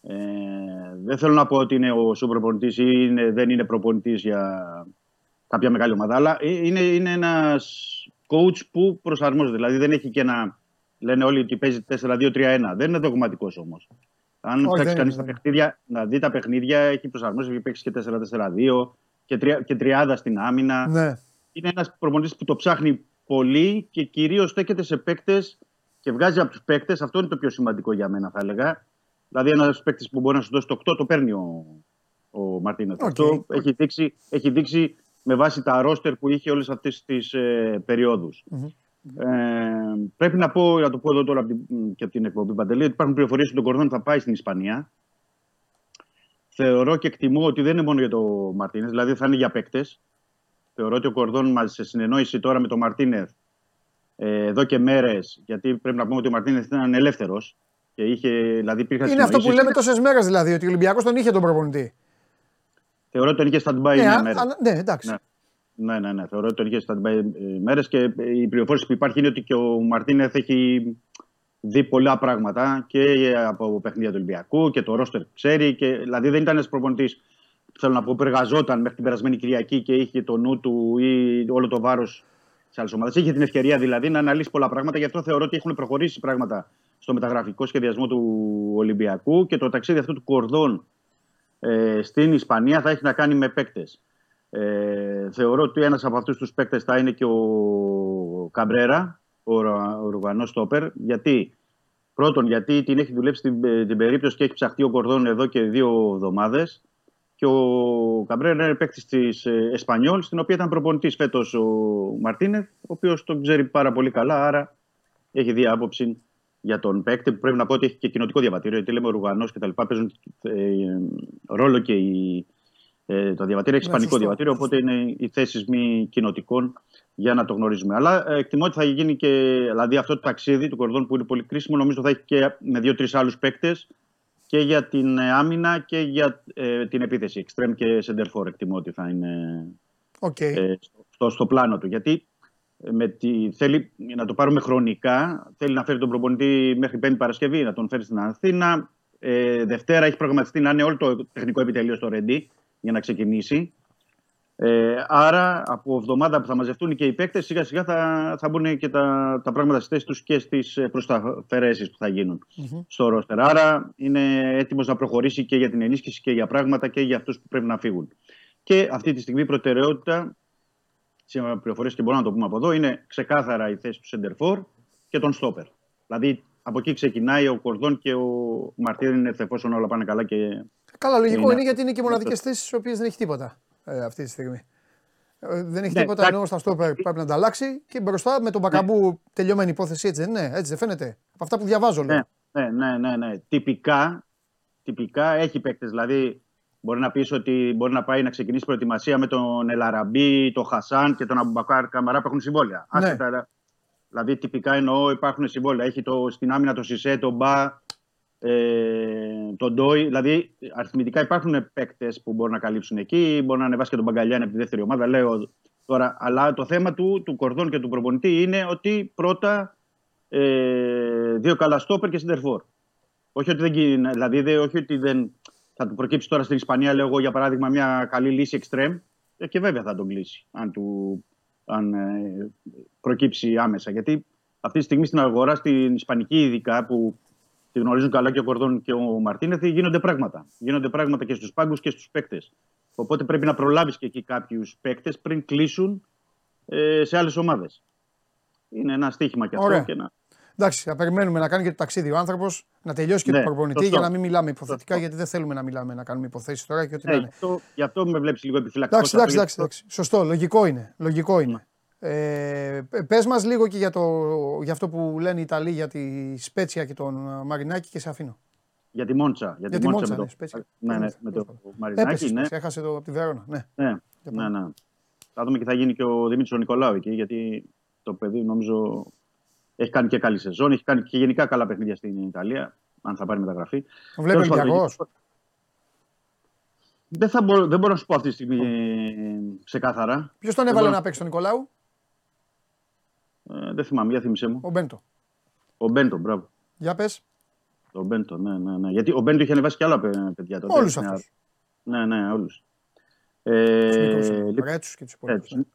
Ε, δεν θέλω να πω ότι είναι ο σου προπονητή ή είναι, δεν είναι προπονητής για κάποια μεγάλη ομάδα, αλλά ε, είναι, είναι ένας coach που προσαρμόζεται. Δηλαδή δεν έχει και ένα. Λένε όλοι ότι παίζει 4-2-3-1. Δεν είναι δογματικός όμως. Αν Όχι, ψάξει δεν κανείς είναι, τα δεν παιχνίδια, να δει τα παιχνίδια, έχει προσαρμόσει, έχει παίξει και 4-4-2 και, τρια, και τριάδα στην άμυνα. ναι. Είναι ένας προπονητής που το ψάχνει πολύ και κυρίως στέκεται σε παίκτες και βγάζει από τους παίκτες. Αυτό είναι το πιο σημαντικό για μένα, θα έλεγα. Δηλαδή, ένας παίκτης που μπορεί να σου δώσει το 8 το παίρνει ο, ο Μαρτίνετς. Οκ. Αυτό έχει δείξει, έχει δείξει με βάση τα ρόστερ που είχε όλες αυτές τις ε, περιόδους Ε, πρέπει να πω, να το πω εδώ τώρα από την- και από την εκπομπή Παντελή, ότι υπάρχουν πληροφορίες ότι τον Κορδόν θα πάει στην Ισπανία. Θεωρώ και εκτιμώ ότι δεν είναι μόνο για το Μαρτίνες, δηλαδή θα είναι για παίκτες. Θεωρώ ότι ο Κορδόν μας σε συνεννόηση τώρα με τον Μαρτίνεθ ε, εδώ και μέρες, γιατί πρέπει να πούμε ότι ο Μαρτίνεθ ήταν ελεύθερος. Και είχε, δηλαδή υπήρχαν Είναι αυτό που λέμε τόσες μέρες δηλαδή, ότι ο Ολυμπιακός τον είχε τον προπονητή. Θεωρώ ότι τον είχε stand-by Ναι, μια α- μέρα. α- ναι, εντάξει. Ναι. Ναι, ναι, ναι. Θεωρώ ότι τον είχε stand-by μέρες και ε, η πληροφόρηση που υπάρχει είναι ότι και ο Μαρτίνεθ έχει δει πολλά πράγματα και από παιχνίδια του Ολυμπιακού και το ρόστερ ξέρει. Και, δηλαδή δεν ήταν ένας προπονητής θέλω να πω που εργαζόταν μέχρι την περασμένη Κυριακή και είχε το νου του ή όλο το βάρος σε άλλε ομάδε. Είχε την ευκαιρία δηλαδή να αναλύσει πολλά πράγματα. Γι' αυτό θεωρώ ότι έχουν προχωρήσει πράγματα στο μεταγραφικό σχεδιασμό του Ολυμπιακού και το ταξίδι αυτό του Κορδόν ε, στην Ισπανία θα έχει να κάνει με παίκτες. Ε, θεωρώ ότι ένας από αυτούς τους παίκτες θα είναι και ο Καμπρέρα, ο, Ρα- ο Ρουγανός Στόπερ. Γιατί, πρώτον, γιατί την έχει δουλέψει την, ε, την περίπτωση και έχει ψαχτεί ο Κορδόν εδώ και δύο εβδομάδες. Και ο Καμπρέρα είναι παίκτης της Εσπανιόλ, στην οποία ήταν προπονητής φέτος ο Μαρτίνεθ, ο οποίος τον ξέρει πάρα πολύ καλά, άρα έχει δει άποψη για τον παίκτη που πρέπει να πω ότι έχει και κοινοτικό διαβατήριο. Γιατί λέμε Ρουγανό και τα λοιπά παίζουν ε, ρόλο και οι, ε, το διαβατήριο έχει Ναι, ισπανικό σωστό. διαβατήριο, οπότε είναι οι θέσεις μη κοινοτικών για να το γνωρίζουμε. Αλλά ε, εκτιμώ ότι θα γίνει και δηλαδή αυτό το ταξίδι του Κορδόν που είναι πολύ κρίσιμο, νομίζω θα έχει και με δύο-τρεις άλλους παίκτες και για την ε, άμυνα και για ε, την επίθεση. Εξτρέμ και σέντερ φορ εκτιμώ ότι θα είναι Οκ. ε, στο, στο πλάνο του. Γιατί ε, με τη, θέλει να το πάρουμε χρονικά, θέλει να φέρει τον προπονητή μέχρι Πέμπτη Παρασκευή, να τον φέρει στην Αθήνα. Ε, Δευτέρα έχει προγραμματιστεί να είναι όλο το τεχνικό επιτελείο στο Ρέντη για να ξεκινήσει. Ε, άρα από εβδομάδα που θα μαζευτούν και οι παίκτες σιγά σιγά θα, θα μπουν και τα, τα πράγματα στις θέσεις τους και στις ε, προσταφαιρέσεις που θα γινουν στο ρόστερ. Άρα είναι έτοιμος να προχωρήσει και για την ενίσχυση και για πράγματα και για αυτούς που πρέπει να φύγουν. Και αυτή τη στιγμή η προτεραιότητα, σήμερα με πληροφορίες και μπορούμε να το πούμε από εδώ, είναι ξεκάθαρα η θέση του Σεντερφόρ και τον Στόπερ. Δηλαδή από εκεί ξεκινάει ο Κορδόν και ο Μαρτίνεθ εφόσον όλα πάνε καλά και Καλά, λογικό είναι- είναι γιατί είναι και μοναδικές θέσεις στις οποίες δεν έχει τίποτα ε, αυτή τη στιγμή. Ε, δεν έχει Ναι, τίποτα εντάξει. ενώ στα στόπερ πρέπει να τα αλλάξει και μπροστά με τον Μπακαμπού τελειωμένη υπόθεση έτσι δεν είναι, έτσι δεν φαίνεται. Από αυτά που διαβάζω λέω. Ναι, ναι, ναι, ναι, ναι. Τυπικά, τυπικά έχει παίκτες. Δηλαδή, μπορεί να πεις ότι μπορεί να πάει να ξεκινήσει προετοιμασία με τον Ελαραμπή, τον Χασάν και τον Αμπουμπακάρ Καμαρά που έχουν συμβόλαια. Ναι. Άσχετα, δηλαδή, τυπικά εννοώ υπάρχουν συμβόλαια. Έχει το, στην άμυνα τον Σισε, τον Μπα, ε, τον Ντόι. Δηλαδή, αριθμητικά υπάρχουν παίκτες που μπορούν να καλύψουν εκεί. Μπορεί να ανεβάσει και τον Μπαγκαλιάνη από τη δεύτερη ομάδα. Λέω τώρα. Αλλά το θέμα του, του Κορδόν και του προπονητή είναι ότι πρώτα ε, δύο καλά στόπερ και σεντερφόρ. Όχι ότι δεν, γίνει- δηλαδή, δε- όχι ότι δεν θα του προκύψει τώρα στην Ισπανία, λέω εγώ για παράδειγμα, μια καλή λύση extreme. Ε, και βέβαια θα τον κλείσει, αν, του, αν ε, προκύψει άμεσα. Γιατί αυτή τη στιγμή στην αγορά, στην Ισπανική ειδικά, που τη γνωρίζουν καλά και ο Κορδόν και ο Μαρτίνεθ, γίνονται πράγματα. Γίνονται πράγματα και στους πάγκους και στους παίκτες. Οπότε πρέπει να προλάβεις και εκεί κάποιους παίκτες πριν κλείσουν ε, σε άλλες ομάδες. Είναι ένα στίχημα και αυτό. Ωραία. Και να... Εντάξει, θα περιμένουμε να κάνει και το ταξίδι ο άνθρωπος, να τελειώσει και Ναι, τον προπονητή σωστό. για να μην μιλάμε υποθετικά, Σωστό. γιατί δεν θέλουμε να μιλάμε, να κάνουμε υποθέσεις τώρα και ό,τι Ναι, να γι' είναι. αυτό, γι' αυτό με βλέπεις λίγο επιφυλακτικό. Εντάξει, εντάξει, εντάξει, εντάξει. Σωστό, λογικό είναι. Λογικό είναι. Ε, πες μας λίγο και για, το, για αυτό που λένε οι Ιταλοί για τη Σπέτσια και τον ε, Μαρινάκη και σε αφήνω. Για τη Μόντσα. Για, Για τη τη Μόντσα Μόντσα, με ναι, το, Σπέτσια. ναι, ναι, με το Έπεσε, Μαρινάκη. Ναι, έχασε το από τη Βερόνα. Ναι. ναι, ναι, ναι. Θα δούμε και θα γίνει και ο Δημήτρης ο Νικολάου εκεί, γιατί το παιδί νομίζω έχει κάνει και καλή σεζόν, έχει κάνει και γενικά καλά παιχνίδια στην Ιταλία, αν θα πάρει μεταγραφή. Τον βλέπει Τέλος πάντων, Ολυμπιακός; Δεν, θα μπορώ, δεν μπορώ να σου πω αυτή τη στιγμή ε, ξεκάθαρα. Ποιος τον Δεν έβαλε μπορώ να παίξει τον Νικολάου, Ε, δεν θυμάμαι, για θύμισε μου. ο Μπέντο. Ο Μπέντο, μπράβο. Για πες, Ο Μπέντο, ναι, ναι, ναι. Γιατί ο Μπέντο είχε ανεβάσει και άλλα παι- παιδιά τότε. όλους Ναι, αυτούς. Ναι, ναι, όλους. Τους Ε, μικρούς, λοιπόν, Ρέτσους και τους υπόλοιπους. Έτσι.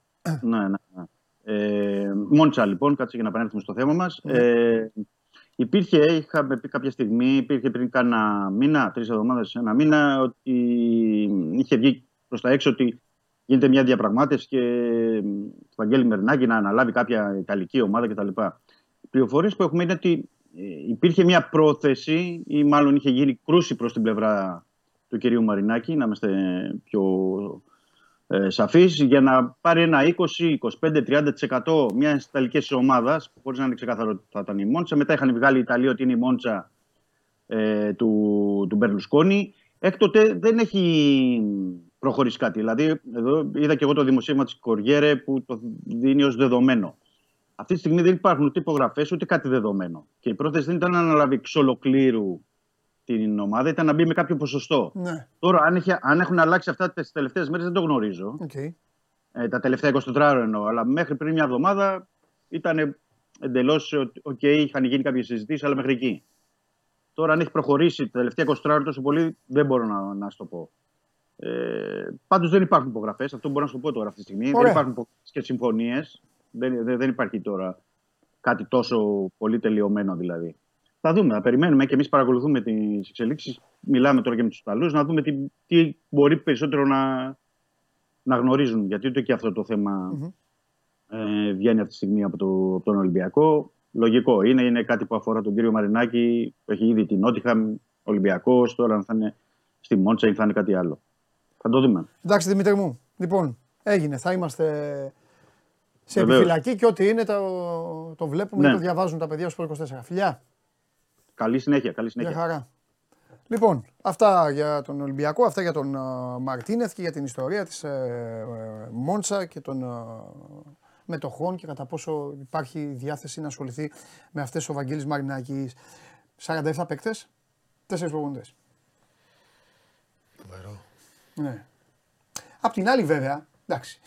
ναι, ναι, ναι. Ε, Μόντσα λοιπόν, κάτσε για να επανέλθουμε στο θέμα μας. Ναι. Ε, υπήρχε, είχαμε πει κάποια στιγμή, υπήρχε πριν κάνα μήνα, τρεις εβδομάδες, ένα μήνα, ότι είχε βγει προς τα έξω ότι γίνεται μια διαπραγμάτευση και το Βαγγέλη Μερνάκη να αναλάβει κάποια Ιταλική ομάδα κτλ. Οι πληροφορίες που έχουμε είναι ότι ε, υπήρχε μια πρόθεση ή μάλλον είχε γίνει κρούση προς την πλευρά του κυρίου Μαρινάκη, να είμαστε πιο ε, σαφής, για να πάρει ένα 20, 25, 30% μιας Ιταλικής ομάδας, χωρίς να είναι ξεκάθαρο ότι θα ήταν η Μόντσα. Μετά είχαν βγάλει οι Ιταλοί ότι είναι η Μόντσα ε, του, του Μπερλουσκόνη. Έκτοτε δεν έχει προχωρήσει κάτι. Δηλαδή, εδώ είδα και εγώ το δημοσίευμα της Κοριέρε που το δίνει ως δεδομένο. Αυτή τη στιγμή δεν υπάρχουν ούτε υπογραφές ούτε κάτι δεδομένο. Και η πρόθεση δεν ήταν να αναλάβει εξ ολοκλήρου την ομάδα, ήταν να μπει με κάποιο ποσοστό. Ναι. Τώρα, αν, έχει, αν έχουν αλλάξει αυτά τις τελευταίες μέρες, δεν το γνωρίζω. Okay. Ε, τα τελευταία 24 ώρα εννοώ. Αλλά μέχρι πριν μια εβδομάδα ήταν εντελώς. OK, okay, είχαν γίνει κάποιες συζητήσεις, αλλά μέχρι εκεί. Τώρα, αν έχει προχωρήσει τα τελευταία 24 ώρα τόσο πολύ, δεν μπορώ να, να σου το πω. Ε, Πάντως δεν υπάρχουν υπογραφές. Αυτό μπορώ να σου πω τώρα αυτή τη στιγμή. Ωραία. Δεν υπάρχουν και συμφωνίες. Δεν, δεν, δεν υπάρχει τώρα κάτι τόσο πολύ τελειωμένο δηλαδή. Θα δούμε, θα περιμένουμε και εμείς παρακολουθούμε τις εξελίξεις. Μιλάμε τώρα και με τους Ιταλούς να δούμε τι, τι μπορεί περισσότερο να, να γνωρίζουν. Γιατί ούτε και αυτό το θεμα Mm-hmm. ε, βγαίνει αυτή τη στιγμή από, το, από τον Ολυμπιακό. Λογικό είναι, είναι κάτι που αφορά τον κύριο Μαρινάκη, που έχει ήδη την Νότιχαμ, Ολυμπιακός, τώρα αν θα είναι στη Μόντσα ή θα είναι κάτι άλλο. Θα το δούμε. Εντάξει Δημήτρη μου, λοιπόν, έγινε. Θα είμαστε σε Βεβαίως. επιφυλακή και ό,τι είναι το, το βλέπουμε Ναι. και το διαβάζουν τα παιδιά στο 24. Φιλιά, Καλή συνέχεια. Καλή για συνέχεια. χαρά. Λοιπόν, αυτά για τον Ολυμπιακό, αυτά για τον uh, Μαρτίνεθ και για την ιστορία της ε, ε, Μόντσα και των ε, μετοχών και κατά πόσο υπάρχει διάθεση να ασχοληθεί με αυτές ο Βαγγέλης Μαρινάκης. 47 παίκτες, 4 προπονητές. Φοβερό. Ναι. Απ' την άλλη βέβαια, εντάξει,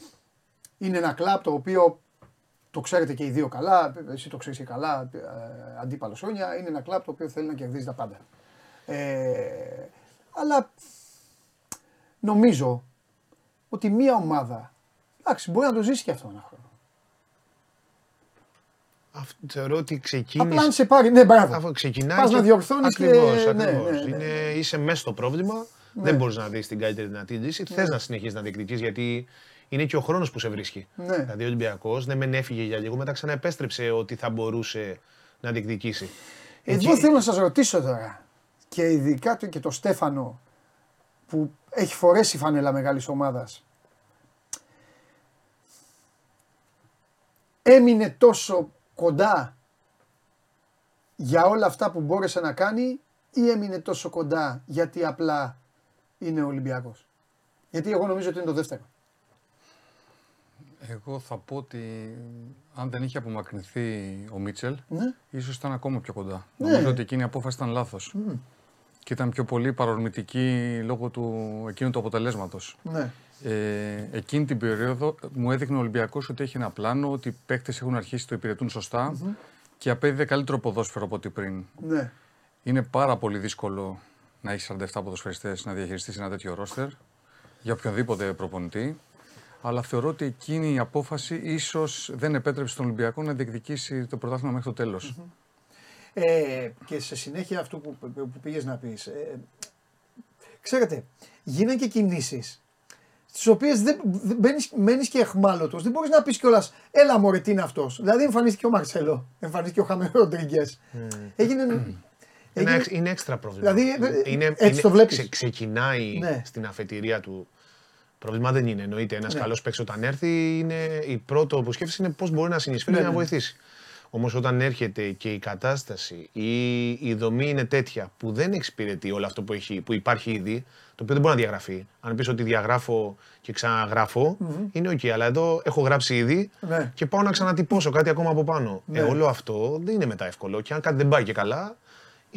είναι ένα κλαμπ το οποίο το ξέρετε και οι δύο καλά, εσύ το ξέρεις και καλά, ε, αντίπαλος όνια, είναι ένα κλαμπ το οποίο θέλει να κερδίζει τα πάντα. Ε, αλλά νομίζω ότι μία ομάδα, εντάξει, μπορεί να το ζήσει και αυτό ένα χρόνο. Αυτό θεωρώ ότι ξεκίνησε. Απλά αν σε πάρει, ναι, μπράβο. Αφού ξεκινάει. Πας και- να διορθώνεις και- Ακριβώς, ναι, ακριβώς. ναι, ναι. Είναι, είσαι μέσα στο πρόβλημα. Δεν μπορείς να δεις την καλύτερη δυνατή λύση. Θες να συνεχίσεις να διεκδικεί γιατί είναι και ο χρόνος που σε βρίσκει. Ναι. Δηλαδή ο Ολυμπιακός δεν μεν έφυγε για λίγο, μετά ξαναεπέστρεψε ότι θα μπορούσε να διεκδικήσει. Εδώ Εκεί- θέλω να σας ρωτήσω τώρα και ειδικά το, και το Στέφανο που έχει φορέσει φανέλα μεγάλης ομάδας. Έμεινε τόσο κοντά για όλα αυτά που μπόρεσε να κάνει ή έμεινε τόσο κοντά γιατί απλά είναι ο Ολυμπιακός. Γιατί εγώ νομίζω ότι είναι το δεύτερο. Εγώ θα πω ότι αν δεν είχε απομακρυνθεί ο Μίτσελ, Ναι. ίσως ήταν ακόμα πιο κοντά. Ναι. Νομίζω ότι εκείνη η απόφαση ήταν λάθος. Και ήταν πιο πολύ παρορμητική λόγω του εκείνου του αποτελέσματος. Ναι. Ε, εκείνη την περίοδο μου έδειχνε ο Ολυμπιακός ότι έχει ένα πλάνο, ότι οι παίκτες έχουν αρχίσει το υπηρετούν σωστά και απέδιδε καλύτερο ποδόσφαιρο από ό,τι πριν. Ναι. Είναι πάρα πολύ δύσκολο να έχεις 47 ποδοσφαιριστές να διαχειριστείς ένα τέτοιο ρόστερ για οποιονδήποτε προπονητή. Αλλά θεωρώ ότι εκείνη η απόφαση ίσως δεν επέτρεψε στον Ολυμπιακό να διεκδικήσει το πρωτάθλημα μέχρι το τέλος. Ε, και σε συνέχεια αυτό που, που πήγες να πεις, ε, ξέρετε, γίνανε και κινήσεις στις οποίες δεν, δεν μπαίνεις, μένεις και εχμάλωτος. Δεν μπορείς να πεις κιόλας, έλα μωρέ τι είναι αυτός. Δηλαδή εμφανίστηκε ο Μαρσέλο, εμφανίστηκε ο Χάμε Ροντρίγκες. Έγινε, *clears throat* Είναι, έγινε- εξ- είναι έξτρα πρόβλημα. Δηλαδή, ε, είναι, έτσι είναι- το βλέπεις. ξε- ξεκινάει Ναι. στην αφετηρία του. Πρόβλημα δεν είναι. Εννοείται. Ένας Ναι. καλός παίκτης όταν έρθει, είναι, η πρώτο που σκέφτεσαι είναι πώς μπορεί να συνεισφέρει Ναι, για να ναι. βοηθήσει. Όμως όταν έρχεται και η κατάσταση ή η δομή είναι τέτοια που δεν εξυπηρετεί όλο αυτό που, έχει, που υπάρχει ήδη, το οποίο δεν μπορεί να διαγραφεί. Αν πεις ότι διαγράφω και ξαναγράφω είναι οκ. αλλά εδώ έχω γράψει ήδη Ναι. και πάω να ξανατυπώσω κάτι ακόμα από πάνω. Ναι. Ε, όλο αυτό δεν είναι μετά εύκολο. Και αν κάτι δεν πάει και καλά,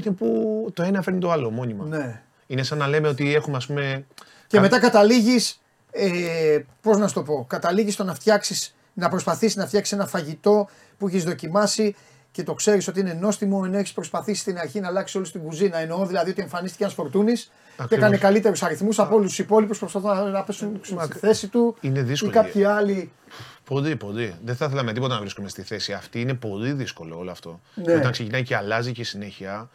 είναι που το ένα φέρνει το άλλο μόνιμα. ναι. Είναι σαν να λέμε ότι έχουμε, ας πούμε. Και κα- μετά καταλήγεις, ε, πώς να σου το πω, καταλήγεις στο να φτιάξεις, να προσπαθήσεις να φτιάξεις ένα φαγητό που έχεις δοκιμάσει και το ξέρεις ότι είναι νόστιμο, ενώ έχεις προσπαθήσει στην αρχή να αλλάξεις όλη την κουζίνα. Εννοώ δηλαδή ότι εμφανίστηκε ένας Φορτούνης και Ακριβώς. έκανε καλύτερους αριθμούς από όλους τους υπόλοιπους προσπαθούν να, να πέσουν στη θέση του. Είναι Ή δύσκολο. κάποιοι άλλοι. Πολύ, πολύ. Δεν θα ήθελα με τίποτα να βρίσκομαι στη θέση αυτή. Είναι πολύ δύσκολο όλο αυτό. Ναι. Και όταν ξεκινάει και αλλάζει και συνέχεια,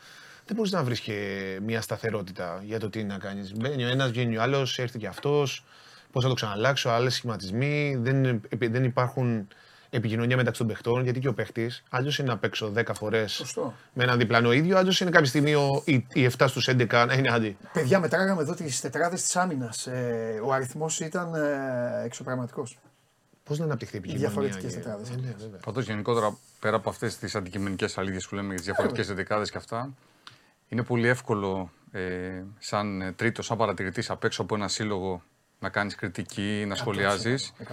δεν μπορείς να βρεις και μια σταθερότητα για το τι να κάνεις. Μπαίνει ο ένας, βγαίνει ο άλλος, έρθει και αυτός. Πώς θα το ξαναλλάξω, άλλες σχηματισμοί. Δεν, δεν υπάρχουν επικοινωνία μεταξύ των παιχτών. Γιατί και ο παίχτης, άλλος είναι να παίξω 10 φορές Σωστό. με έναν διπλανό ίδιο, άλλος είναι κάποια στιγμή ο, οι, οι 7 στους 11 να είναι αντί. Παιδιά, μετράγαμε εδώ τις τετράδες της άμυνας. Ε, ο αριθμός ήταν ε, εξωπραγματικός. Πώς να αναπτυχθεί η επικοινωνία. διαφορετικές και- τετράδες. Ε, ναι, βέβαια. Πάντως γενικότερα πέρα από αυτές τις αντικειμενικές αλήθειες που λέμε για τις διαφορετικές δεκάδες και αυτά, είναι πολύ εύκολο ε, σαν τρίτος, σαν παρατηρητής απ' έξω από ένα σύλλογο να κάνεις κριτική, να σχολιάζεις. 100%.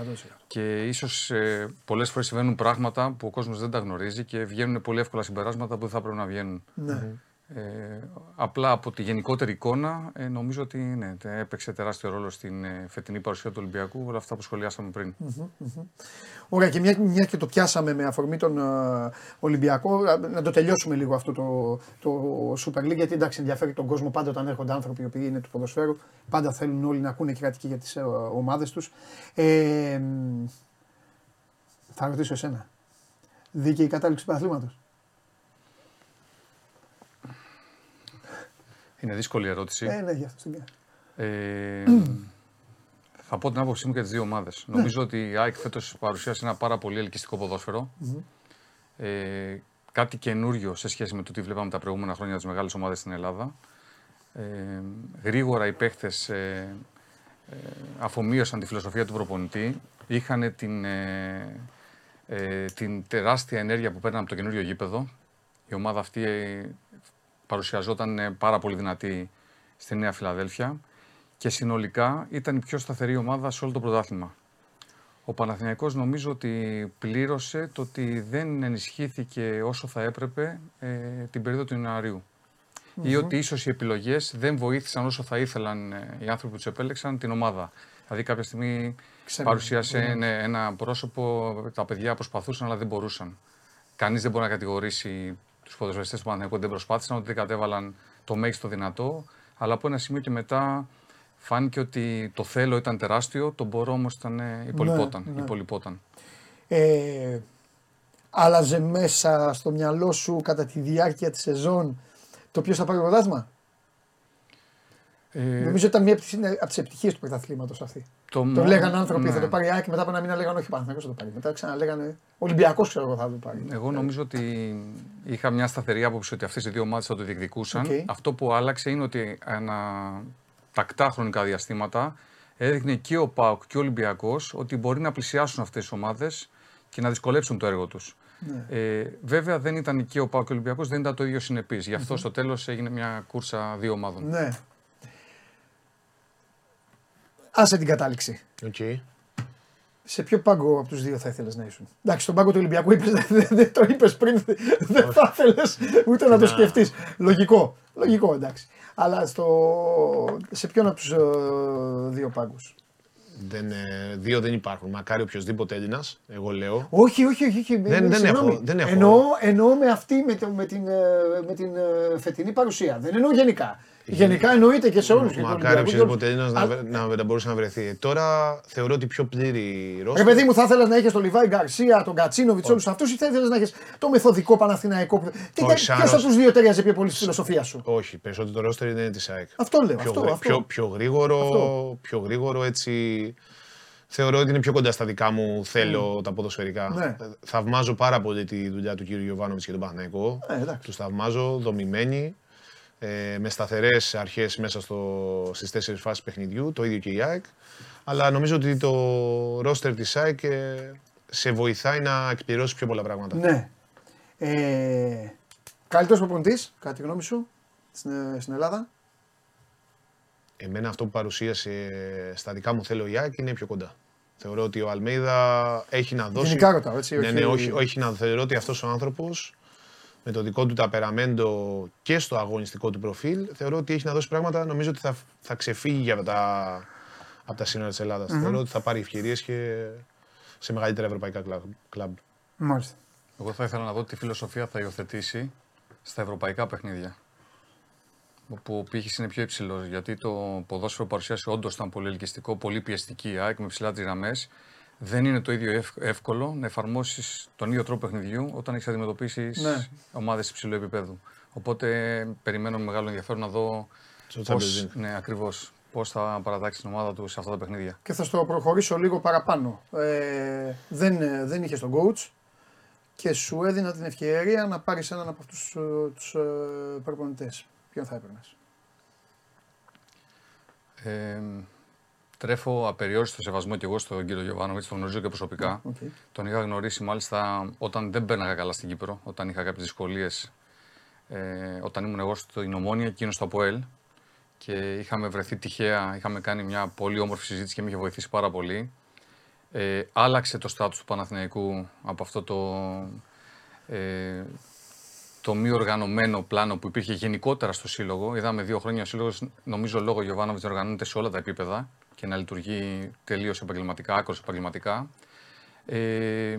Και ίσως ε, πολλές φορές συμβαίνουν πράγματα που ο κόσμος δεν τα γνωρίζει και βγαίνουν πολύ εύκολα συμπεράσματα που δεν θα πρέπει να βγαίνουν. Ναι. Ε, απλά από τη γενικότερη εικόνα ε, νομίζω ότι ναι, τε- έπαιξε τεράστιο ρόλο στην ε, φετινή παρουσία του Ολυμπιακού όλα αυτά που σχολιάσαμε πριν. Ωραία, και μια, μια και το πιάσαμε με αφορμή τον ε, Ολυμπιακό, α, να το τελειώσουμε λίγο αυτό το, το Super League. Γιατί εντάξει, ενδιαφέρει τον κόσμο πάντα όταν έρχονται άνθρωποι οι οποίοι είναι του ποδοσφαίρου. Πάντα θέλουν όλοι να ακούνε και κάτι και για τις ε, ομάδες τους. Ε, μ, θα ρωτήσω εσένα. Δίκαιη κατάληξη του Είναι δύσκολη ερώτηση. Ε, ναι, γι' αυτό στην κάνω. Ε, θα πω την άποψή μου για τις δύο ομάδες. Νομίζω ότι η ΑΕΚ φέτος παρουσίασε ένα πάρα πολύ ελκυστικό ποδόσφαιρο. Ε, κάτι καινούριο σε σχέση με το τι βλέπαμε τα προηγούμενα χρόνια τις μεγάλες ομάδες στην Ελλάδα. Ε, γρήγορα οι παίχτες ε, ε, αφομοίωσαν τη φιλοσοφία του προπονητή. Είχαν την, ε, ε, την τεράστια ενέργεια που παίρναν από το καινούριο γήπεδο. Η ομάδα αυτή ε, παρουσιαζόταν ε, πάρα πολύ δυνατή στη Νέα Φιλαδέλφια και συνολικά ήταν η πιο σταθερή ομάδα σε όλο το πρωτάθλημα. Ο Παναθηναϊκός νομίζω ότι πλήρωσε το ότι δεν ενισχύθηκε όσο θα έπρεπε ε, την περίοδο του ιανουαριου Ή ότι ίσως οι επιλογές δεν βοήθησαν όσο θα ήθελαν ε, οι άνθρωποι που τους επέλεξαν την ομάδα. Δηλαδή κάποια στιγμή Ξέρουμε. παρουσίασε ναι, ένα πρόσωπο, τα παιδιά προσπαθούσαν αλλά δεν μπορούσαν. Κανείς δεν μπορεί να κατηγορήσει τους ποδοσφαιριστές του Παναθηναϊκού ότι δεν προσπάθησαν, ότι δεν κατέβαλαν το μέγιστο δυνατό. Αλλά από ένα σημείο και μετά φάνηκε ότι το θέλω ήταν τεράστιο, το μπορώ όμως ήταν ε, υπολοιπόταν. ναι. υπολοιπόταν. Ε, άλλαζε μέσα στο μυαλό σου κατά τη διάρκεια της σεζόν το ποιος θα πάρει το πρωτάθλημα; Ε, Νομίζω ήταν μία από τις επιτυχίες του πρωταθλήματος αυτή. το Το μόνο- λέγανε άνθρωποι ναι. θα το πάρει η ΑΕΚ και μετά από ένα μήνα λέγανε όχι Παναθηναϊκός θα το πάρει. Μετά ξαναλέγανε Ολυμπιακός ξέρω εγώ θα το πάρει. Εγώ νομίζω ότι είχα μια σταθερή άποψη ότι αυτές οι δύο ομάδες θα το διεκδικούσαν. Οκ. Αυτό που άλλαξε είναι ότι ένα τακτά χρονικά διαστήματα έδειχνε και ο ΠΑΟΚ και ο Ολυμπιακός ότι μπορεί να πλησιάσουν αυτές τις ομάδες και να δυσκολέψουν το έργο τους. Ναι. Ε, βέβαια δεν ήταν και ο ΠΑΟΚ και ο Ολυμπιακός, δεν ήταν το ίδιο συνεπείς. Γι' αυτό στο τέλος έγινε μια κούρσα δύο ομάδων. Ναι. Άσε την κατάληξη. Οκ. Σε ποιο πάγκο από τους δύο θα ήθελες να ήσουν; Εντάξει, στον πάγκο του Ολυμπιακού είπες, δεν δεν το είπες πριν, δεν θα ήθελες ούτε να το σκεφτείς. Λογικό. Λογικό, εντάξει. Αλλά στο... σε ποιον από τους δύο πάγκους; Δεν, ε, δύο δεν υπάρχουν. Μακάρι οποιοδήποτε Έλληνας, εγώ λέω. Όχι, όχι, όχι. όχι. Δεν- δεν συγγνώμη. έχω, δεν έχω. Εννοώ, εννοώ με αυτή, με, το, με την, ε, με την ε, φετινή παρουσία. Δεν εννοώ γενικά. Γενικά εννοείται και σε όλους. Μακάρι οποιοδήποτε Έλληνα να, βρε- να, να μπορούσε να βρεθεί. Ε, Τώρα θεωρώ ότι πιο πλήρη Ρε ρόστα. παιδί μου, θα ήθελες να έχεις τον Λιβάη Γκαρσία, τον Κατσίνοβιτ, όλου αυτούς, ή θα ήθελες να έχεις το μεθοδικό Παναθηναϊκό. Και Όχι, σαν ποιος από ρόστα. τους δύο ταιριάζει πιο πολύ στη φιλοσοφία σου; Όχι, περισσότερο το ρόστερ είναι της ΑΕΚ. Αυτό λέω. Πιο, αυτό, γρή- αυτό. πιο, πιο, γρήγορο, Αυτό. πιο γρήγορο έτσι. Θεωρώ ότι είναι πιο κοντά στα δικά μου θέλω τα ποδοσφαιρικά. Ναι. Ε, Θαυμάζω πάρα πολύ τη δουλειά του κύριου Γιωβάνοβιτς και τον Παναθηναϊκό. Ε, εντάξει. Τους θαυμάζω, δομημένοι, ε, με σταθερές αρχές μέσα στο, στις τέσσερις φάσεις παιχνιδιού, το ίδιο και η ΑΕΚ. Αλλά νομίζω ότι το ρόστερ της ΑΕΚ ε, σε βοηθάει να εκπληρώσει πιο πολλά πράγματα. Ναι. Ε, Καλύτερος προπονητής, κατά τη γνώμη σου, στην, ε, στην Ελλάδα; Εμένα αυτό που παρουσίασε στα δικά μου θέλω η ΑΕΚ είναι πιο κοντά. Θεωρώ ότι ο Αλμέιδα έχει να δώσει. Γενικά ρωτάω, έτσι, Ναι, όχι- ναι, όχι, όχι να θεωρώ ότι αυτός ο άνθρωπος με το δικό του ταπεραμέντο και στο αγωνιστικό του προφίλ θεωρώ ότι έχει να δώσει πράγματα. Νομίζω ότι θα, θα ξεφύγει για τα, από τα σύνορα της ελλαδα Θεωρώ ότι θα πάρει ευκαιρίες και σε μεγαλύτερα ευρωπαϊκά κλαμπ- κλαμπ. Μάλιστα. Εγώ θα ήθελα να δω τι φιλοσοφία θα υιοθετήσει στα ευρωπαϊκά παιχνίδια. Όπου ο πύχης είναι πιο υψηλός. Γιατί το ποδόσφαιρο παρουσίασε όντως ήταν πολύ ελκυστικό, πολύ πιεστική η ΑΕΚ με ψηλά τις γραμμές. Δεν είναι το ίδιο ευ- εύκολο να εφαρμόσεις τον ίδιο τρόπο παιχνιδιού όταν έχεις αντιμετωπίσεις Ναι. ομάδες υψηλού επίπεδου. Οπότε περιμένω με μεγάλο ενδιαφέρον να δω Στο πώς, Champions League. ναι, ακριβώς, πώς θα παρατάξει την ομάδα τους σε αυτά τα παιχνίδια. Και θα στο προχωρήσω λίγο παραπάνω. Ε, δεν, ε, δεν είχε τον coach και σου έδινα την ευκαιρία να πάρεις έναν από αυτούς ε, τους ε, προπονητές. Ποιον θα έπαιρνες; Ε, τρέφω απεριόριστο σεβασμό και εγώ στον κύριο Γιωβάνοβιτς, τον γνωρίζω και προσωπικά. Οκ. Τον είχα γνωρίσει μάλιστα όταν δεν μπαίναγα καλά στην Κύπρο, όταν είχα κάποιες δυσκολίες. Ε, όταν ήμουν εγώ στην Ομόνια, εκείνος στο ΑΠΟΕΛ. και είχαμε βρεθεί τυχαία, είχαμε κάνει μια πολύ όμορφη συζήτηση και με είχε βοηθήσει πάρα πολύ. Ε, άλλαξε το στάτους του Παναθηναϊκού από αυτό το, ε, το μη οργανωμένο πλάνο που υπήρχε γενικότερα στο Σύλλογο. Είδαμε δύο χρόνια ο Σύλλογος, νομίζω λόγω Γιωβάνοβιτς, να οργανώνεται σε όλα τα επίπεδα και να λειτουργεί τελείως επαγγελματικά, άκρως επαγγελματικά. Ε,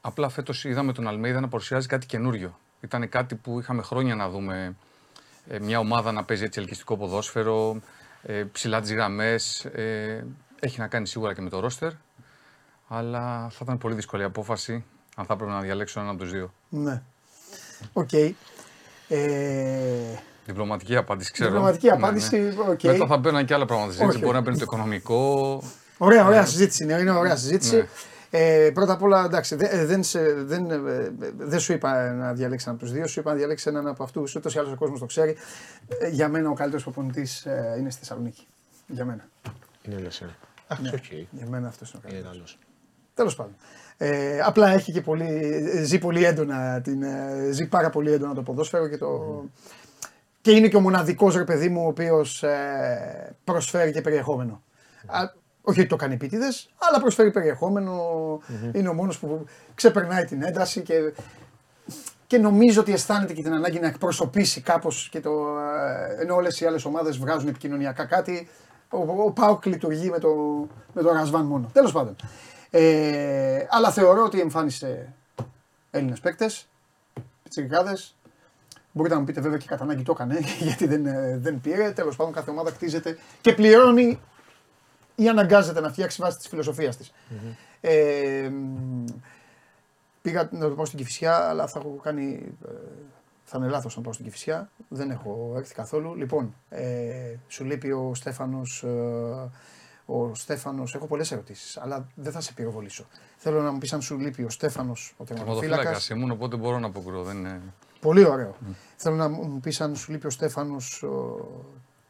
απλά φέτος είδαμε τον Αλμέιδα να παρουσιάζει κάτι καινούριο. Ήταν κάτι που είχαμε χρόνια να δούμε ε, μια ομάδα να παίζει έτσι ελκυστικό ποδόσφαιρο, ε, ψηλά τις γραμμές. Ε, έχει να κάνει σίγουρα και με το ρόστερ. Αλλά θα ήταν πολύ δύσκολη απόφαση αν θα έπρεπε να διαλέξω έναν από τους δύο. Ναι. OK. Okay. Ε... Διπλωματική απάντηση, ξέρω. Διπλωματική απάντηση, ναι, ναι. Okay. Μετά θα μπαίνουν και άλλα πράγματα συζήτηση. Μπορεί να μπαίνει το οικονομικό. Ωραία, ωραία συζήτηση είναι. Είναι ωραία συζήτηση. Ναι. Ε, πρώτα απ' όλα, εντάξει, δεν, δεν, δεν, δεν σου είπα να διαλέξεις έναν από τους δύο, σου είπα να διαλέξεις έναν από αυτούς. Ούτως ή άλλως ο κόσμος το ξέρει. Ε, για μένα ο καλύτερος προπονητής ε, είναι στη Θεσσαλονίκη. Για μένα. Είναι λε. Ναι. Okay. Για μένα αυτός είναι ο καλύτερος. Τέλος πάντων. Ε, απλά έχει και πολύ, ζει πολύ έντονα, την, ε, ζει πάρα πολύ έντονα το ποδόσφαιρο και, το, και είναι και ο μοναδικός ρε παιδί μου ο οποίος ε, προσφέρει και περιεχόμενο. Α, όχι ότι το κάνει επίτηδες, αλλά προσφέρει Είναι ο μόνος που ξεπερνάει την ένταση και, και νομίζω ότι αισθάνεται και την ανάγκη να εκπροσωπήσει κάπως και το, ε, ενώ όλες οι άλλες ομάδες βγάζουν επικοινωνιακά κάτι. Ο, ο Πάουκ λειτουργεί με το, με το Ρασβάν μόνο. Τέλος πάντων. Ε, αλλά θεωρώ ότι εμφάνισε Έλληνες παίκτες, πιτσιρικάδες. Μπορείτε να μου πείτε βέβαια και κατά ανάγκη το έκανε, *laughs* γιατί δεν, ε, δεν πήρε. Τέλος πάντων, κάθε ομάδα κτίζεται και πληρώνει ή αναγκάζεται να φτιάξει βάσει της φιλοσοφίας της. Mm-hmm. Ε, πήγα να το πάω στην Κυφυσιά, αλλά θα έχω κάνει. Ε, θα είναι λάθος να πάω στην Κυφυσιά. Δεν έχω έρθει καθόλου. Λοιπόν, ε, σου λείπει ο Στέφανος. Ε, ο Στέφανος. Έχω πολλές ερωτήσεις, αλλά δεν θα σε πυροβολήσω. Θέλω να μου πεις αν σου λείπει ο Στέφανος, ο τερματοφύλακα. ήμουν, οπότε μπορώ να αποκρούω. Δεν είναι... Πολύ ωραίο. Mm. Θέλω να μου πεις αν σου λείπει ο Στέφανος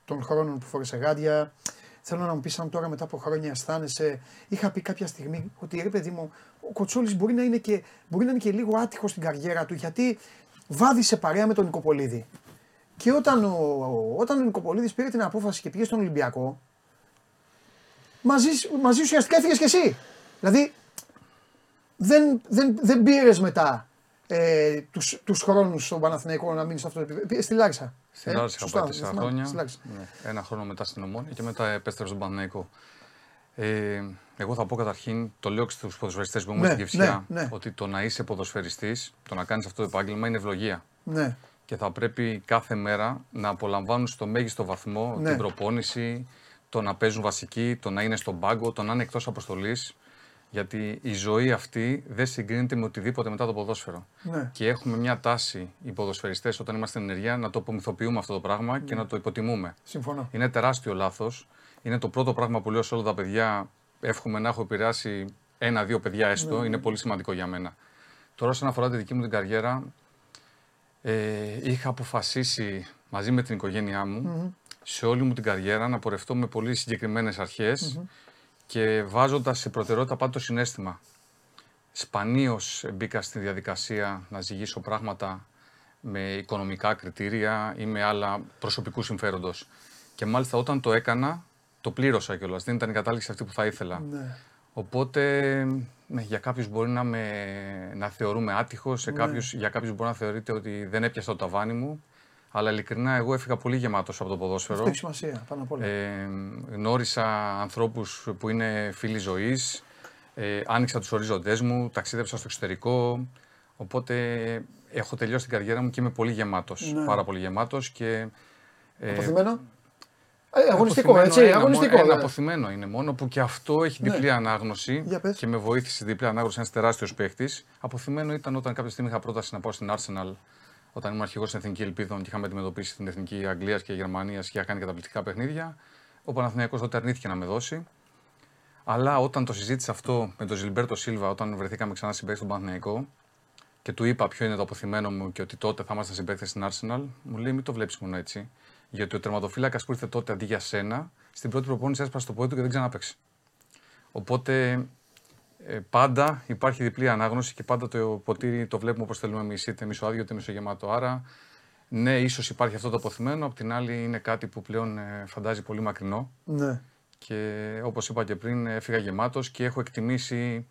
των χρόνων που φόρεσε γάντια. Θέλω να μου πεις αν τώρα μετά από χρόνια αισθάνεσαι. Είχα πει κάποια στιγμή ότι ρε παιδί μου, ο Κοτσόλης μπορεί, να είναι και, μπορεί να είναι και λίγο άτυχο στην καριέρα του γιατί βάδισε παρέα με τον Νικοπολίδη. Και όταν ο, όταν ο Νικοπολίδης πήρε την απόφαση και πήγε στον Ολυμπιακό, μαζί, μαζί ουσιαστικά έφυγες και εσύ. Δηλαδή δεν, δεν, δεν πήρες μετά ε, τους, τους χρόνους στον Παναθηναϊκό να μείνει σε αυτό το επίπεδο. Στη Λάρισα. Στη Λάρισα είχα πάει τέσσερα χρόνια. Ναι, ένα χρόνο μετά στην Ομόνια και μετά επέστρεψα στον Παναθηναϊκό. Ε, εγώ θα πω καταρχήν, το λέω και στους ποδοσφαιριστές που ήμουν ναι, στην Κυψιά, ναι, ναι. ότι το να είσαι ποδοσφαιριστής, το να κάνεις αυτό το επάγγελμα είναι ευλογία. Ναι. Και θα πρέπει κάθε μέρα να απολαμβάνουν στο μέγιστο βαθμό ναι. την προπόνηση, το να παίζουν βασικοί, το να είναι στον πάγκο, το να είναι εκτός αποστολής. Γιατί η ζωή αυτή δεν συγκρίνεται με οτιδήποτε μετά το ποδόσφαιρο. Ναι. Και έχουμε μια τάση οι ποδοσφαιριστές όταν είμαστε στην ενεργεία να το απομυθοποιούμε αυτό το πράγμα και να το υποτιμούμε. Συμφωνώ. Είναι τεράστιο λάθος. Είναι το πρώτο πράγμα που λέω σε όλα τα παιδιά. Εύχομαι να έχω επηρεάσει ένα-δύο παιδιά έστω. Ναι. Είναι πολύ σημαντικό για μένα. Τώρα, όσον αφορά τη δική μου την καριέρα, ε, είχα αποφασίσει μαζί με την οικογένειά μου σε όλη μου την καριέρα να πορευτώ με πολύ συγκεκριμένες και βάζοντας σε προτεραιότητα πάντα το συνέστημα. Σπανίως μπήκα στη διαδικασία να ζυγίσω πράγματα με οικονομικά κριτήρια ή με άλλα προσωπικού συμφέροντος. Και μάλιστα όταν το έκανα, το πλήρωσα κιόλας. Δεν ήταν η κατάληξη αυτή που θα ήθελα. Ναι. Οπότε ναι, για κάποιους μπορεί να, με, να θεωρούμε άτυχο, ναι. για κάποιους μπορεί να θεωρείται ότι δεν έπιασα το ταβάνι μου. Αλλά ειλικρινά, εγώ έφυγα πολύ γεμάτος από το ποδόσφαιρο. Αυτό έχει σημασία πάνω απ' όλα. Ε, γνώρισα ανθρώπους που είναι φίλοι ζωής. Ε, άνοιξα τους ορίζοντέ μου, ταξίδεψα στο εξωτερικό. Οπότε έχω τελειώσει την καριέρα μου και είμαι πολύ γεμάτος. Ναι. Πάρα πολύ γεμάτος. Και, ε, αποθυμένο; Ε, αγωνιστικό, έτσι. Ένα, αγωνιστικό, ένα αποθυμένο είναι μόνο που και αυτό έχει ναι. διπλή ανάγνωση και με βοήθησε διπλή ανάγνωση ένας τεράστιος παίχτη. Αποθυμένο ήταν όταν κάποια στιγμή είχα πρόταση να πάω στην Arsenal όταν ήμουν αρχηγός στην Εθνική Ελπίδων και είχαμε αντιμετωπίσει την Εθνική Αγγλίας και Γερμανίας και είχα κάνει καταπληκτικά παιχνίδια. Ο Παναθηναϊκός τότε αρνήθηκε να με δώσει. Αλλά όταν το συζήτησα αυτό με τον Ζιλμπέρτο Σίλβα, όταν βρεθήκαμε ξανά συμπαίκτες στον Παναθηναϊκό και του είπα ποιο είναι το αποθυμένο μου και ότι τότε θα ήμασταν συμπαίκτες στην Arsenal, μου λέει: Μην το βλέπεις μόνο έτσι. Γιατί ο τερματοφύλακας που ήρθε τότε αντί για σένα, στην πρώτη προπόνηση έσπασε το πόδι του και δεν ξανάπαιξε. Οπότε ε, πάντα υπάρχει διπλή ανάγνωση και πάντα το ποτήρι το βλέπουμε όπως θέλουμε εμείς, είτε μισοάδιο είτε μισογεμάτο. Άρα Ναι, ίσως υπάρχει αυτό το αποθυμένο. Απ' την άλλη, είναι κάτι που πλέον ε, φαντάζει πολύ μακρινό. Ναι. Και όπως είπα και πριν, έφυγα γεμάτος και έχω εκτιμήσει.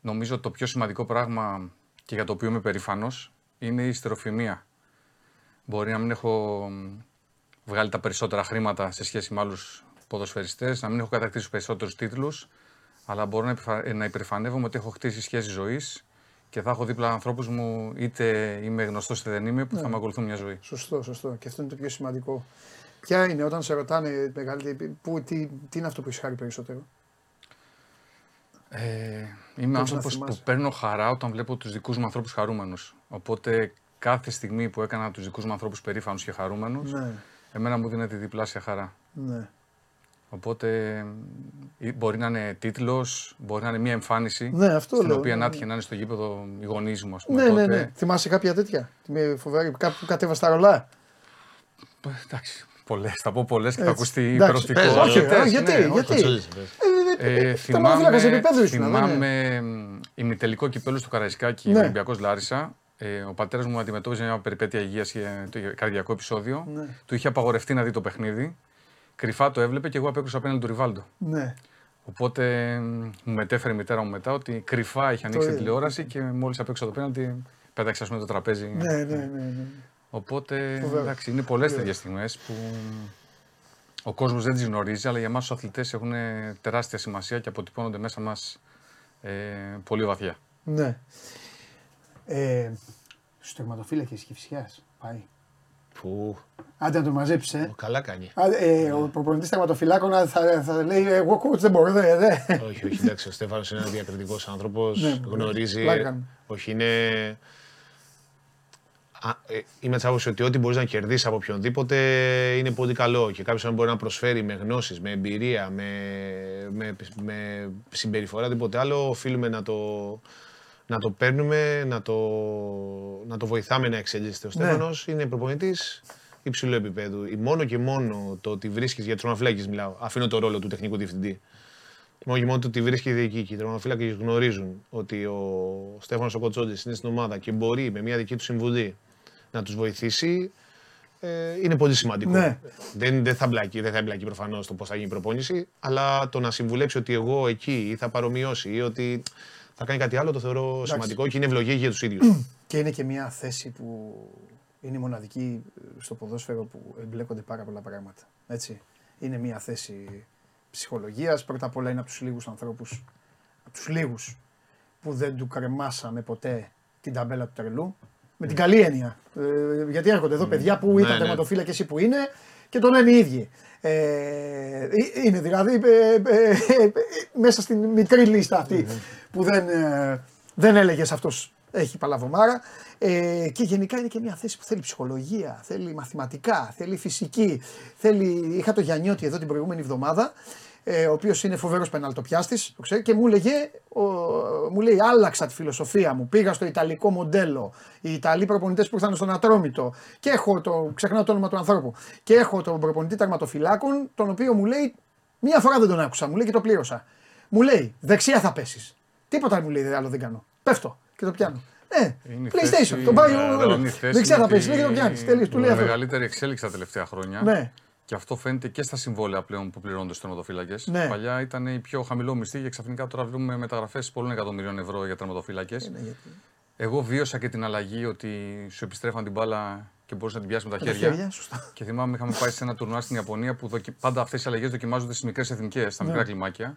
Νομίζω το πιο σημαντικό πράγμα και για το οποίο είμαι περήφανος είναι η στεροφημία. Μπορεί να μην έχω μ, βγάλει τα περισσότερα χρήματα σε σχέση με άλλους ποδοσφαιριστές, να μην έχω κατακτήσει περισσότερους τίτλους, αλλά μπορώ να, επιφα... ε, να υπερηφανεύομαι ότι έχω χτίσει σχέση ζωής και θα έχω δίπλα ανθρώπους μου, είτε είμαι γνωστός είτε δεν είμαι, που θα με ακολουθούν μια ζωή. Σωστό, σωστό. Και αυτό είναι το πιο σημαντικό. Ποια είναι όταν σε ρωτάνε μεγαλύτερη, που, τι, τι είναι αυτό που έχεις χάρη περισσότερο; Ε, είμαι να άνθρωπος που θυμάσαι. παίρνω χαρά όταν βλέπω τους δικούς μου ανθρώπους χαρούμενους. Οπότε κάθε στιγμή που έκανα τους δικούς μου ανθρώπους περήφανους και χαρούμενους, Ναι, εμένα μου δίνεται διπλάσια χαρά. ναι. Οπότε ε, μπορεί να είναι τίτλος, μπορεί να είναι μια εμφάνιση. Ναι, αυτό στην λέω, οποία ναι, να ναι. έτυχε να είναι στο γήπεδο οι γονείς μου, ας πούμε. Ναι, ναι, τότε. ναι. Θυμάσαι κάποια τέτοια; Με φοβερή, κάπου που κατέβασε τα ρολά; Ε, Εντάξει, πολλές. Θα πω πολλές και θα Έτσι. ακουστεί Εντάξει, υπεροπτικό. πες, όχι, Αρκετές, όχι, γιατί, ναι, όχι. γιατί; Κοτσόλης, πες. Ε, Ήταν μονοφύλακας θυμάμαι, επίπεδου ήσουν, δεν είναι. θυμάμαι μ, ημιτελικό κυπέλου στο Καραϊσκάκι, Ναι. Ολυμπιακός Λάρισα. Ε, ο πατέρας μου αντιμετώπιζε μια περιπέτεια υγείας και το καρδιακό επεισόδιο. Ναι. Του είχε απαγορευτεί να δει το παιχνίδι. Κρυφά το έβλεπε και εγώ απέκρουσα απέναντι του Ριβάλντο. Ναι. Οπότε μ, μου μετέφερε η μητέρα μου μετά ότι κρυφά είχε ανοίξει την είδε. τηλεόραση και μόλις απέξω το πέναντι πέταξε ας πούμε, το τραπέζι. Ναι, ναι, ναι, ναι. Οπότε Φοβερό. εντάξει, είναι πολλές τέτοιες στιγμές που ο κόσμος δεν τις γνωρίζει, αλλά για εμάς τους αθλητές έχουν τεράστια σημασία και αποτυπώνονται μέσα μας ε, πολύ βαθιά. ναι. Ε, Στου τερματοφύλακε Κυφσιά. Πάει. Που Άντε να τον μαζέψεις, ε. καλά κάνει. Άντε, ε, ο προπονητής τερματοφυλάκων θα, θα λέει: Εγώ coach δεν μπορώ, δε, δε. όχι, όχι, εντάξει, ο Στέφανος είναι ένα διακριτικός άνθρωπος. Ναι, γνωρίζει. πλάκα κάνω. Όχι, είναι. Α, ε, είμαι τη άποψη ότι ό,τι μπορείς να κερδίσεις από οποιονδήποτε είναι πολύ καλό. Και κάποιος αν μπορεί να προσφέρει με γνώσεις, με εμπειρία, με, με, με συμπεριφορά, τίποτε άλλο, οφείλουμε να το, να το παίρνουμε, να το, να το βοηθάμε να εξελίσσεται. Ο Ναι. Στέφανος είναι προπονητής υψηλού επίπεδου. Η Μόνο και μόνο το ότι βρίσκεις για του τροματοφυλάκε, μιλάω. Αφήνω το ρόλο του τεχνικού διευθυντή. Μόνο και μόνο το ότι βρίσκει δική και οι τερματοφύλακε γνωρίζουν ότι ο Στέφανος ο Κοτσόντης είναι στην ομάδα και μπορεί με μια δική του συμβουλή να τους βοηθήσει. Ε, είναι πολύ σημαντικό. Ναι. Δεν, δεν θα μπλακεί, δεν θα εμπλακεί προφανώς το πώς θα γίνει η προπόνηση, αλλά το να συμβουλέψει ότι εγώ εκεί ή θα παρομοιώσει ή ότι θα κάνει κάτι άλλο το θεωρώ σημαντικό και είναι ευλογία για τους ίδιους. Και είναι και μια θέση που είναι η μοναδική στο ποδόσφαιρο που εμπλέκονται πάρα πολλά πράγματα. Έτσι. Είναι μια θέση ψυχολογίας. Πρώτα απ' όλα είναι από τους λίγους ανθρώπους, από τους λίγους που δεν του κρεμάσαμε ποτέ την ταμπέλα του τρελού. Με την καλή έννοια. Ε, γιατί έρχονται εδώ παιδιά που ήταν ναι. τερματοφύλακες ή που είναι και το λένε οι ίδιοι. Ε, ε, είναι δηλαδή ε, ε, ε, μέσα στην μικρή λίστα αυτή που δεν, ε, δεν έλεγες αυτός έχει παλαβομάρα. Ε, και γενικά είναι και μια θέση που θέλει ψυχολογία, θέλει μαθηματικά, θέλει φυσική. Θέλει... Είχα το Γιαννιώτη εδώ την προηγούμενη εβδομάδα, ε, ο οποίος είναι φοβερός πεναλτοπιάστης, το ξέρει, και μου έλεγε, ο, μου λέει, άλλαξα τη φιλοσοφία μου. Πήγα στο ιταλικό μοντέλο. Οι Ιταλοί προπονητές που ήρθαν στον Ατρόμητο. Και έχω το. Ξεχνάω το όνομα του ανθρώπου. Και έχω τον προπονητή τερματοφυλάκων, τον οποίο μου λέει, μία φορά δεν τον άκουσα, μου λέει και το πλήρωσα. Μου λέει, δεξιά θα πέσεις. Τίποτα μου λέει άλλο δεν κάνω. Πέφτω και το πιάνω. Ναι, Είναι η PlayStation. θέση- τον πάει ναι, ο είναι η θέση Δεξιά με θα πέσει, τη- λέει και το πιάνεις. Τέλειο, του λέει με αυτό. μεγαλύτερη εξέλιξη τα τελευταία χρόνια. Ναι. Και αυτό φαίνεται και στα συμβόλαια πλέον που πληρώνονται στους τερματοφύλακες. Ναι. Παλιά ήταν η πιο χαμηλό μισθή και ξαφνικά τώρα βλέπουμε μεταγραφές πολλών εκατομμυρίων ευρώ για τερματοφύλακες. Ναι, γιατί- Εγώ βίωσα και την αλλαγή ότι σου επιστρέφαν την μπάλα και μπορούσε να την πιάσεις με τα Με τα χέρια. χέρια, σωστά. Και θυμάμαι είχαμε πάει σε ένα τουρνουά στην Ιαπωνία που δοκι... πάντα αυτές οι αλλαγές δοκιμάζονται στις μικρές εθνικές, στα Ναι. μικρά κλιμάκια.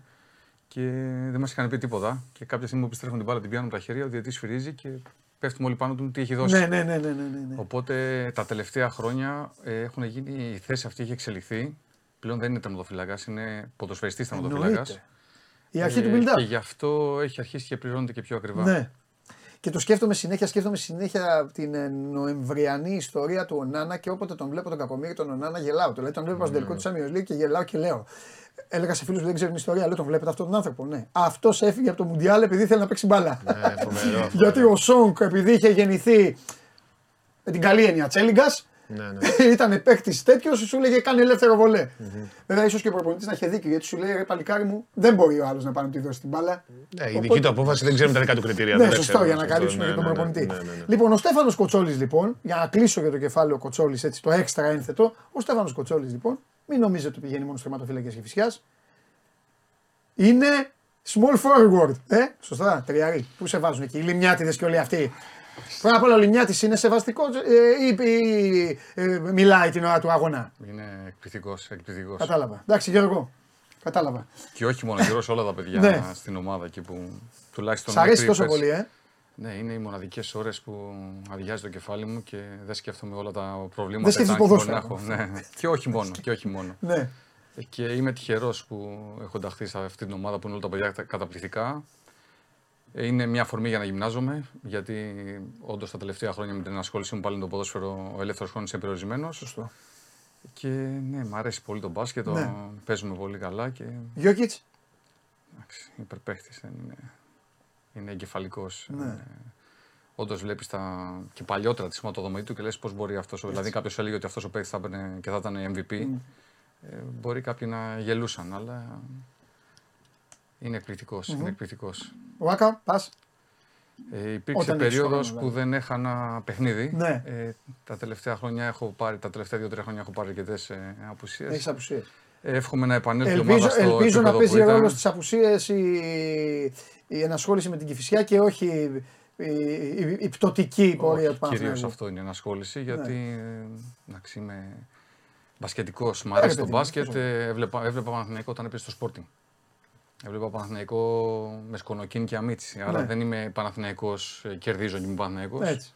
Και δεν μας είχαν πει τίποτα. Και κάποια στιγμή που επιστρέφουν την μπάλα, την πιάνουν με τα χέρια, ο διαιτής σφυρίζει και πέφτουμε όλοι πάνω του τι έχει δώσει. Ναι, ναι, ναι, ναι, ναι, ναι, ναι. Οπότε τα τελευταία χρόνια ε, έχουν γίνει, η θέση αυτή έχει εξελιχθεί. Πλέον δεν είναι τερματοφυλακά, είναι ποδοσφαιριστής τερματοφυλακά. Εννοείται. Η αρχή του Και build-up. γι' αυτό έχει αρχίσει και πληρώνεται και πιο ακριβά. Ναι. Και το σκέφτομαι συνέχεια, σκέφτομαι συνέχεια την ε, νοεμβριανή ιστορία του Ονάνα και όποτε τον βλέπω τον Κακομίρη τον Ονάνα γελάω. Το λέει, τον βλέπω στο τελικό του Champions League και γελάω και λέω. Έλεγα σε φίλους που δεν ξέρουν ιστορία, λέω τον βλέπετε αυτόν τον άνθρωπο; Ναι. Αυτός έφυγε από το Μουντιάλ επειδή ήθελε να παίξει μπάλα. Ναι, φοβερό. *laughs* Γιατί ο Σόγκ επειδή είχε γεννηθεί με την καλή έννοια τσέλιγκα, Ναι, ναι. *laughs* ήταν παίκτης τέτοιος, σου έλεγε κάνει ελεύθερο βολέ. Βέβαια, ίσως και ο προπονητής να είχε δίκιο γιατί σου λέει ρε παλικάρι μου, δεν μπορεί ο άλλος να πάει να του δώσει την μπάλα. Ναι, η δική του απόφαση δεν ξέρουμε τα δικά του κριτήρια. Ναι, δεν τα σωστό, ξέρουμε. για να Σωστό, καλύψουμε ναι, και τον ναι, ναι, προπονητή. ναι, ναι, ναι. Λοιπόν, ο Στέφανος Κοτσόλης, λοιπόν, για να κλείσω για το κεφάλαιο Κοτσόλης, έτσι το έξτρα ένθετο, ο Στέφανος Κοτσόλης, λοιπόν, μην νομίζετε ότι πηγαίνει μόνο στους θεματοφύλακε και φυσιάς. Είναι small forward. Ε, σωστά, τριάρι. Πού σε βάζουν εκεί, οι λιμιάτιδες και όλοι αυτοί. Πρώτα απ' όλα ο Λιμιάτη είναι σεβαστικός ε, ή, ή, ε, μιλάει την ώρα του αγώνα. Είναι εκπληκτικός. εκπληκτικός. Κατάλαβα. Εντάξει, Γιώργο. Κατάλαβα. Και όχι μόνο γύρω σε όλα τα παιδιά *laughs* Ναι. στην ομάδα εκεί που τουλάχιστον. Σ' αρέσει μέχρι τόσο πέρσι- πολύ, ε; Ναι, είναι οι μοναδικές ώρες που αδειάζει το κεφάλι μου και δεν σκέφτομαι όλα τα προβλήματα Δεν σκέφτεσαι τα άγχη που μπορεί ποδόσφαιρο. να έχω. Ναι, και όχι μόνο. Και όχι μόνο. Ναι. Και είμαι τυχερός που έχω ενταχθεί σε αυτή την ομάδα που είναι όλα τα παιδιά καταπληκτικά. Ε, Είναι μια αφορμή για να γυμνάζομαι, γιατί όντως τα τελευταία χρόνια με την ασχόλησή μου πάλι με το ποδόσφαιρο, ο ελεύθερος χρόνος είναι περιορισμένος. Σωστό. Και ναι, μου αρέσει πολύ το μπάσκετ, το Ναι. παίζουμε πολύ καλά και Γιώκητς; εντάξει, υπερπαίχτης, δεν είναι, είναι εγκεφαλικός. Ναι. Όντως βλέπεις τα... και παλιότερα τη σηματοδομή του και λες πώς μπορεί αυτός. Δηλαδή, κάποιος έλεγε ότι αυτός ο παίκτη θα έπαιρνε και θα ήταν MVP. Ε, μπορεί κάποιοι να γελούσαν, αλλά είναι εκπληκτικός, είναι εκπληκτικός. Βάκα, πας. Ε, υπήρξε Όταν έχεις περίοδος χρόνο, που δηλαδή. δεν έχανα παιχνίδι. Ναι. Ε, τα τελευταία χρόνια έχω πάρει, τα τελευταία δύο-τρία χρόνια έχω πάρει αρκετές ε, απουσίες. Έχεις απουσίες. Εύχομαι να επανέλθει η Ελπίζω, ομάδα στο ελπίζω να επίπεδο παίζει που ήταν. ρόλο στις απουσίες η, η ενασχόληση με την κυφισιά και όχι η, η, η πτωτική πορεία του Κυρίως Παναθηναϊκού. αυτό είναι η ενασχόληση, γιατί Ναι. ε, εντάξει, είμαι μπασκετικός. Μ' ρε αρέσει το παιδί, μπάσκετ. πόσο. ε, Έβλεπα, έβλεπα Παναθηναϊκό όταν έπαιζε στο Sporting. Έβλεπα Παναθηναϊκό με σκονοκίν και αμίτσι. Άρα Ναι. δεν είμαι Παναθηναϊκός, ε, κερδίζω και είμαι Παναθηναϊκός. Έτσι.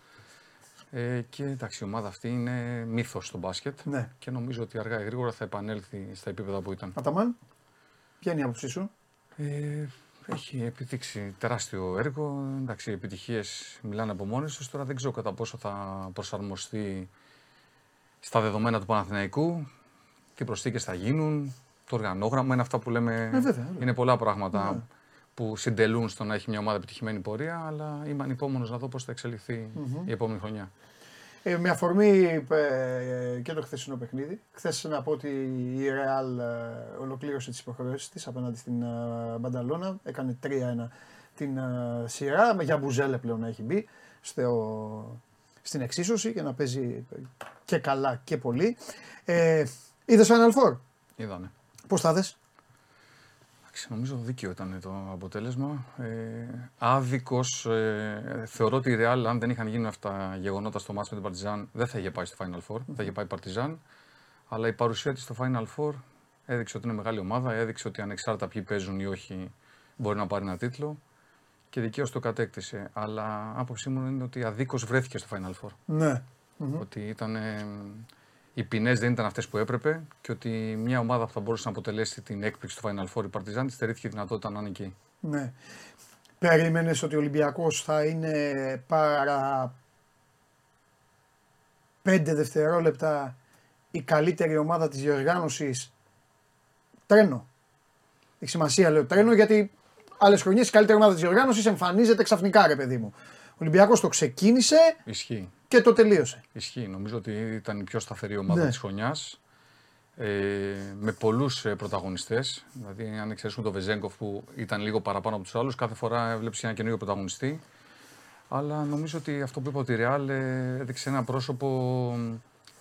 Ε, και εντάξει, η ομάδα αυτή είναι μύθος στο μπάσκετ. Ναι. Και νομίζω ότι αργά ή γρήγορα θα επανέλθει στα επίπεδα που ήταν. Αταμάν, ποια είναι η άποψή σου; Ε, έχει επιδείξει τεράστιο έργο. Εντάξει, οι επιτυχίες μιλάνε από μόνες τους. Τώρα δεν ξέρω κατά πόσο θα προσαρμοστεί στα δεδομένα του Παναθηναϊκού, τι προσθήκες θα γίνουν, το οργανόγραμμα είναι αυτά που λέμε. Ε, βέβαια, βέβαια. Είναι πολλά πράγματα Ναι. που συντελούν στο να έχει μια ομάδα επιτυχημένη πορεία, αλλά είμαι ανυπόμονος να δω πώς θα εξελιχθει η επόμενη χρονιά. Ε, με αφορμή ε, και το χθεσινό παιχνίδι. Χθες να πω ότι η Real ε, ολοκλήρωσε τις υποχρεώσεις της απέναντι στην ε, Μπανταλώνα. Έκανε 3-1 την ε, σειρά. Για μπουζέλε πλέον να έχει μπει στο, στην εξίσωση και να παίζει και καλά και πολύ. Ε, Είδες Final Four; Είδαμε. Πώς θα δες; Εντάξει, νομίζω δίκαιο ήταν το αποτέλεσμα. Ε, άδικος, ε, θεωρώ ότι η Real, αν δεν είχαν γίνει αυτά τα γεγονότα στο μάτς με την Παρτιζάν, δεν θα είχε πάει στο Final Four, θα είχε πάει η Παρτιζάν. Αλλά η παρουσία της στο Final Four έδειξε ότι είναι μεγάλη ομάδα, έδειξε ότι ανεξάρτητα ποιοι παίζουν ή όχι μπορεί να πάρει ένα τίτλο και δικαίως το κατέκτησε. Αλλά άποψή μου είναι ότι αδίκως βρέθηκε στο Final Four. Ναι. Ότι ήταν, ε, οι ποινές δεν ήταν αυτές που έπρεπε και ότι μια ομάδα που θα μπορούσε να αποτελέσει την έκπληξη του Final Four, η Παρτιζάν, της στερήθηκε η δυνατότητα να είναι εκεί. Ναι. Περίμενες ότι ο Ολυμπιακός θα είναι παρά πέντε δευτερόλεπτα η καλύτερη ομάδα της διοργάνωσης; Τρένο. Έχει σημασία λέω τρένο γιατί άλλες χρονιές η καλύτερη ομάδα της διοργάνωσης εμφανίζεται ξαφνικά ρε παιδί μου. Ο Ολυμπιακός το ξεκίνησε Ισχύει. Και το τελείωσε. Ισχύει. Νομίζω ότι ήταν η πιο σταθερή ομάδα Ναι. της χρονιάς. Ε, με πολλούς ε, πρωταγωνιστές. Δηλαδή, αν εξαιρέσουμε τον Βεζέγκοφ που ήταν λίγο παραπάνω από τους άλλους, κάθε φορά έβλεψε ένα καινούριο πρωταγωνιστή. Αλλά νομίζω ότι αυτό που είπε ότι η Real ε, έδειξε ένα πρόσωπο μ,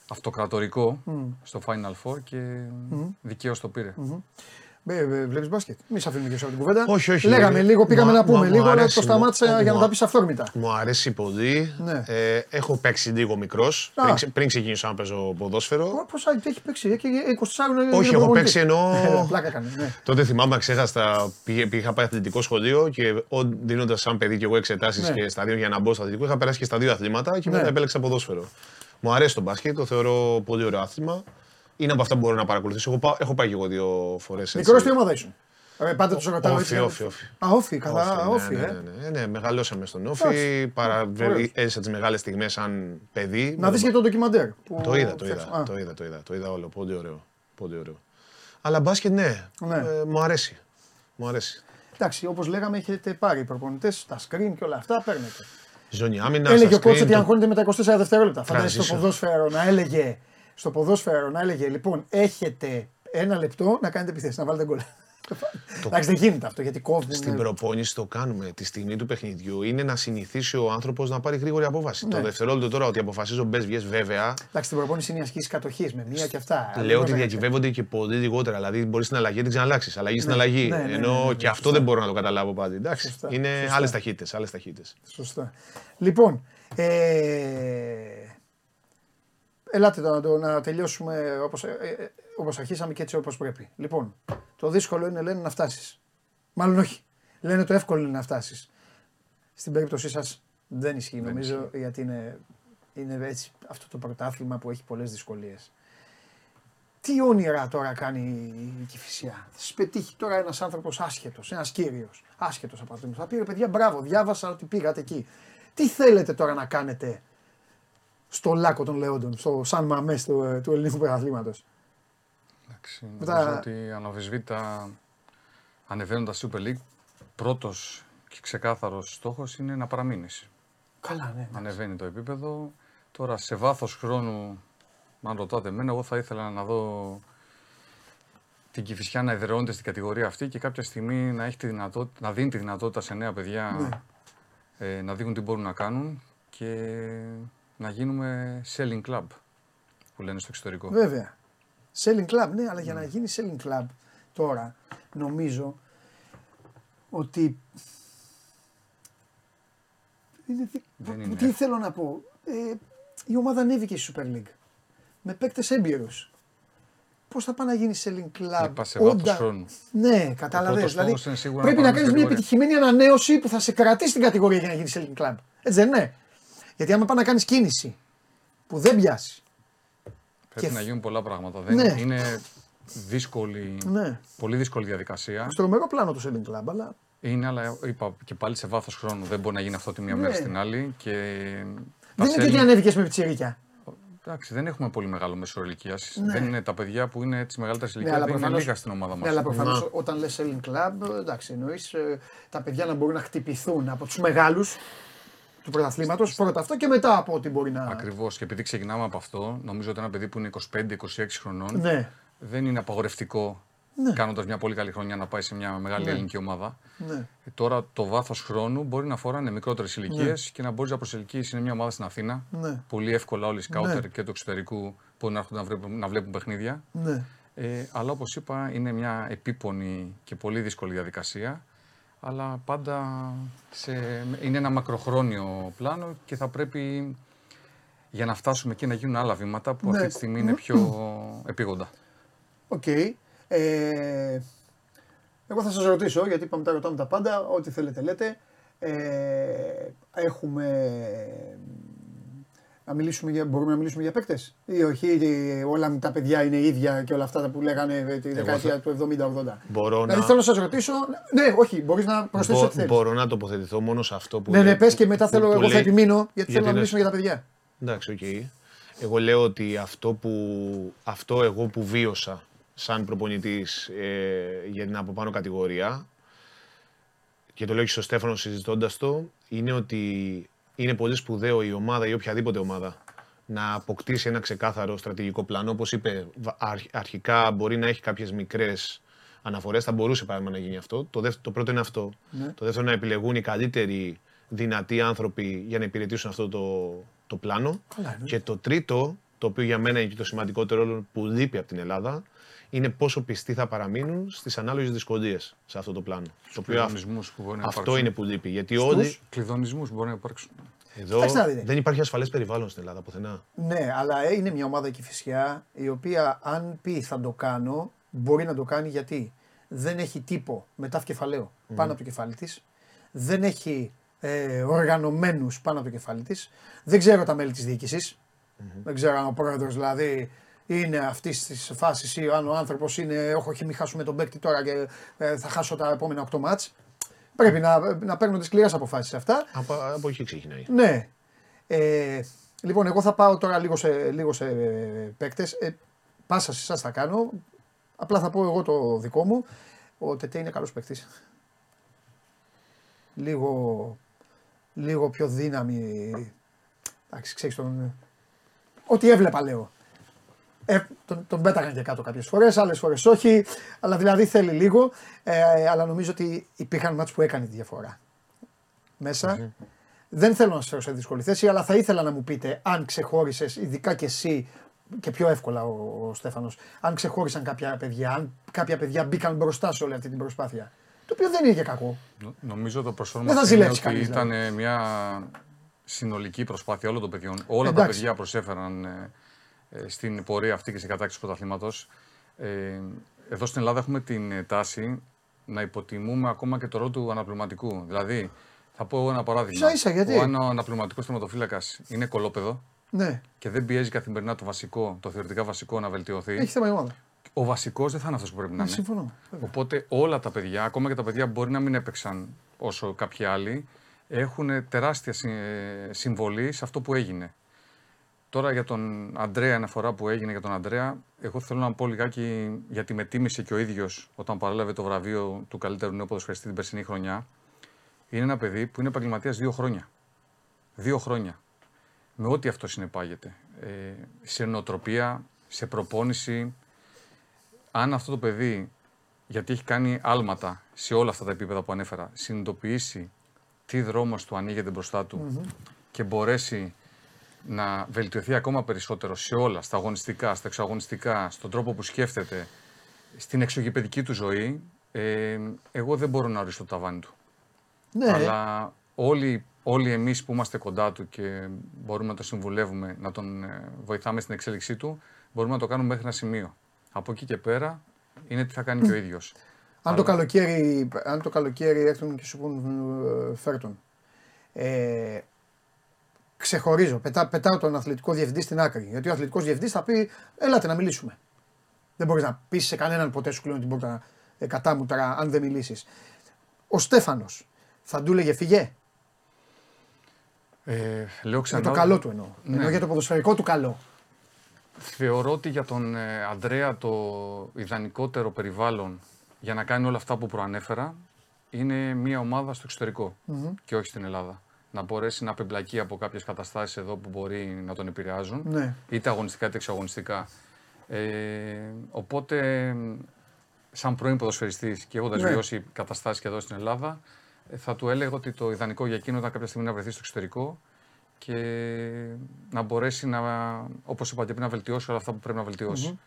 αυτοκρατορικό στο Final Four και mm. δικαίως το πήρε. Ε, Βλέπεις μπάσκετ. Μη σε αφήνουμε και σε όλη την κουβέντα. Όχι, όχι. Λέγαμε λίγο, πήγαμε Μου- να πούμε μου λίγο, αλλά αρέσει, το μου- σταμάτησα μου- για να μου- τα πεις αυθόρμητα. Μου αρέσει πολύ. Ναι. Ε, έχω παίξει λίγο μικρός. Α. Πριν, ξε- πριν ξεκινήσω να παίζω ποδόσφαιρο. Πώ έχει παίξει, έχει 24 είναι Όχι, είναι έχω προπονητής. παίξει ενώ- Πλάκα έκανε. Ναι. Τότε θυμάμαι, ξέχασα, πήγε, πήγα, είχα πάει αθλητικό σχολείο και δίνοντας σαν παιδί και εγώ εξετάσεις Ναι. και στα δύο για να μπω στο αθλητικό, είχα περάσει και στα δύο αθλήματα και Ναι. μετά επέλεξα ποδόσφαιρο. Μου αρέσει το μπάσκετ, το θεωρώ πολύ ωραίο άθλημα. Είναι από αυτά που μπορώ να παρακολουθήσω. Έχω, πά- έχω πάει και εγώ δύο φορές. Μικρό τι ομάδα ήσουν. Ε, Πάντα του ρωτάω Όφι, έτσι. όφι, όφι. Α, όφι, καλά, όφι, ναι, ε. ναι, ναι, ναι, ναι, μεγαλώσαμε στον Όφι. Εντάξει. Παρα... Ωραίος. Έζησα τις μεγάλες στιγμές σαν παιδί. Να Με δεις το- και το ντοκιμαντέρ. που Το είδα, το φτιάξα. είδα, Α, το είδα, το είδα, το είδα όλο. Πολύ ωραίο. Πολύ ωραίο. Αλλά μπάσκετ ναι, Ναι. Ε, μου αρέσει. Μου αρέσει. Εντάξει, όπως λέγαμε, έχετε πάρει προπονητές, τα screen και όλα αυτά παίρνετε. Ζώνη άμυνα. Έλεγε ο στα coach screen, ότι το- αγχώνεται με τα 24 δευτερόλεπτα. Φαντάζεσαι στο Transition. ποδόσφαιρο να έλεγε, στο ποδόσφαιρο να έλεγε λοιπόν έχετε ένα λεπτό να κάνετε επιθέσεις, να βάλετε γκολ. Εντάξει δεν γίνεται αυτό γιατί κόβουν. Στην προπόνηση το κάνουμε τη στιγμή του παιχνιδιού. Είναι να συνηθίσει ο άνθρωπος να πάρει γρήγορη απόφαση. Ναι. Το δευτερόλεπτο τώρα ότι αποφασίζω μπες βγες βέβαια. Εντάξει στην προπόνηση είναι η ασκήση κατοχής με μία και αυτά. Λέω Δεν ότι είναι- διακυβεύονται και πολύ λιγότερα. Δηλαδή μπορείς στην αλλαγή να την ξαναλλάξεις. Αλλαγή στην αλλαγή. ναι, ναι, ναι, Ενώ ναι, ναι, και αυτό δεν μπορώ να το καταλάβω πάντα. Εντάξει. Σωστά, Είναι σωστά. άλλες ταχύτητες. Άλλες ταχύτητες. Σωστά. Λοιπόν, ε, ελάτε τώρα να, το- να τελειώσουμε όπως, ε, ε, όπως αρχίσαμε και έτσι όπως πρέπει. Λοιπόν, το δύσκολο είναι λένε να φτάσεις. Μάλλον όχι. Λένε το εύκολο είναι να φτάσεις. Στην περίπτωσή σας δεν ισχύει νομίζω γιατί είναι, είναι έτσι αυτό το πρωτάθλημα που έχει πολλές δυσκολίες. Τι όνειρα τώρα κάνει η Κηφισιά. Θα σα πετύχει τώρα ένας άνθρωπος άσχετος, ένας κύριος. Άσχετος από αυτό. Θα πει ρε παιδιά, μπράβο, διάβασα ότι πήγατε εκεί. Τι θέλετε τώρα να κάνετε στο Λάκκο των Λεόντων, στο Σαν Μαμέ του, του ελληνικού πρωταθλήματος. Εντάξει, Μετά- νομίζω ότι αναμφισβήτητα ανεβαίνοντας Super League, πρώτος και ξεκάθαρος στόχος είναι να παραμείνεις. Καλά, ναι. Ανεβαίνει το επίπεδο. Τώρα σε βάθος χρόνου, αν ρωτάτε εμένα, εγώ θα ήθελα να δω την Κηφισιά να εδραιώνεται στην κατηγορία αυτή και κάποια στιγμή να, έχει τη δυνατότητα, να δίνει τη δυνατότητα σε νέα παιδιά ε, να δείχνουν τι μπορούν να κάνουν και να γίνουμε selling club που λένε στο εξωτερικό. Βέβαια. Selling club, ναι, αλλά για να γίνει selling club τώρα νομίζω ότι. Είναι, δι- Δεν τι είναι. τι θέλω να πω. Ε, η ομάδα ανέβηκε στη Super League. Με παίκτες έμπειρους. Πώς θα πάει να γίνει selling club. Είπα σε βάθος όντα- χρόνου. Ναι, κατάλαβε. πρώτος Δηλαδή, στόχος είναι σίγουρα πρέπει να να πάμε κάνεις στην μια κατηγορία. επιτυχημένη ανανέωση που θα σε κρατήσει την κατηγορία για να γίνει selling club. Έτσι δεν είναι. Γιατί άμα πάει να κάνεις κίνηση που δεν πιάσει. Πρέπει Και- να γίνουν πολλά πράγματα. Δεν Ναι. Είναι δύσκολη, Ναι. πολύ δύσκολη διαδικασία. Στο τρομερό πλάνο το selling club, αλλά Είναι, αλλά είπα και πάλι σε βάθος χρόνου. Δεν μπορεί να γίνει αυτό τη μία Ναι. μέρα στην άλλη. Και δεν τα είναι γιατί selling- ανέβηκες με πιτσιρίκια. Εντάξει, δεν έχουμε πολύ μεγάλο μέσο ηλικίας. Ναι. Δεν είναι τα παιδιά που είναι τη μεγαλύτερη Ναι, ηλικία. αλλά δεν είναι προφανώς- λίγα στην ομάδα μας. Ναι, αλλά προφανώς όταν λες selling club, εντάξει, εννοείς τα παιδιά να μπορούν να χτυπηθούν από τους μεγάλους του πρωταθλήματος. Πρώτα αυτό και μετά από ό,τι μπορεί να. Ακριβώς. Και επειδή ξεκινάμε από αυτό, νομίζω ότι ένα παιδί που είναι 25-26 χρονών Ναι, δεν είναι απαγορευτικό Ναι. κάνοντας μια πολύ καλή χρονιά να πάει σε μια μεγάλη ελληνική ομάδα. ναι. Ε, Τώρα το βάθος χρόνου μπορεί να αφορά μικρότερες ηλικίες και να μπορεί να προσελκύσει είναι μια ομάδα στην Αθήνα. Ναι. Πολύ εύκολα όλοι οι σκάουτερ Ναι. και του εξωτερικού μπορεί να έρχονται να βλέπουν, να βλέπουν παιχνίδια. ναι. Ε, αλλά όπως είπα, είναι μια επίπονη και πολύ δύσκολη διαδικασία. Αλλά πάντα σε, είναι ένα μακροχρόνιο πλάνο και θα πρέπει για να φτάσουμε εκεί να γίνουν άλλα βήματα που Ναι. αυτή τη στιγμή είναι πιο επείγοντα. Οκ. Ε, εγώ θα σας ρωτήσω, γιατί είπαμε τα ρωτάμε τα πάντα, ό,τι θέλετε λέτε. Ε, έχουμε... Να μιλήσουμε για, μπορούμε να μιλήσουμε για παίκτες; Ή όχι, ή όλα τα παιδιά είναι ίδια και όλα αυτά που λέγανε τη δεκαετία του 70-80. Μπορώ Δηλαδή να, θέλω να σας ρωτήσω, ναι όχι, μπορείς να προσθέσεις μπο- ό,τι θέλεις. μπορώ να τοποθετηθώ μόνο σε αυτό που. Ναι, ναι, λέει- πες και μετά που- θέλω, που εγώ θα λέει- επιμείνω, γιατί θέλω γιατί να είναι- μιλήσουμε για τα παιδιά. Εντάξει, οκ. Εγώ λέω ότι αυτό, που, αυτό εγώ που βίωσα σαν προπονητής ε, για την από πάνω κατηγορία και το λέω και στο Στέφανο συζητώντας το, είναι ότι είναι πολύ σπουδαίο η ομάδα ή οποιαδήποτε ομάδα να αποκτήσει ένα ξεκάθαρο στρατηγικό πλάνο. Όπως είπε, βα- αρχ- αρχικά μπορεί να έχει κάποιες μικρές αναφορές, θα μπορούσε παράδειγμα να γίνει αυτό. Το, δεύτερο, το πρώτο είναι αυτό. Το δεύτερο να επιλεγούν οι καλύτεροι δυνατοί άνθρωποι για να υπηρετήσουν αυτό το, το πλάνο. Καλά, ναι. Και το τρίτο, το οποίο για μένα είναι και το σημαντικότερο όλο που λείπει από την Ελλάδα, είναι πόσο πιστοί θα παραμείνουν στις ανάλογες δυσκολίες σε αυτό το πλάνο. Το οποίο αυ- Κλειδονισμούς που μπορεί να αυτό υπάρξουν. είναι που λείπει. Γιατί όλοι Κλειδονισμούς που μπορεί να υπάρξουν. Εδώ Κοιτάξτε να δείτε. δεν υπάρχει ασφαλές περιβάλλον στην Ελλάδα πουθενά. Ναι, αλλά ε, είναι μια ομάδα εκεί φυσικά η οποία αν πει θα το κάνω, μπορεί να το κάνει γιατί δεν έχει τύπο μετά κεφαλαίο πάνω από το κεφάλι της. Δεν έχει ε, οργανωμένους πάνω από το κεφάλι της. Δεν ξέρω τα μέλη της διοικηση Δεν ξέρω αν ο πρόεδρος δηλαδή είναι αυτής της φάσης ή αν ο άνθρωπος είναι, όχι, όχι, μην χάσουμε τον παίκτη τώρα και ε, θα χάσω τα επόμενα 8 μάτς. Πρέπει να, να παίρνουν τις σκληρές αποφάσεις αυτά. Από, από εκεί ξεκινάει. Ναι. Ε, λοιπόν, εγώ θα πάω τώρα λίγο σε, λίγο σε παίκτες. Ε, πάσα σε εσάς θα κάνω. Απλά θα πω εγώ το δικό μου. Ο Τετέ είναι καλός παίκτης. Λίγο λίγο πιο δύναμη. Εντάξει, ξέρεις τον... Ό,τι έβλεπα λέω. Ε, τον, τον πέταγαν και κάτω κάποιες φορές, άλλες φορές όχι, αλλά δηλαδή θέλει λίγο, ε, αλλά νομίζω ότι υπήρχαν μάτς που έκανε τη διαφορά. Μέσα. Δεν θέλω να σας φέρω σε δύσκολη θέση, αλλά θα ήθελα να μου πείτε αν ξεχώρισες, ειδικά και εσύ και πιο εύκολα ο, ο Στέφανος, αν ξεχώρισαν κάποια παιδιά, αν κάποια παιδιά μπήκαν μπροστά σε όλη αυτή την προσπάθεια. Το οποίο δεν είναι και κακό. Νο- Νομίζω το προσφόρμα Δεν θα είναι ζηλέψει ότι κανείς, ήταν δηλαδή. ε, μια συνολική προσπάθεια όλων των παιδιών. Όλα Εντάξει. τα παιδιά προσέφεραν ε, ε, στην πορεία αυτή και στην κατάκτηση του πρωταθλήματος. Ε, εδώ στην Ελλάδα έχουμε την ε, τάση να υποτιμούμε ακόμα και το ρόλο του αναπληρωματικού. Δηλαδή, θα πω ένα παράδειγμα. Ίσα ίσα, γιατί; Ο ένα αναπληρωματικός θεματοφύλακα είναι κολόπεδο Ναι, και δεν πιέζει καθημερινά το βασικό, το θεωρητικά βασικό να βελτιωθεί. έχει θέμα η ομάδα. Ο βασικός δεν θα είναι αυτός που πρέπει να Ναι, είναι. συμφωνώ. βέβαια. Οπότε όλα τα παιδιά, ακόμα και τα παιδιά που μπορεί να μην έπαιξαν όσο κάποιοι άλλοι, έχουν τεράστια συ- ε, συμβολή σε αυτό που έγινε. Τώρα για τον Αντρέα, ένα φορά που έγινε για τον Αντρέα, εγώ θέλω να πω λιγάκι γιατί με τίμησε και ο ίδιος όταν παρέλαβε το βραβείο του καλύτερου νέου ποδοσφαιριστή την περσινή χρονιά. Είναι ένα παιδί που είναι επαγγελματίας δύο χρόνια. Δύο χρόνια. Με ό,τι αυτό συνεπάγεται. Ε, σε νοοτροπία, σε προπόνηση, αν αυτό το παιδί, γιατί έχει κάνει άλματα σε όλα αυτά τα επίπεδα που ανέφερα, συνειδητοποιήσει τι δρόμος του ανοίγεται μπροστά του και μπορέσει να βελτιωθεί ακόμα περισσότερο σε όλα, στα αγωνιστικά, στα εξωαγωνιστικά, στον τρόπο που σκέφτεται, στην εξωγηπαιδική του ζωή, ε, εγώ δεν μπορώ να ορίσω το ταβάνι του. Ναι, Αλλά όλοι, όλοι εμείς που είμαστε κοντά του και μπορούμε να το συμβουλεύουμε, να τον ε, βοηθάμε στην εξέλιξή του, μπορούμε να το κάνουμε μέχρι ένα σημείο. Από εκεί και πέρα είναι τι θα κάνει και ο ίδιος. αν, το καλοκαίρι, αν το καλοκαίρι έρθουν και σου πούν ε, φέρτον. Ε, ξεχωρίζω. Πετά, πετάω τον αθλητικό διευθυντή στην άκρη. Γιατί ο αθλητικός διευθυντής θα πει: Ελάτε να μιλήσουμε. Δεν μπορείς να πεις σε κανέναν ποτέ σου κλείνω την πόρτα ε, κατάμουτρα αν δεν μιλήσεις. Ο Στέφανος θα του έλεγε φυγέ. Ε, λέω Για ξανά, το καλό του εννοώ. Ναι. Εννοώ για το ποδοσφαιρικό του καλό. Θεωρώ ότι για τον ε, Ανδρέα το ιδανικότερο περιβάλλον για να κάνει όλα αυτά που προανέφερα είναι μια ομάδα στο εξωτερικο και όχι στην Ελλάδα. Να μπορέσει να απεμπλακεί από κάποιες καταστάσεις εδώ που μπορεί να τον επηρεάζουν, Ναι. είτε αγωνιστικά είτε εξαγωνιστικά. Ε, οπότε, σαν πρώην ποδοσφαιριστής και έχοντας Ναι. βιώσει καταστάσεις και εδώ στην Ελλάδα, ε, θα του έλεγα ότι το ιδανικό για εκείνο ήταν κάποια στιγμή να βρεθεί στο εξωτερικό και να μπορέσει να, όπως είπα και πριν, να βελτιώσει όλα αυτά που πρέπει να βελτιωσει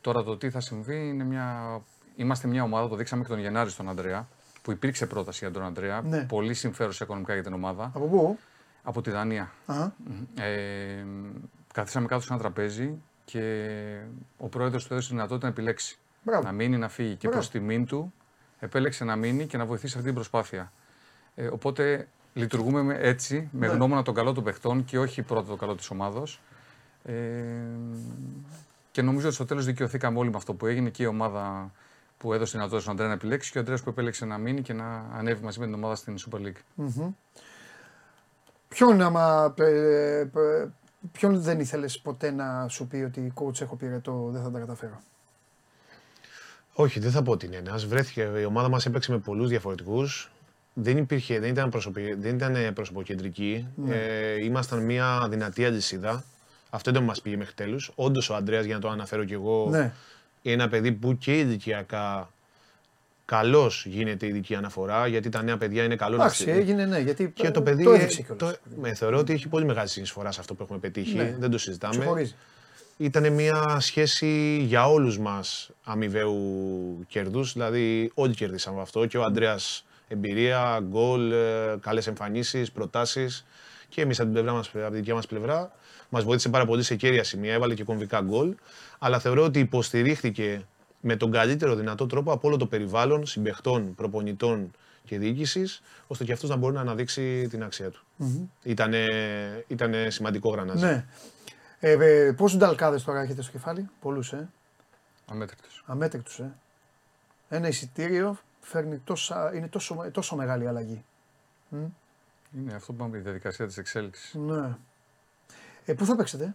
Τώρα το τι θα συμβεί είναι μια... Είμαστε μια ομάδα, το δείξαμε και τον Γενάρη στον Αντρέα, που υπήρξε πρόταση για τον Αντρέα, Ναι. πολύ συμφέρουσα οικονομικά για την ομάδα, Από πού; από τη Δανία. Α, Ε, καθίσαμε κάτω σε ένα τραπέζι και ο πρόεδρος του έδωσε τη δυνατότητα να επιλέξει. Μπράβο. Να μείνει, να φύγει. Και Μπράβο. προς τιμήν του επέλεξε να μείνει και να βοηθήσει αυτή την προσπάθεια. Ε, οπότε λειτουργούμε με- έτσι, με Ναι. γνώμονα τον καλό των παιχτών και όχι πρώτα το καλό της ομάδα. Ε, και νομίζω ότι στο τέλος δικαιωθήκαμε όλοι με αυτό που έγινε και η ομάδα που έδωσε δυνατότητα στον Αντρέα να επιλέξει και ο Αντρέα που επέλεξε να μείνει και να ανέβει μαζί με την ομάδα στην Super League. Ποιον, άμα, ε, ε, ποιον δεν ήθελες ποτέ να σου πει ότι coach έχω πυρετό, δεν θα τα καταφέρω. Όχι, δεν θα πω ότι είναι ένας. Βρέθηκε, η ομάδα μας έπαιξε με πολλούς διαφορετικούς. Δεν, υπήρχε, δεν ήταν, προσωπι, δεν ήταν ε, προσωποκεντρική. Ναι. Ε, ήμασταν μια δυνατή αλυσίδα. Αυτό δεν μας πήγε μέχρι τέλους. Όντως ο Αντρέα, για να το αναφέρω κι εγώ, Ναι. Είναι ένα παιδί που και ηλικιακά καλώς γίνεται η ειδική αναφορά. Γιατί τα νέα παιδιά είναι καλό να Εντάξει, στείλει. έγινε ναι, γιατί Και το ε, παιδί το έδειξε ε, κιόλας. το, με, θεωρώ ότι έχει πολύ μεγάλη συνεισφορά σε αυτό που έχουμε πετύχει. Ναι. Δεν το συζητάμε Ξεχωρίζει. ήταν μια σχέση για όλους μας αμοιβαίου κέρδους. Δηλαδή όλοι κερδίσαμε από αυτό και ο Ανδρέας εμπειρία, γκολ, ε, καλές εμφανίσεις, προτάσεις και εμείς από την, πλευρά μας, από την δικιά μας πλευρά. Μας βοήθησε πάρα πολύ σε κέρια σημεία, έβαλε και κομβικά γκολ. Αλλά θεωρώ ότι υποστηρίχθηκε με τον καλύτερο δυνατό τρόπο από όλο το περιβάλλον συμπεχτών, προπονητών και διοίκησης, ώστε και αυτός να μπορεί να αναδείξει την αξία του. Ήτανε, ήτανε σημαντικό γρανάζι. Ναι. Ε, ε, Πόσους νταλκάδες τώρα έχετε στο κεφάλι, Πολλούς, ε. Αμέτρητος. Αμέτρητους, ε. Ένα εισιτήριο φέρνει τόσα, είναι τόσο, τόσο μεγάλη αλλαγή. Είναι αυτό που είπαμε, η διαδικασία της εξέλιξης. Ναι. Ε, πού θα παίξετε,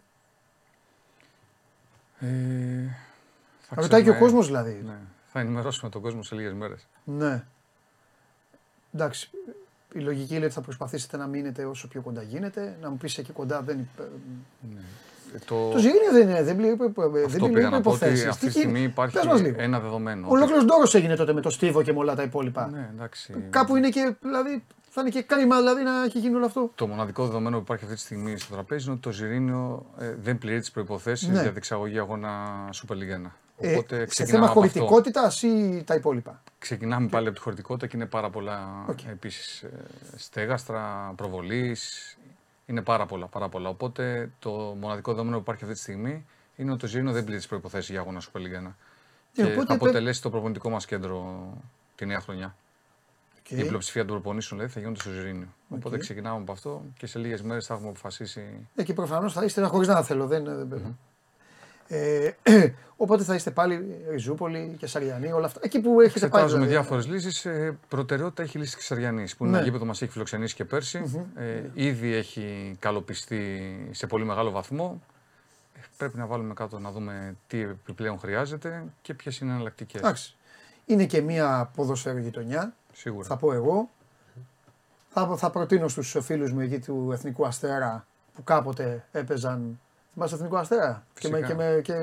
Ε, θα θα ρωτάει και ο ξέρουμε- κόσμος δηλαδή. Ναι, θα ενημερώσουμε τον κόσμο σε λίγες μέρες. Ναι. Εντάξει. η λογική λέει ότι θα προσπαθήσετε να μείνετε όσο πιο κοντά γίνεται. Να μου πεις εκεί κοντά δεν. υπ- Ε, Το, Το Ζιρίνιο δεν είναι. Δεν πληρεί αυτό πήγα να πω ότι προποθέσει. αυτή τη στιγμή υπάρχει ένα δεδομένο. ότι- Ολόκληρο ντόρος έγινε τότε με το Στίβο και με όλα τα υπόλοιπα. Ναι, εντάξει. Κάπου είναι και. Δηλαδή, θα είναι και κρίμα δηλαδή, να έχει γίνει όλο αυτό. Το μοναδικό δεδομένο που υπάρχει αυτή τη στιγμή στο τραπέζι είναι ότι το Ζιρίνιο ε, δεν πληρεί τις προποθέσει Ναι. για διεξαγωγή αγώνα Super League 1. Ε, Οπότε σε ξεκινάμε θέμα από αυτό. χωρητικότητας ή τα υπόλοιπα; Ξεκινάμε πάλι από τη χωρητικότητα και είναι πάρα πολλά Οκ. επίσης ε, στέγαστρα, προβολής, είναι πάρα πολλά, πάρα πολλά. Οπότε το μοναδικό δεδομένο που υπάρχει αυτή τη στιγμή είναι ότι το Ζηρίνειο δεν πληρεί τις προϋποθέσεις για αγώνα Super League 1. Ε, Και οπότε θα πέ- αποτελέσει το προπονητικό μας κέντρο τη νέα χρονιά. Okay. Η πλειοψηφία των προπονήσεων δηλαδή, θα γίνονται στο Ζηρίνειο. Οπότε ξεκινάμε από αυτό και σε λίγες μέρες θα έχουμε αποφασίσει. Ε, και προφανώς θα είστε χωρίς να θέλω. Δεν, δεν- ε, *clears throat* οπότε θα είστε πάλι Ριζούπολη και Σαριανή, όλα αυτά. Εκεί που έχετε πάει. Εξετάζουμε δηλαδή. διάφορες λύσεις. Ε, προτεραιότητα έχει λύση της Ξεριανή, που είναι Ναι. ένα γήπεδο που μας έχει φιλοξενήσει και περσι Ε, ήδη έχει καλοπιστεί σε πολύ μεγάλο βαθμό. Ε, πρέπει να βάλουμε κάτω να δούμε τι επιπλέον χρειάζεται και ποιες είναι οι εναλλακτικές. Εντάξει. Είναι και μία ποδοσφαίρο γειτονιά, Σίγουρα. θα πω εγώ. Θα, θα προτείνω στους φίλους μου εκεί του Εθνικού Αστέρα που κάποτε έπαιζαν. Θυμάσαι Εθνικό Αστέρα; Και με, Φυσικά. και, με, και,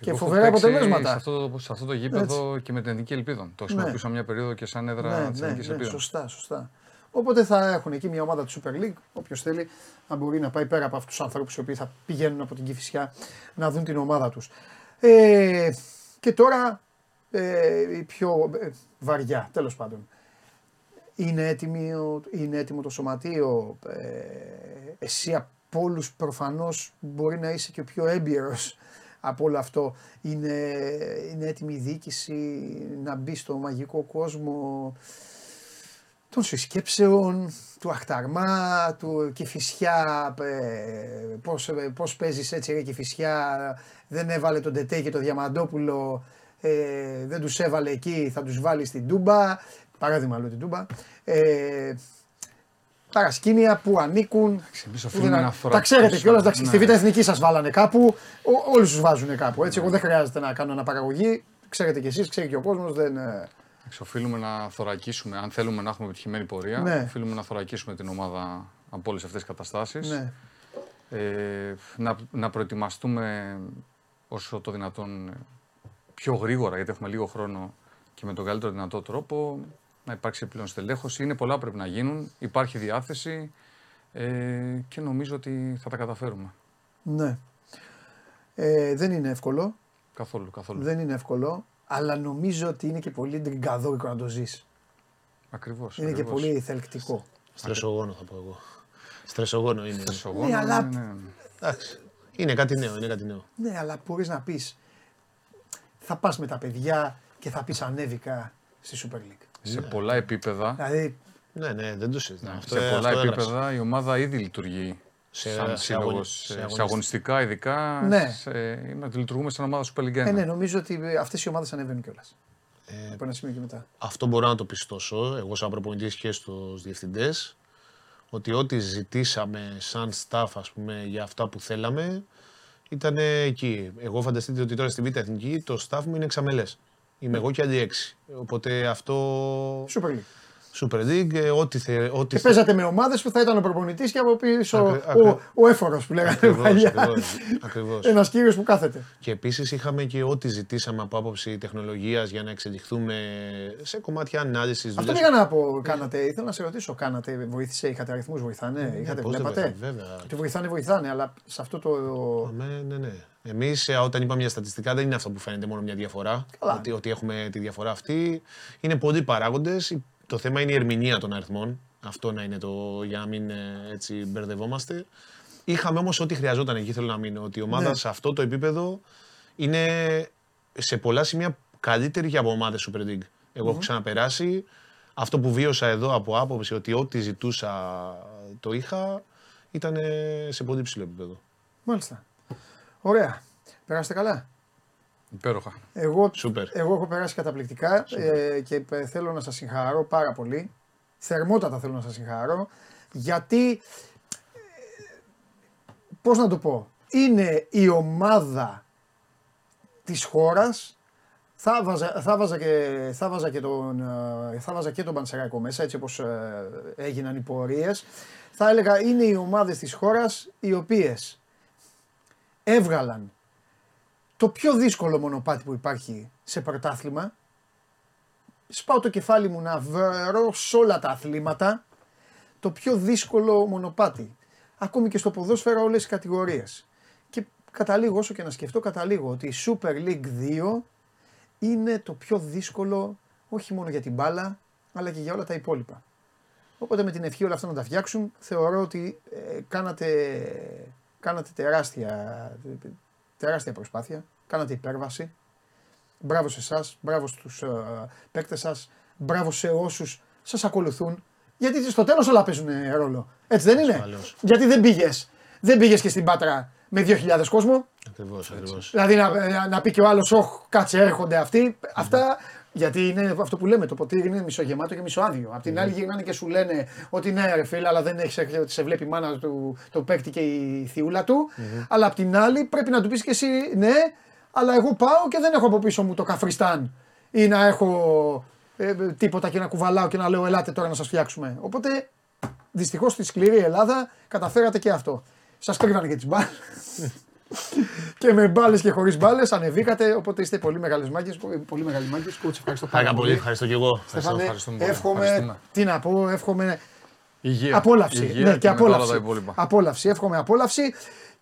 και Εγώ έχω φοβερά παίξει αποτελέσματα. Σε αυτό, το, σε αυτό το γήπεδο και με την Εθνική Ελπίδων. Το χρησιμοποιούσα μια περίοδο και σαν έδρα Ναι, της ναι, Εθνικής ναι, Ελπίδων. σωστά, σωστά. Οπότε θα έχουν εκεί μια ομάδα του Super League. Όποιος θέλει να μπορεί να πάει πέρα από αυτούς τους ανθρώπους οι οποίοι θα πηγαίνουν από την Κυφυσιά να δουν την ομάδα τους. Ε, και τώρα ε, η πιο ε, βαριά, τέλος πάντων. Είναι, έτοιμη, ο- είναι έτοιμο το σωματείο. Ε, εσύ από όλους προφανώς μπορεί να είσαι και ο πιο έμπειρος από όλο αυτό. Είναι, είναι έτοιμη η διοίκηση να μπει στο μαγικό κόσμο των συσκέψεων, του αχταρμά, του Κηφισιά, ε, πώς, ε, πώς παίζεις έτσι ρε Κηφισιά, δεν έβαλε τον Τετέ και τον Διαμαντόπουλο, ε, δεν τους έβαλε εκεί, θα τους βάλει στην Τούμπα, παράδειγμα λέω την Τούμπα, ε, παρασκήνια που ανήκουν. εμείς που οφείλουμε δεν- να Τα θωρακίσουμε. ξέρετε κιόλας, εντάξει, στη Ναι. Β' Εθνική σας βάλανε κάπου, ό, όλους τους βάζουν κάπου, έτσι, εγώ δεν χρειάζεται να κάνω αναπαραγωγή, ξέρετε κι εσείς, ξέρει και ο κόσμος, δεν... ε, Εντάξει, Οφείλουμε να θωρακίσουμε, αν θέλουμε να έχουμε επιτυχημένη πορεία, Ναι. οφείλουμε να θωρακίσουμε την ομάδα από όλες αυτές τις καταστάσεις. ναι. Ε, να, να προετοιμαστούμε όσο το δυνατόν πιο γρήγορα, γιατί έχουμε λίγο χρόνο και με τον καλύτερο δυνατό τρόπο, να υπάρξει πλέον στελέχωση. Είναι πολλά που πρέπει να γίνουν, υπάρχει διάθεση ε, και νομίζω ότι θα τα καταφέρουμε. Ναι. Ε, δεν είναι εύκολο. Καθόλου, καθόλου. Δεν είναι εύκολο. Αλλά νομίζω ότι είναι και πολύ τριγκαδόρικο να το ζεις. Ακριβώς, Είναι και ακριβώς. πολύ θελκτικό. Στρεσογόνο θα πω εγώ. Στρεσογόνο είναι. Στρεσογόνο, Ναι, αλλά- ναι, ναι. Εντάξει. Είναι κάτι νέο, είναι κάτι νέο. Ναι, αλλά μπορείς να πεις. Θα πας με τα παιδιά και θα πεις ανέβηκα στη Super League. Σε πολλά επίπεδα, Δηλαδή, Ναι, ναι, δεν το συζητάω. Αυτό, σε πολλά αυτό έγραψα. επίπεδα η ομάδα ήδη λειτουργεί Σε- σαν σε σύλλογος, αγωνι- σε, σε σε αγωνιστικά. αγωνιστικά ειδικά. Ναι. Σε, είμαστε- λειτουργούμε σαν ομάδα Super League 1. ε, ναι, νομίζω ότι αυτές οι ομάδες ανεβαίνουν κιόλας. Ε, Από ένα σημείο και μετά. Αυτό μπορώ να το πιστώσω, εγώ σαν προπονητής και στους διευθυντές, ότι ό,τι ζητήσαμε σαν staff, ας πούμε, για αυτά που θέλαμε, ήταν εκεί. Εγώ φανταστείτε ότι τώρα στη Β' Εθνική το staff μου είναι εξαμελές. Είμαι εγώ και αντί έξι. Οπότε αυτό Super League. Super League, ε, ό,τι θε, ό,τι Και θε- παίζατε με ομάδες που θα ήταν ο προπονητής και από πίσω Ακρι- ο, ακρι- ο έφορος που λέγανε Ακριβώς, παλιά. ακριβώς, ακριβώς. Ένας κύριος που κάθεται. Και επίσης είχαμε και ό,τι ζητήσαμε από άποψη τεχνολογίας για να εξελιχθούμε σε κομμάτια ανάλυσης. Αυτό πήγα να πω, κάνατε, ήθελα να σε ρωτήσω, κάνατε, βοήθησε, είχατε αριθμούς, βοηθάνε, είχατε, πώς δεν βλέπατε; βοηθάει, βέβαια. Ότι βοηθάνε, βοηθάνε, αλλά σε αυτό το. Ναι, ναι, ναι. Εμείς όταν είπαμε για στατιστικά δεν είναι αυτό που φαίνεται μόνο μια διαφορά. Καλά. Ότι, ότι έχουμε τη διαφορά αυτή. Είναι πολλοί παράγοντες. Το θέμα είναι η ερμηνεία των αριθμών. Αυτό να είναι το για να μην ε, έτσι μπερδευόμαστε. Είχαμε όμως ό,τι χρειαζόταν εκεί, θέλω να μείνω. Ότι η ομάδα Ναι. σε αυτό το επίπεδο είναι σε πολλά σημεία καλύτερη και από ομάδες Super League. Εγώ έχω ξαναπεράσει. Αυτό που βίωσα εδώ από άποψη ότι ό,τι ζητούσα το είχα ήταν σε πολύ ψηλό επίπεδο. Μάλιστα. Ωραία. Περάσατε καλά; Υπέροχα. Εγώ, Σούπερ. εγώ έχω περάσει καταπληκτικά ε, και ε, θέλω να σας συγχαρώ πάρα πολύ. Θερμότατα θέλω να σας συγχαρώ. Γιατί, ε, πώς να το πω, είναι η ομάδα της χώρας Θα βάζα, θα βάζα και, θα βάζα και τον, ε, θα βάζα και τον Πανσεράκο μέσα, έτσι όπως ε, έγιναν οι πορείες. Θα έλεγα είναι οι ομάδες της χώρας οι οποίες έβγαλαν το πιο δύσκολο μονοπάτι που υπάρχει σε πρωτάθλημα. Σπάω το κεφάλι μου να βρω σε όλα τα αθλήματα το πιο δύσκολο μονοπάτι. Ακόμη και στο ποδόσφαιρο όλες οι κατηγορίες. Και καταλήγω όσο και να σκεφτώ, καταλήγω ότι η Super League 2 είναι το πιο δύσκολο όχι μόνο για την μπάλα, αλλά και για όλα τα υπόλοιπα. Οπότε με την ευχή όλα αυτά να τα φτιάξουν, θεωρώ ότι ε, κάνατε, κάνατε τεράστια, τεράστια προσπάθεια, κάνατε υπέρβαση. Μπράβο σε εσάς, μπράβο στους ε, παίκτες σας, μπράβο σε όσους σας ακολουθούν. Γιατί στο τέλος όλα παίζουν ρόλο. Έτσι δεν είναι; Γιατί δεν πήγες. Δεν πήγες και στην Πάτρα με 2.000 κόσμο; Ακριβώς, ακριβώς. Δηλαδή να, να, πει και ο άλλος, Όχι, κάτσε, έρχονται αυτοί. Αυτά γιατί είναι αυτό που λέμε, το ποτήρι είναι μισογεμάτο και μισοάδιο. Απ' την άλλη γυρνάνε και σου λένε ότι ναι, ρε φίλε, αλλά δεν έχεις ότι σε βλέπει η μάνα του, το παίκτη και η θιούλα του. Αλλά απ' την άλλη πρέπει να του πεις και εσύ, ναι, αλλά εγώ πάω και δεν έχω από πίσω μου το καφριστάν ή να έχω ε, τίποτα και να κουβαλάω και να λέω ελάτε τώρα να σας φτιάξουμε. Οπότε δυστυχώς στη σκληρή Ελλάδα καταφέρατε και αυτό. Σας κρύβανε και τις μπάλες. *laughs* και με μπάλες και χωρίς μπάλες ανεβήκατε. Οπότε είστε πολύ μεγάλες μάγκε. Πολύ μεγάλε μάγκε. Κούτσε, ευχαριστώ πάρα πολύ. Ευχαριστώ και εγώ. Στεφάνε, εύχομαι. Τι να πω, εύχομαι. Υγεία. Απόλαυση. Υγεία ναι, και απόλαυση. Απόλαυση. Εύχομαι απόλαυση.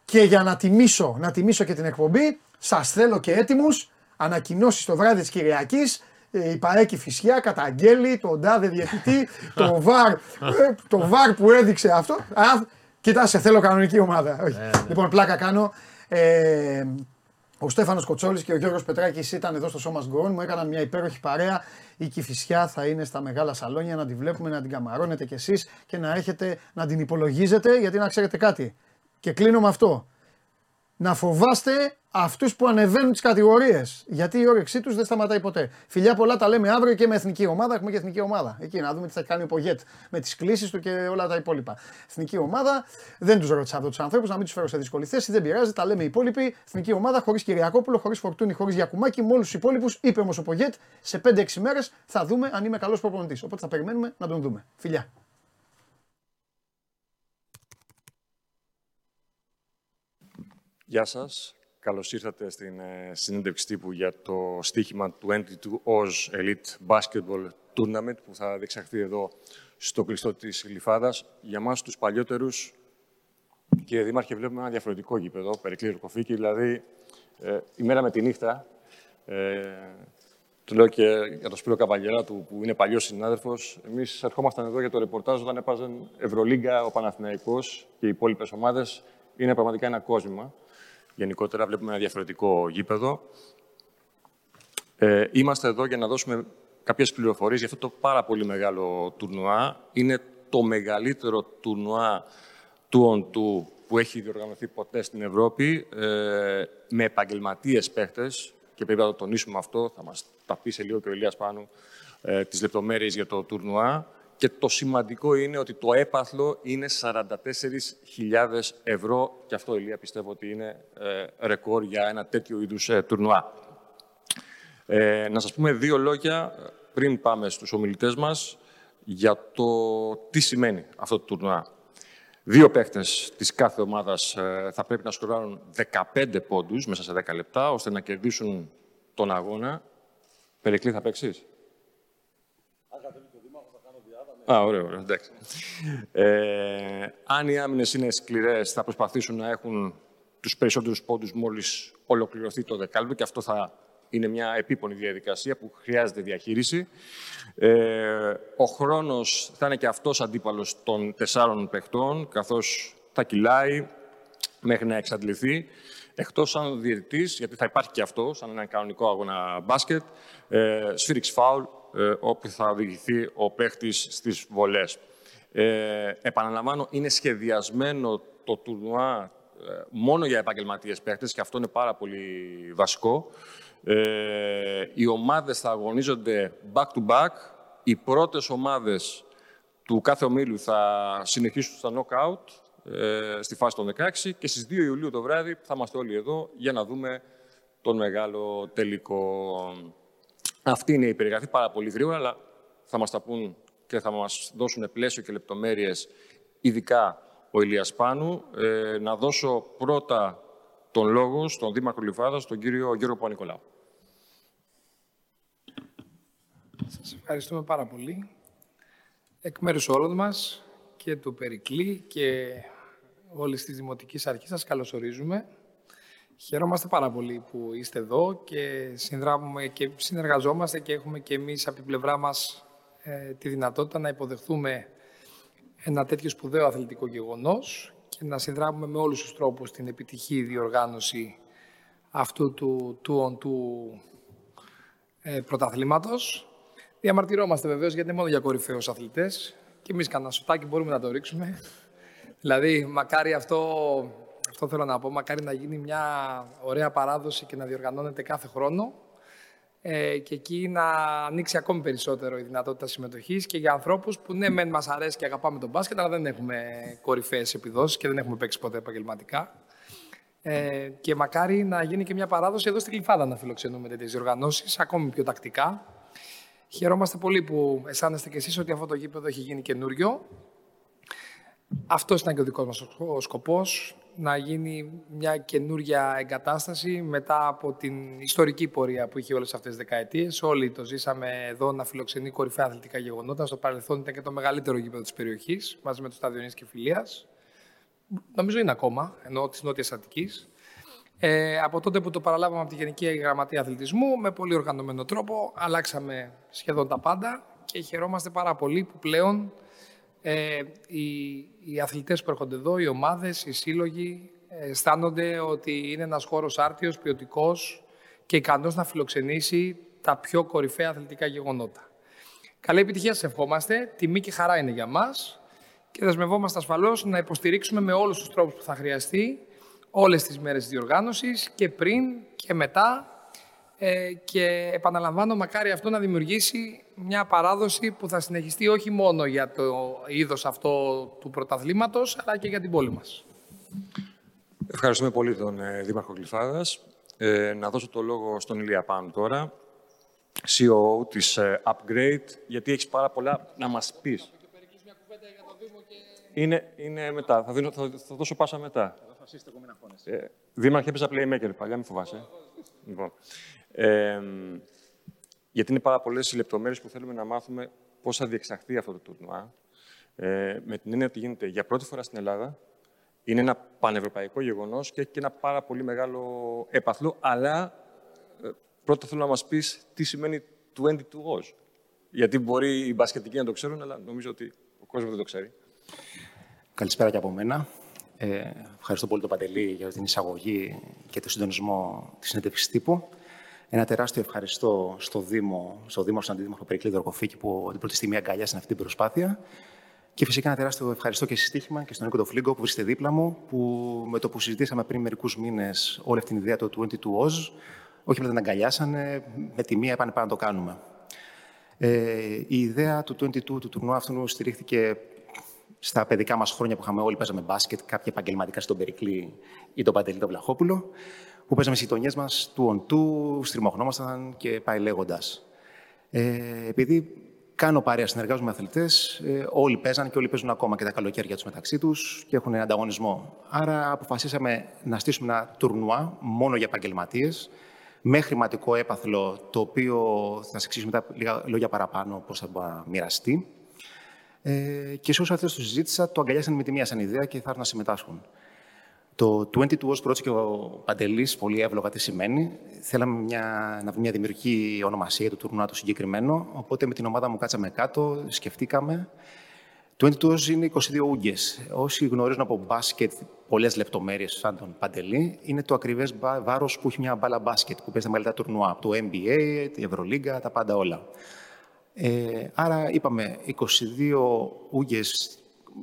Και για να τιμήσω, να τιμήσω και την εκπομπή, σας θέλω και έτοιμους. Ανακοινώσεις το βράδυ της Κυριακής ε, η Παρέκη Φυσιά καταγγέλει τον τάδε διαιτητή, το *laughs* βαρ, ε, το βαρ που έδειξε αυτό. Α, κοίτα, σε θέλω κανονική ομάδα. Όχι. Ε, ναι. Λοιπόν, πλάκα κάνω. Ε, ο Στέφανος Κοτσόλης και ο Γιώργος Πετράκης ήταν εδώ στο Σώμα Γκορών. Μου έκαναν μια υπέροχη παρέα. Η Κυφυσιά θα είναι στα μεγάλα σαλόνια να τη βλέπουμε, να την καμαρώνετε κι εσείς και να έχετε να την υπολογίζετε. Γιατί να ξέρετε κάτι. Και κλείνω με αυτό να φοβάστε αυτούς που ανεβαίνουν τις κατηγορίες. Γιατί η όρεξή τους δεν σταματάει ποτέ. Φιλιά πολλά τα λέμε αύριο και με εθνική ομάδα. Έχουμε και εθνική ομάδα. Εκεί να δούμε τι θα κάνει ο Πογέτ με τις κλήσεις του και όλα τα υπόλοιπα. Εθνική ομάδα. Δεν τους ρώτησα αυτό τους ανθρώπους να μην τους φέρω σε δύσκολη θέση. Δεν πειράζει. Τα λέμε οι υπόλοιποι. Εθνική ομάδα χωρίς Κυριακόπουλο, χωρίς Φορτούνη, χωρίς Γιακουμάκη. Με όλους τους υπόλοιπους. Είπε όμως ο Πογέτ σε 5-6 μέρες θα δούμε αν είμαι καλός προπονητής. Οπότε θα περιμένουμε να τον δούμε. Φιλιά. Γεια σας. Καλώς ήρθατε στην ε, συνέντευξη τύπου για το στοίχημα του 22 Oz Elite Basketball Tournament που θα διεξαχθεί εδώ στο κλειστό της Λιφάδας. Για μας τους παλιότερους, κύριε Δήμαρχε, βλέπουμε ένα διαφορετικό γήπεδο, Περικλή Ροκοφίκη, δηλαδή ε, η μέρα με τη νύχτα. Ε, του λέω και για τον Σπύρο Καβαλιέρα του, που είναι παλιός συνάδελφος. Εμείς ερχόμασταν εδώ για το ρεπορτάζ όταν έπαζαν Ευρωλίγκα ο Παναθηναϊκός και οι υπόλοιπες ομάδες. Είναι πραγματικά ένα κόσμημα. Γενικότερα βλέπουμε ένα διαφορετικό γήπεδο. Ε, είμαστε εδώ για να δώσουμε κάποιες πληροφορίες για αυτό το πάρα πολύ μεγάλο τουρνουά. Είναι το μεγαλύτερο τουρνουά του on του που έχει διοργανωθεί ποτέ στην Ευρώπη ε, με επαγγελματίες παίχτες και πρέπει να το τονίσουμε αυτό, θα μας τα πει σε λίγο και ο Ηλίας Πάνου ε, τις λεπτομέρειες για το τουρνουά. Και το σημαντικό είναι ότι το έπαθλο είναι 44.000 ευρώ και αυτό, Ηλία, πιστεύω ότι είναι ε, ρεκόρ για ένα τέτοιο είδους ε, τουρνουά. Ε, να σας πούμε δύο λόγια πριν πάμε στους ομιλητές μας για το τι σημαίνει αυτό το τουρνουά. Δύο παίχτες της κάθε ομάδας ε, θα πρέπει να σκοράρουν 15 πόντους μέσα σε 10 λεπτά, ώστε να κερδίσουν τον αγώνα. Περικλή, θα παίξεις; Α, ωραίο, ωραίο, εντάξει. Ε, αν οι άμυνες είναι σκληρές, θα προσπαθήσουν να έχουν τους περισσότερους πόντους μόλις ολοκληρωθεί το δεκάλεπτο και αυτό θα είναι μια επίπονη διαδικασία που χρειάζεται διαχείριση. Ε, ο χρόνος θα είναι και αυτός αντίπαλος των τεσσάρων παιχτών, καθώς θα κυλάει μέχρι να εξαντληθεί. Εκτός αν διαιτητής, γιατί θα υπάρχει και αυτό, σαν ένα κανονικό αγώνα μπάσκετ, ε, σφίριξ φάουλ, ε, όπου θα οδηγηθεί ο παίχτης στις βολές. Ε, επαναλαμβάνω, είναι σχεδιασμένο το τουρνουά ε, μόνο για επαγγελματίες παίχτες και αυτό είναι πάρα πολύ βασικό. Ε, οι ομάδες θα αγωνίζονται back-to-back. Οι πρώτες ομάδες του κάθε ομίλου θα συνεχίσουν στα knockout ε, στη φάση των 16 και στις 2 Ιουλίου το βράδυ θα είμαστε όλοι εδώ για να δούμε τον μεγάλο τελικό. Αυτή είναι η περιγραφή πάρα πολύ γρήγορα, αλλά θα μας τα πούν και θα μας δώσουν πλαίσιο και λεπτομέρειες, ειδικά ο Ηλίας Πάνου. Ε, να δώσω πρώτα τον λόγο στον Δήμαρχο Λιβάδας, τον κύριο Γιώργο Πανικολάου. Σας ευχαριστούμε πάρα πολύ. Εκ μέρους όλων μας και του Περικλή και όλης της Δημοτικής Αρχής σας καλωσορίζουμε. Χαιρόμαστε πάρα πολύ που είστε εδώ και συνδράμουμε και συνεργαζόμαστε και έχουμε και εμείς από την πλευρά μας ε, τη δυνατότητα να υποδεχθούμε ένα τέτοιο σπουδαίο αθλητικό γεγονός και να συνδράμουμε με όλους τους τρόπους την επιτυχή διοργάνωση αυτού του του on του ε, πρωταθλήματος. Διαμαρτυρόμαστε βεβαίως γιατί είναι μόνο για κορυφαίους αθλητές και εμείς κανένα σουτάκι μπορούμε να το ρίξουμε. δηλαδή, μακάρι αυτό, αυτό θέλω να πω, μακάρι να γίνει μια ωραία παράδοση και να διοργανώνεται κάθε χρόνο ε, και εκεί να ανοίξει ακόμη περισσότερο η δυνατότητα συμμετοχής και για ανθρώπους που ναι, μεν μας αρέσει και αγαπάμε τον μπάσκετ, αλλά δεν έχουμε κορυφαίες επιδόσεις και δεν έχουμε παίξει ποτέ επαγγελματικά. Ε, και μακάρι να γίνει και μια παράδοση εδώ στην Κλειφάδα να φιλοξενούμε τέτοιες διοργανώσεις, ακόμη πιο τακτικά. Χαιρόμαστε πολύ που αισθάνεστε κι εσείς ότι αυτό το γήπεδο έχει γίνει καινούριο. Αυτός ήταν και ο δικός μας ο σκοπός, να γίνει μια καινούρια εγκατάσταση μετά από την ιστορική πορεία που είχε όλες αυτές τις δεκαετίες. Όλοι το ζήσαμε εδώ να φιλοξενεί κορυφαία αθλητικά γεγονότα. Στο παρελθόν ήταν και το μεγαλύτερο γήπεδο της περιοχής, μαζί με το Στάδιο και Φιλίας. Νομίζω είναι ακόμα, ενώ της Νότιας Αττικής. Ε, από τότε που το παραλάβαμε από τη Γενική Γραμματεία Αθλητισμού, με πολύ οργανωμένο τρόπο, αλλάξαμε σχεδόν τα πάντα και χαιρόμαστε πάρα πολύ που πλέον ε, οι, οι αθλητές που έρχονται εδώ, οι ομάδες, οι σύλλογοι, αισθάνονται ότι είναι ένας χώρος άρτιος, ποιοτικός και ικανός να φιλοξενήσει τα πιο κορυφαία αθλητικά γεγονότα. Καλή επιτυχία σας ευχόμαστε. Τιμή και χαρά είναι για μας και δεσμευόμαστε ασφαλώς να υποστηρίξουμε με όλους τους τρόπους που θα χρειαστεί όλες τις μέρες της διοργάνωσης και πριν και μετά ε, και επαναλαμβάνω μακάρι αυτό να δημιουργήσει μια παράδοση που θα συνεχιστεί όχι μόνο για το είδος αυτό του πρωταθλήματος αλλά και για την πόλη μας. Ευχαριστούμε πολύ τον ε, Δήμαρχο Γλυφάδας. Ε, να δώσω το λόγο στον Ηλία Πάνου τώρα, CEO της ε, Upgrade, γιατί έχεις πάρα πολλά να μας πεις. Είναι, είναι μετά. Θα, δίνω, θα, θα δώσω πάσα μετά. Ε, Δήμαρχε, έπαιζα playmaker παλιά, μην φοβάσαι. Λοιπόν. Ε, γιατί είναι πάρα πολλές οι λεπτομέρειες που θέλουμε να μάθουμε πώς θα διεξαχθεί αυτό το τουρνουά. Ε, με την έννοια ότι γίνεται για πρώτη φορά στην Ελλάδα. Είναι ένα πανευρωπαϊκό γεγονός και έχει και ένα πάρα πολύ μεγάλο έπαθλο. Αλλά ε, πρώτα θέλω να μας πεις τι σημαίνει 22 Oz. Γιατί μπορεί οι μπασκετικοί να το ξέρουν, αλλά νομίζω ότι ο κόσμος δεν το ξέρει. Καλησπέρα και από μένα. Ε, ευχαριστώ πολύ τον Παντελή για την εισαγωγή και το συντονισμό της συνέντευξης τύπου. Ένα τεράστιο ευχαριστώ στο Δήμο, στο Δήμο, στον Αντιδήμαρχο Περικλή Δορκοφίκη που την πρώτη στιγμή αγκαλιάσαν αυτή την προσπάθεια. Και φυσικά ένα τεράστιο ευχαριστώ και συστήχημα και στον Νίκο Τοφλίγκο που βρίσκεται δίπλα μου, που με το που συζητήσαμε πριν μερικούς μήνες όλη αυτή την ιδέα του 22 Oz, όχι απλά την αγκαλιάσανε, με τη μία είπαν πάμε να το κάνουμε. Ε, η ιδέα του 22 του τουρνουά αυτού στηρίχθηκε στα παιδικά μας χρόνια που είχαμε όλοι, παίζαμε μπάσκετ, κάποια επαγγελματικά στον Περικλή ή τον Παντελή τον Βλαχόπουλο, που παίζαμε στις γειτονιές μας του οντού, στριμωχνόμασταν και πάει λέγοντας. Ε, επειδή κάνω παρέα, συνεργάζομαι με αθλητές, ε, όλοι παίζαν και όλοι παίζουν ακόμα και τα καλοκαίρια τους μεταξύ τους και έχουν ανταγωνισμό. Άρα αποφασίσαμε να στήσουμε ένα τουρνουά μόνο για επαγγελματίες, με χρηματικό έπαθλο, το οποίο θα σας εξηγήσω μετά λίγα λόγια παραπάνω πώς θα μοιραστεί. Ε, και σε όσου αυτέ τους συζήτησα, το αγκαλιάσαν με τη μία σαν ιδέα και θα έρθουν να συμμετάσχουν. Το 22 ως πρώτο και ο Παντελής, πολύ εύλογα τι σημαίνει. Θέλαμε μια, να βρούμε μια δημιουργική ονομασία του τουρνουά του συγκεκριμένο. Οπότε με την ομάδα μου κάτσαμε κάτω, σκεφτήκαμε. Το 22 είναι 22 ούγκες. Όσοι γνωρίζουν από μπάσκετ πολλές λεπτομέρειες, σαν τον Παντελή, είναι το ακριβές βάρος που έχει μια μπάλα μπάσκετ που παίζει τα μεγαλύτερα τουρνουά. Το NBA, τη Ευρωλίγκα, τα πάντα όλα. Ε, άρα είπαμε 22 ούγε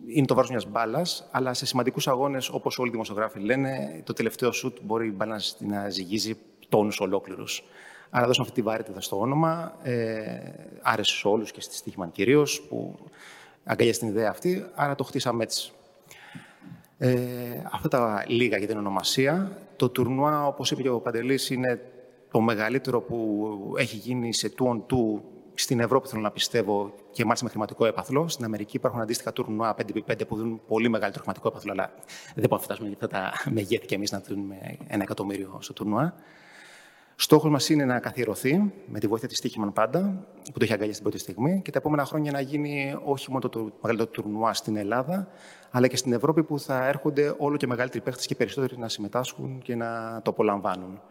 είναι το βάρος μιας μπάλας, αλλά σε σημαντικούς αγώνες, όπως όλοι οι δημοσιογράφοι λένε, το τελευταίο σουτ μπορεί η μπάλα να ζυγίζει τόνους ολόκληρους. Άρα δώσαμε αυτή τη βαρύτητα στο όνομα. Ε, άρεσε σε όλους και στη Στίχημαν κυρίως, που αγκαλιάζει την ιδέα αυτή. Άρα το χτίσαμε έτσι. Ε, αυτά τα λίγα για την ονομασία. Το τουρνουά, όπως είπε και ο Παντελής, είναι το μεγαλύτερο που έχει γίνει σε 2 on 2 στην Ευρώπη, θέλω να πιστεύω, και μάλιστα με χρηματικό έπαθλο. Στην Αμερική υπάρχουν αντίστοιχα τουρνουά 5x5 που δίνουν πολύ μεγαλύτερο χρηματικό έπαθλο, αλλά δεν μπορούμε να φτάσουμε αυτά τα μεγέθη και εμείς να δίνουμε ένα εκατομμύριο στο τουρνουά. Στόχος μας είναι να καθιερωθεί με τη βοήθεια της Τύχημαν πάντα, που το έχει αγκαλιάσει την πρώτη στιγμή, και τα επόμενα χρόνια να γίνει όχι μόνο το μεγαλύτερο τουρνουά στην Ελλάδα, αλλά και στην Ευρώπη που θα έρχονται όλο και μεγαλύτεροι παίχτε και περισσότεροι να συμμετάσχουν και να το απολαμβάνουν.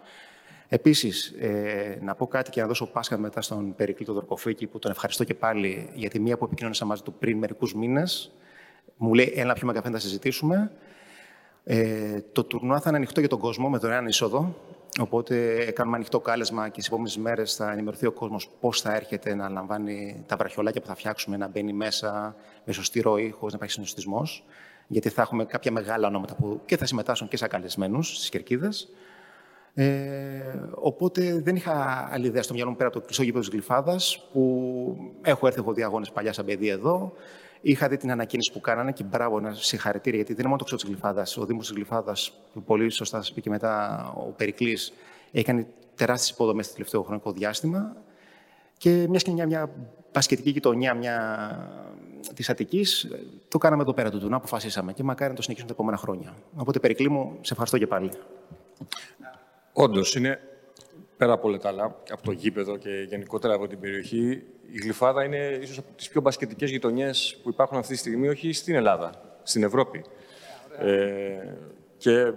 Επίσης, ε, να πω κάτι και να δώσω πάσχα μετά στον Περικλή του Δορκοφίκη, που τον ευχαριστώ και πάλι για τη μία που επικοινωνήσα μαζί του πριν μερικούς μήνες. Μου λέει: Έλα, πιο καφέ να συζητήσουμε. Ε, το τουρνουά θα είναι ανοιχτό για τον κόσμο με δωρεάν είσοδο. Οπότε κάνουμε ανοιχτό κάλεσμα και στις επόμενες μέρες θα ενημερωθεί ο κόσμος πώς θα έρχεται να λαμβάνει τα βραχιολάκια που θα φτιάξουμε, να μπαίνει μέσα με σωστή ροή, χωρίς να υπάρχει συνοστισμός. Γιατί θα έχουμε κάποια μεγάλα ονόματα που και θα συμμετάσχουν και σαν καλεσμένους στις κερκίδες. Ε, οπότε δεν είχα άλλη ιδέα στο μυαλό μου πέρα από το κλειστό γήπεδο της Γλυφάδας, που έχω έρθει, έχω δει αγώνες παλιά σαν παιδί εδώ. Είχα δει την ανακοίνηση που κάνανε και μπράβο, ένα συγχαρητήρια, γιατί δεν είναι μόνο το ξύλο της Γλυφάδας. Ο Δήμος της Γλυφάδας, που πολύ σωστά σας πει και μετά ο Περικλής, έχει κάνει τεράστιες υποδομές το τελευταίο χρονικό διάστημα. Και μια σκηνιά, μια πασχετική γειτονιά μια... της Αττικής, το κάναμε εδώ πέρα του Τουνά, αποφασίσαμε. Και μακάρι να το συνεχίσουμε τα επόμενα χρόνια. Οπότε, Περικλή μου, σε ευχαριστώ και πάλι. Όντως, είναι πέρα από όλα τα άλλα, από το γήπεδο και γενικότερα από την περιοχή, η Γλυφάδα είναι ίσως από τις πιο μπασκετικές γειτονιές που υπάρχουν αυτή τη στιγμή, όχι στην Ελλάδα, στην Ευρώπη. Ε, και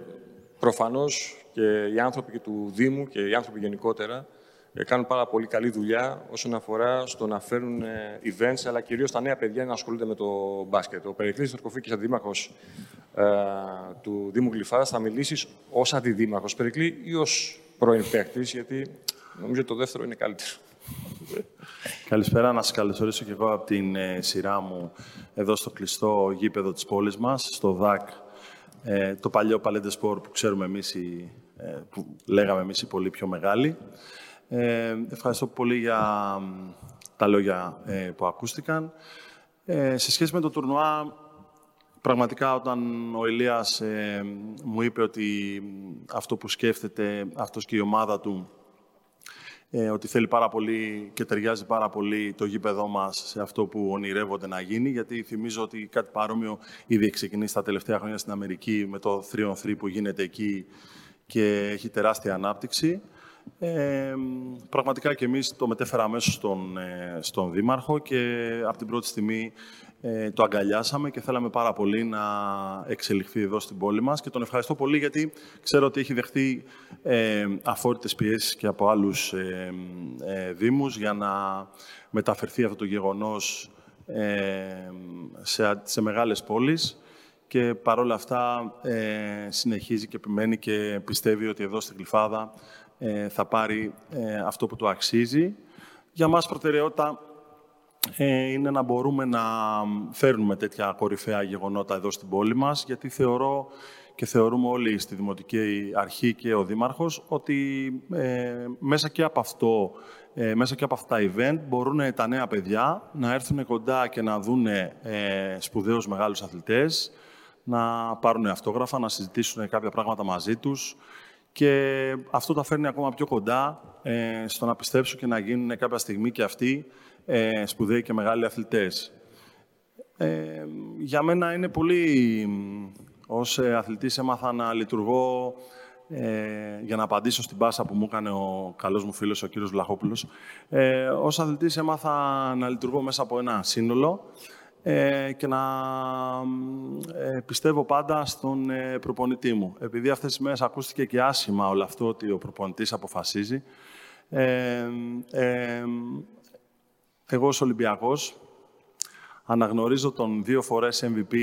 προφανώς και οι άνθρωποι και του Δήμου και οι άνθρωποι γενικότερα ε, κάνουν πάρα πολύ καλή δουλειά όσον αφορά στο να φέρουν ε, events, αλλά κυρίως τα νέα παιδιά να ασχολούνται με το μπάσκετ. Ο Περικλής Τερκοφίκης, αντιδήμαρχο ε, του Δήμου Γλυφάδα, θα μιλήσεις ως αντιδήμαρχο Περικλή ή ως πρώην παίκτης, γιατί νομίζω το δεύτερο είναι καλύτερο. Καλησπέρα, να σας καλωσορίσω και εγώ από την σειρά μου εδώ στο κλειστό γήπεδο της πόλης μας, στο ΔΑΚ, το παλιό Παλέντε Σπορ που ξέρουμε εμείς, που λέγαμε εμείς οι πολύ πιο μεγάλοι. Ε, ευχαριστώ πολύ για τα λόγια ε, που ακούστηκαν. Ε, σε σχέση με το τουρνουά, πραγματικά όταν ο Ηλίας ε, μου είπε ότι αυτό που σκέφτεται αυτός και η ομάδα του, ότι θέλει πάρα πολύ και ταιριάζει πάρα πολύ το γήπεδό μας σε αυτό που ονειρεύονται να γίνει, γιατί θυμίζω ότι κάτι παρόμοιο ήδη ξεκινήσει τα τελευταία χρόνια στην Αμερική με το 3 3 που γίνεται εκεί και έχει τεράστια ανάπτυξη. Ε, πραγματικά και εμείς το μετέφερα αμέσως στον, ε, στον Δήμαρχο και από την πρώτη στιγμή ε, το αγκαλιάσαμε και θέλαμε πάρα πολύ να εξελιχθεί εδώ στην πόλη μας και τον ευχαριστώ πολύ γιατί ξέρω ότι έχει δεχτεί ε, αφόρητες πιέσεις και από άλλους ε, ε, Δήμους για να μεταφερθεί αυτό το γεγονός σε, σε μεγάλες πόλεις και παρόλα αυτά συνεχίζει και επιμένει και πιστεύει ότι εδώ στην Κλειφάδα ε, θα πάρει ε, αυτό που του αξίζει. Για μας προτεραιότητα ε, είναι να μπορούμε να φέρνουμε τέτοια κορυφαία γεγονότα εδώ στην πόλη μας, γιατί θεωρώ και θεωρούμε όλοι στη Δημοτική Αρχή και ο Δήμαρχος ότι μέσα και από αυτό μέσα και από αυτά τα event μπορούν τα νέα παιδιά να έρθουν κοντά και να δουν ε, σπουδαίους μεγάλους αθλητές, να πάρουν αυτόγραφα, να συζητήσουν κάποια πράγματα μαζί τους, και αυτό τα φέρνει ακόμα πιο κοντά ε, στο να πιστέψουν και να γίνουν κάποια στιγμή και αυτοί ε, σπουδαίοι και μεγάλοι αθλητές. Ε, για μένα είναι πολύ... Ως αθλητής έμαθα να λειτουργώ ε, για να απαντήσω στην πάσα που μου έκανε ο καλός μου φίλος, ο κύριος Βλαχόπουλος. Ε, ως αθλητής έμαθα να λειτουργώ μέσα από ένα σύνολο ε, και να ε, πιστεύω πάντα στον ε, προπονητή μου. Επειδή αυτές τις μέρες ακούστηκε και άσχημα όλο αυτό ότι ο προπονητής αποφασίζει, εγώ ως Ολυμπιακός αναγνωρίζω τον δύο φορές MVP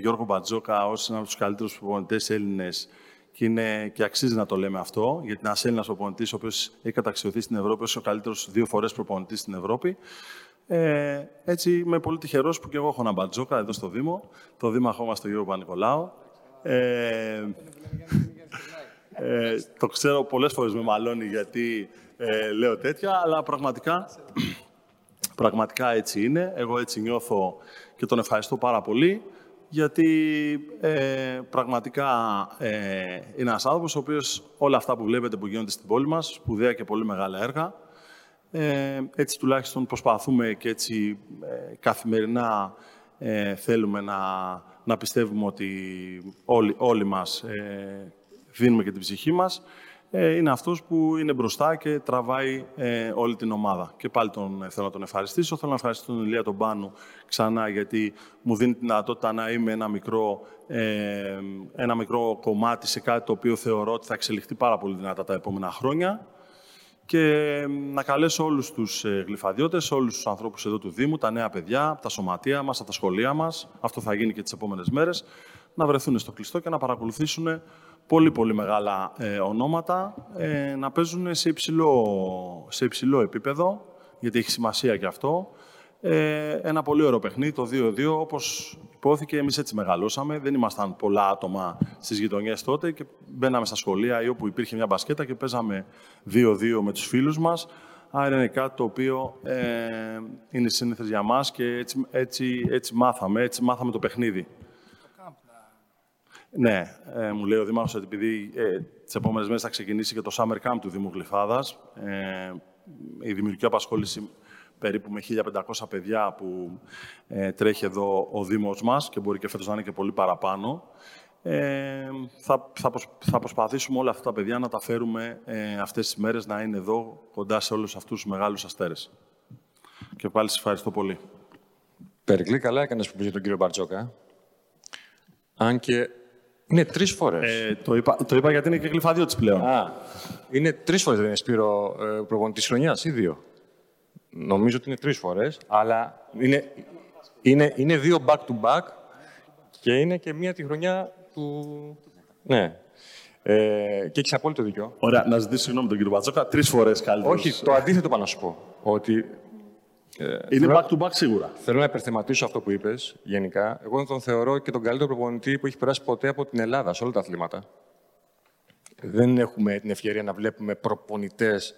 Γιώργο Μπατζόκα ως ένα από τους καλύτερους προπονητές Έλληνες και, είναι, και αξίζει να το λέμε αυτό, γιατί είναι ένας Έλληνας προπονητής, ο οποίος έχει καταξιωθεί στην Ευρώπη ως ο καλύτερος δύο φορές προπονητής στην Ευρώπη. Ε, έτσι είμαι πολύ τυχερός που και εγώ έχω ένα μπατζόκα εδώ στο Δήμο, το δήμαρχό μα τον Γιώργο Πανικολάου. Ε, ε, το ξέρω πολλές φορές με μαλώνει γιατί ε, λέω τέτοια, αλλά πραγματικά, πραγματικά έτσι είναι. Εγώ έτσι νιώθω και τον ευχαριστώ πάρα πολύ γιατί ε, πραγματικά ε, είναι ένας άνθρωπος ο οποίος όλα αυτά που βλέπετε που γίνονται στην πόλη μας, σπουδαία και πολύ μεγάλα έργα, ε, έτσι τουλάχιστον προσπαθούμε και έτσι ε, καθημερινά ε, θέλουμε να, να πιστεύουμε ότι όλοι, όλοι μας ε, δίνουμε και την ψυχή μας. Ε, είναι αυτός που είναι μπροστά και τραβάει ε, όλη την ομάδα. Και πάλι τον, θέλω να τον ευχαριστήσω. Θέλω να ευχαριστήσω τον Ηλία τον Πάνου ξανά γιατί μου δίνει τη δυνατότητα να είμαι ένα μικρό, ένα μικρό κομμάτι σε κάτι το οποίο θεωρώ ότι θα εξελιχθεί πάρα πολύ δυνατά τα επόμενα χρόνια και να καλέσω όλους τους ε, γλυφαδιώτες, όλους τους ανθρώπους εδώ του Δήμου, τα νέα παιδιά, τα σωματεία μας, τα σχολεία μας, αυτό θα γίνει και τις επόμενες μέρες, να βρεθούν στο κλειστό και να παρακολουθήσουν πολύ πολύ μεγάλα ε, ονόματα, ε, να παίζουν σε υψηλό, σε υψηλό επίπεδο, γιατί έχει σημασία και αυτό, ε, ένα πολύ ωραίο παιχνίδι, το 2-2, όπως υπόθηκε, εμείς έτσι μεγαλώσαμε. Δεν ήμασταν πολλά άτομα στις γειτονιές τότε και μπαίναμε στα σχολεία ή όπου υπήρχε μια μπασκέτα και παίζαμε 2-2 με τους φίλους μας. Άρα είναι κάτι το οποίο ε, είναι σύνηθες για μας και έτσι, έτσι, έτσι μάθαμε, έτσι μάθαμε το παιχνίδι. Ναι, ε, μου λέει ο Δήμαρχος ότι επειδή ε, τις επόμενες μέρες θα ξεκινήσει και το Summer Camp του Δήμου Γλυφάδας, ε, η δημιουργική απασχόληση περίπου με 1.500 παιδιά που ε, τρέχει εδώ ο Δήμος μας και μπορεί και φέτος να είναι και πολύ παραπάνω. Ε, θα, θα, θα προσπαθήσουμε όλα αυτά τα παιδιά να τα φέρουμε ε, αυτές τις μέρες να είναι εδώ κοντά σε όλους αυτούς τους μεγάλους αστέρες. Και πάλι σας ευχαριστώ πολύ. Περικλή, καλά έκανες που πήγε τον κύριο Μπαρτζόκα. Αν και είναι τρεις φορές. Ε, το, είπα, το είπα γιατί είναι και γλυφαδιώτης πλέον. Α, είναι τρεις φορές δεν είναι Σπύρο ε, προπονητής χρονιάς ή δύο; Νομίζω ότι είναι τρεις φορές, αλλά είναι, είναι, είναι δύο back-to-back και είναι και μία τη χρονιά του... Ναι. Ε, και έχεις απόλυτο δίκιο. Ωραία, να ζητήσω συγγνώμη τον κύριο Πατσόκα. Τρεις φορές καλύτερος. Όχι, το αντίθετο πάνω να σου πω. Ότι, ε, είναι back-to-back σίγουρα. Θέλω να υπερθεματίσω αυτό που είπες γενικά. Εγώ τον θεωρώ και τον καλύτερο προπονητή που έχει περάσει ποτέ από την Ελλάδα σε όλα τα αθλήματα. Δεν έχουμε την ευκαιρία να βλέπουμε προπονητές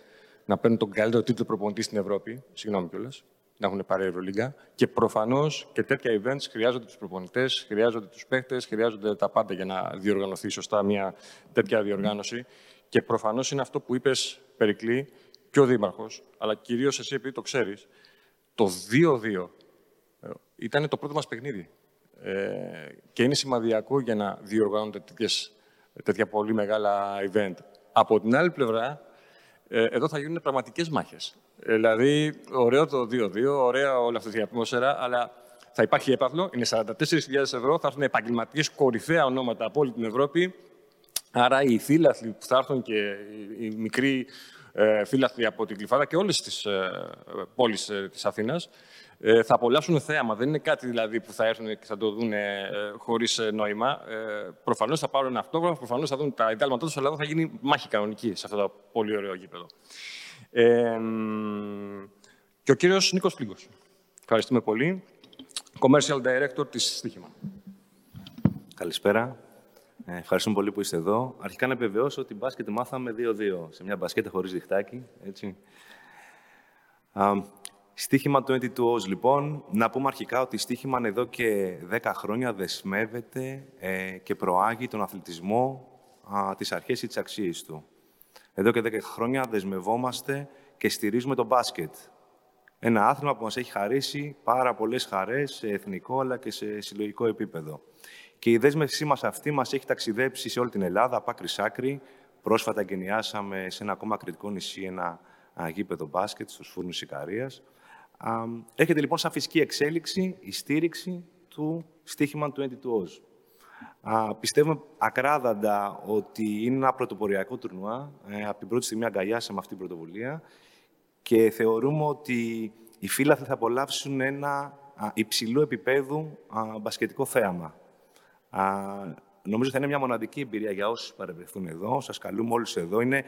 να παίρνουν τον καλύτερο τίτλο προπονητή στην Ευρώπη. Συγγνώμη κιόλας. Να έχουν πάρει Ευρωλίγκα. Και προφανώς και τέτοια events χρειάζονται τους προπονητές, χρειάζονται τους παίχτες, χρειάζονται τα πάντα για να διοργανωθεί σωστά μια τέτοια διοργάνωση. Και προφανώς είναι αυτό που είπες, Περικλή, και ο Δήμαρχος, αλλά κυρίως εσύ επειδή το ξέρεις, το 2-2 ε, ήταν το πρώτο μας παιχνίδι. Ε, και είναι σημαδιακό για να διοργανώνονται τέτοια πολύ μεγάλα event. Από την άλλη πλευρά, ε, εδώ θα γίνουν πραγματικές μάχες. Ε, δηλαδή, ωραίο το 2-2, ωραία όλα αυτή η ατμόσφαιρα, αλλά θα υπάρχει έπαθλο, είναι 44.000 ευρώ, θα έρθουν επαγγελματίες κορυφαία ονόματα από όλη την Ευρώπη. Άρα οι φίλαθλοι που θα έρθουν και οι μικροί ε, φίλαθλοι από την Κλειφάδα και όλες τις ε, πόλεις ε, της Αθήνας ε, θα απολαύσουν θέαμα. Δεν είναι κάτι δηλαδή που θα έρθουν και θα το δουν ε, χωρίς ε, νόημα. Ε, προφανώς θα πάρουν αυτόγραφο, προφανώς θα δουν τα ιδάλματά τους, αλλά θα γίνει μάχη κανονική σε αυτό το πολύ ωραίο γήπεδο. Ε, και ο κύριος Νίκος Πλήγκο. Ευχαριστούμε πολύ. Commercial Director της Στίχημα. Καλησπέρα. Ε, ευχαριστούμε πολύ που είστε εδώ. Αρχικά να επιβεβαιώσω ότι μπάσκετ μάθαμε 2-2 σε μια μπασκέτα χωρίς διχτάκι. Έτσι. Στίχημα 22 O's, λοιπόν. Να πούμε αρχικά ότι στίχημα εδώ και 10 χρόνια δεσμεύεται ε, και προάγει τον αθλητισμό α, τις αρχές ή τις αξίες του. Εδώ και 10 χρόνια δεσμευόμαστε και στηρίζουμε το μπάσκετ. Ένα άθλημα που μας έχει χαρίσει πάρα πολλές χαρές σε εθνικό αλλά και σε συλλογικό επίπεδο. Και η δέσμευσή μας αυτή μας έχει ταξιδέψει σε όλη την Ελλάδα, από άκρη άκρη. Πρόσφατα εγκαινιάσαμε σε ένα ακόμα κριτικό νησί ένα γήπεδο μπάσκετ στους φούρνους Ικαρίας. Έρχεται λοιπόν σαν φυσική εξέλιξη η στήριξη του στίχημα 22 Oz. Πιστεύουμε ακράδαντα ότι είναι ένα πρωτοποριακό τουρνουά. Ε, από την πρώτη στιγμή αγκαλιάσαμε αυτή την πρωτοβουλία και θεωρούμε ότι οι φίλαθλοι θα απολαύσουν ένα υψηλό επίπεδο μπασκετικό θέαμα. Νομίζω θα είναι μια μοναδική εμπειρία για όσους παρευρεθούν εδώ. Σας καλούμε όλους εδώ. Είναι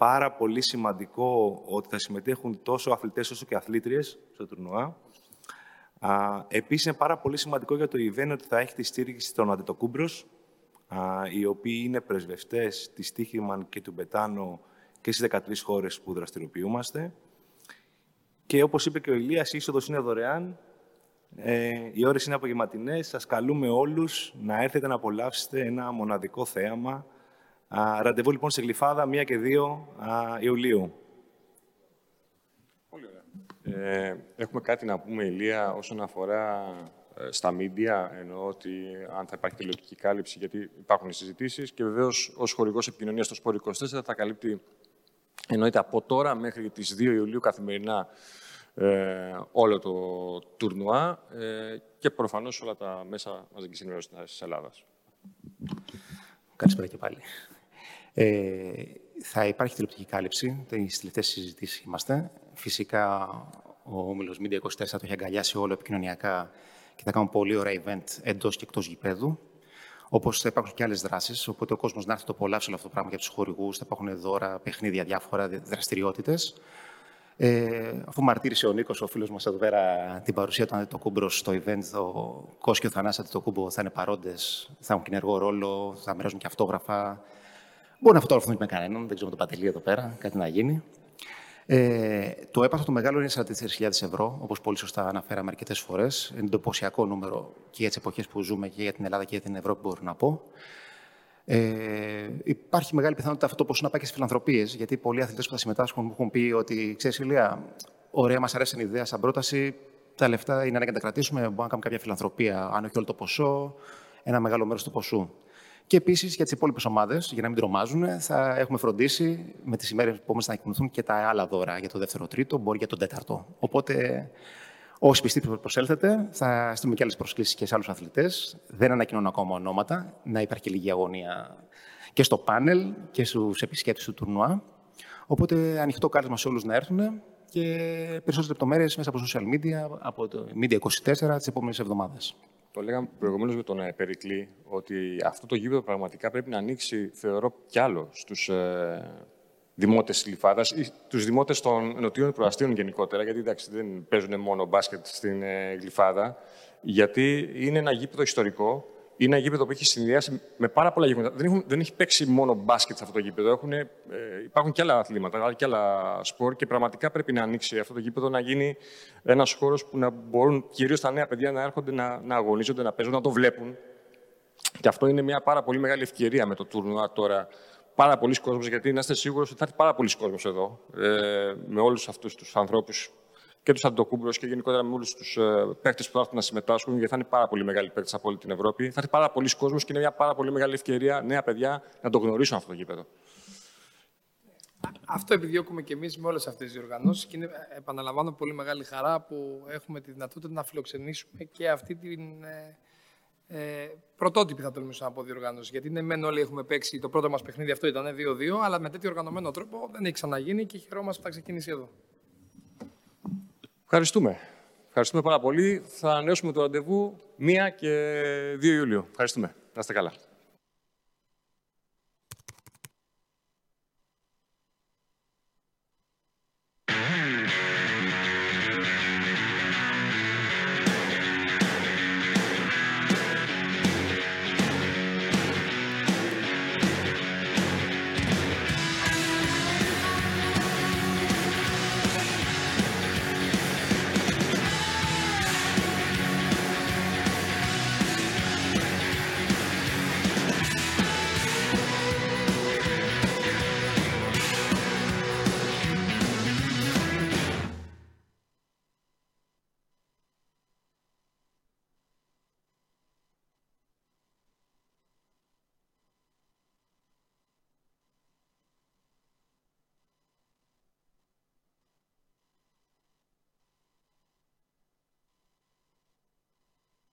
πάρα πολύ σημαντικό ότι θα συμμετέχουν τόσο αθλητές όσο και αθλήτριες στο τουρνουά. Επίσης, είναι πάρα πολύ σημαντικό για το event ότι θα έχει τη στήριξη των Αντετοκούμπρος, οι οποίοι είναι πρεσβευτές της Τύχημαν και του Μπετάνο και στις 13 χώρες που δραστηριοποιούμαστε. Και όπως είπε και ο Ηλίας, η είσοδος είναι δωρεάν Ε, οι ώρες είναι απογευματινές. Σας καλούμε όλους να έρθετε να απολαύσετε ένα μοναδικό θέαμα. Α, ραντεβού λοιπόν σε Γλυφάδα 1 και 2 α, Ιουλίου. Ε, έχουμε κάτι να πούμε, Ηλία, όσον αφορά ε, στα μίντια, εννοώ ότι αν θα υπάρχει τηλεοπτική κάλυψη, γιατί υπάρχουν συζητήσεις και βεβαίως ως χορηγός επικοινωνίας στο Σπόρ 24 θα καλύπτει εννοείται από τώρα μέχρι τις 2 Ιουλίου καθημερινά ε, όλο το τουρνουά ε, και προφανώς όλα τα μέσα μαζικής ενημέρωσης της Ελλάδας. Καλησπέρα και πάλι. Ε, θα υπάρχει τηλεοπτική κάλυψη. Στις τελευταίες συζητήσεις είμαστε. Φυσικά, ο Όμιλος Media 24 το έχει αγκαλιάσει όλο επικοινωνιακά και θα κάνουν πολύ ωραία event εντός και εκτός γηπέδου. Όπως θα υπάρχουν και άλλες δράσεις. Οπότε ο κόσμος να έρθει να το απολαύσει όλο αυτό το πράγμα για τους χορηγούς. Θα υπάρχουν δώρα, παιχνίδια, διάφορα δραστηριότητες. Ε, αφού μαρτύρησε ο Νίκος, ο φίλος μας εδώ πέρα, την παρουσία του Αντετοκούνμπο στο event, ο Κώστας και ο Θανάσης Αντετοκούνμπο θα είναι παρόντες, θα έχουν ενεργό ρόλο, θα μοιράζουν και αυτόγραφα. Μπορεί να φωτογραφηθούν και με κανέναν, δεν ξέρω με τον Παντελή εδώ πέρα, κάτι να γίνει. Ε, το έπαθο του μεγάλο είναι 44.000 ευρώ, όπως πολύ σωστά αναφέραμε αρκετές φορές. Είναι εντυπωσιακό νούμερο και για τις εποχές που ζούμε και για την Ελλάδα και για την Ευρώπη, μπορώ να πω. Ε, υπάρχει μεγάλη πιθανότητα αυτό το να πάει και στις φιλανθρωπίες, γιατί πολλοί αθλητές που θα συμμετάσχουν μου έχουν πει ότι ξέρεις, Ηλία, ωραία, μας αρέσει η ιδέα σαν πρόταση. Τα λεφτά είναι ανάγκη να τα κρατήσουμε. Μπορούμε να κάνουμε κάποια φιλανθρωπία, αν όχι όλο το ποσό, ένα μεγάλο μέρος του ποσού. Και επίσης για τις υπόλοιπες ομάδες, για να μην τρομάζουν, θα έχουμε φροντίσει με τις ημέρες που να εκπληρωθούν και τα άλλα δώρα για το δεύτερο τρίτο, μπορεί για τον τέταρτο. Οπότε Όσοι πιστοί προσέλθετε, θα στείλουμε και άλλες προσκλήσεις και σε άλλους αθλητές. Δεν ανακοινώνω ακόμα ονόματα, να υπάρχει και λίγη αγωνία και στο πάνελ και στους επισκέπτες του τουρνουά. Οπότε ανοιχτό κάλεσμα σε όλους να έρθουν και περισσότερες λεπτομέρειες μέσα από social media, από το Media 24 τις επόμενες εβδομάδες. Το λέγαμε προηγουμένως με τον ε, Περικλή ότι αυτό το γήπεδο πραγματικά πρέπει να ανοίξει, θεωρώ, κι άλλο στους ε, δημότες τη Λιφάδας ή τους δημότες των νοτιών προαστίων γενικότερα, γιατί εντάξει, δεν παίζουν μόνο μπάσκετ στην ε, Γλυφάδα, γιατί είναι ένα γήπεδο ιστορικό. Είναι ένα γήπεδο που έχει συνδυάσει με πάρα πολλά γήπεδα. Δεν, έχουν, δεν έχει παίξει μόνο μπάσκετ σε αυτό το γήπεδο. Έχουν, ε, υπάρχουν και άλλα αθλήματα, και άλλα σπορ και πραγματικά πρέπει να ανοίξει αυτό το γήπεδο να γίνει ένας χώρος που να μπορούν κυρίως τα νέα παιδιά να έρχονται να, να αγωνίζονται, να παίζουν, να το βλέπουν. Και αυτό είναι μια πάρα πολύ μεγάλη ευκαιρία με το τουρνουά τώρα πάρα πολλοί κόσμος, γιατί να είστε σίγουροι ότι θα έρθει πάρα πολλοί κόσμος εδώ, ε, με όλους αυτούς τους ανθρώπους και τους Αντοκούμπρου και γενικότερα με όλους τους ε, παίκτες που θα έρθουν να συμμετάσχουν, γιατί θα είναι πάρα πολύ μεγάλοι παίκτες από όλη την Ευρώπη. Θα έρθει πάρα πολλοί κόσμος και είναι μια πάρα πολύ μεγάλη ευκαιρία νέα παιδιά να το γνωρίσουν αυτό το γήπεδο. Αυτό επιδιώκουμε και εμείς με όλες αυτές τις οργανώσει και είναι, επαναλαμβάνω, πολύ μεγάλη χαρά που έχουμε τη δυνατότητα να φιλοξενήσουμε και αυτή την ε, ε, πρωτότυπη, θα τολμήσω να πω, διοργάνωση. Γιατί ναι, μεν όλοι έχουμε παίξει το πρώτο μας παιχνίδι, αυτό ήταν 2-2, αλλά με τέτοιο οργανωμένο τρόπο δεν έχει ξαναγίνει και χαιρόμαστε που θα ξεκινήσει εδώ. Ευχαριστούμε. Ευχαριστούμε πάρα πολύ. Θα ανανεώσουμε το ραντεβού 1 και 2 Ιουλίου. Ευχαριστούμε. Να είστε καλά.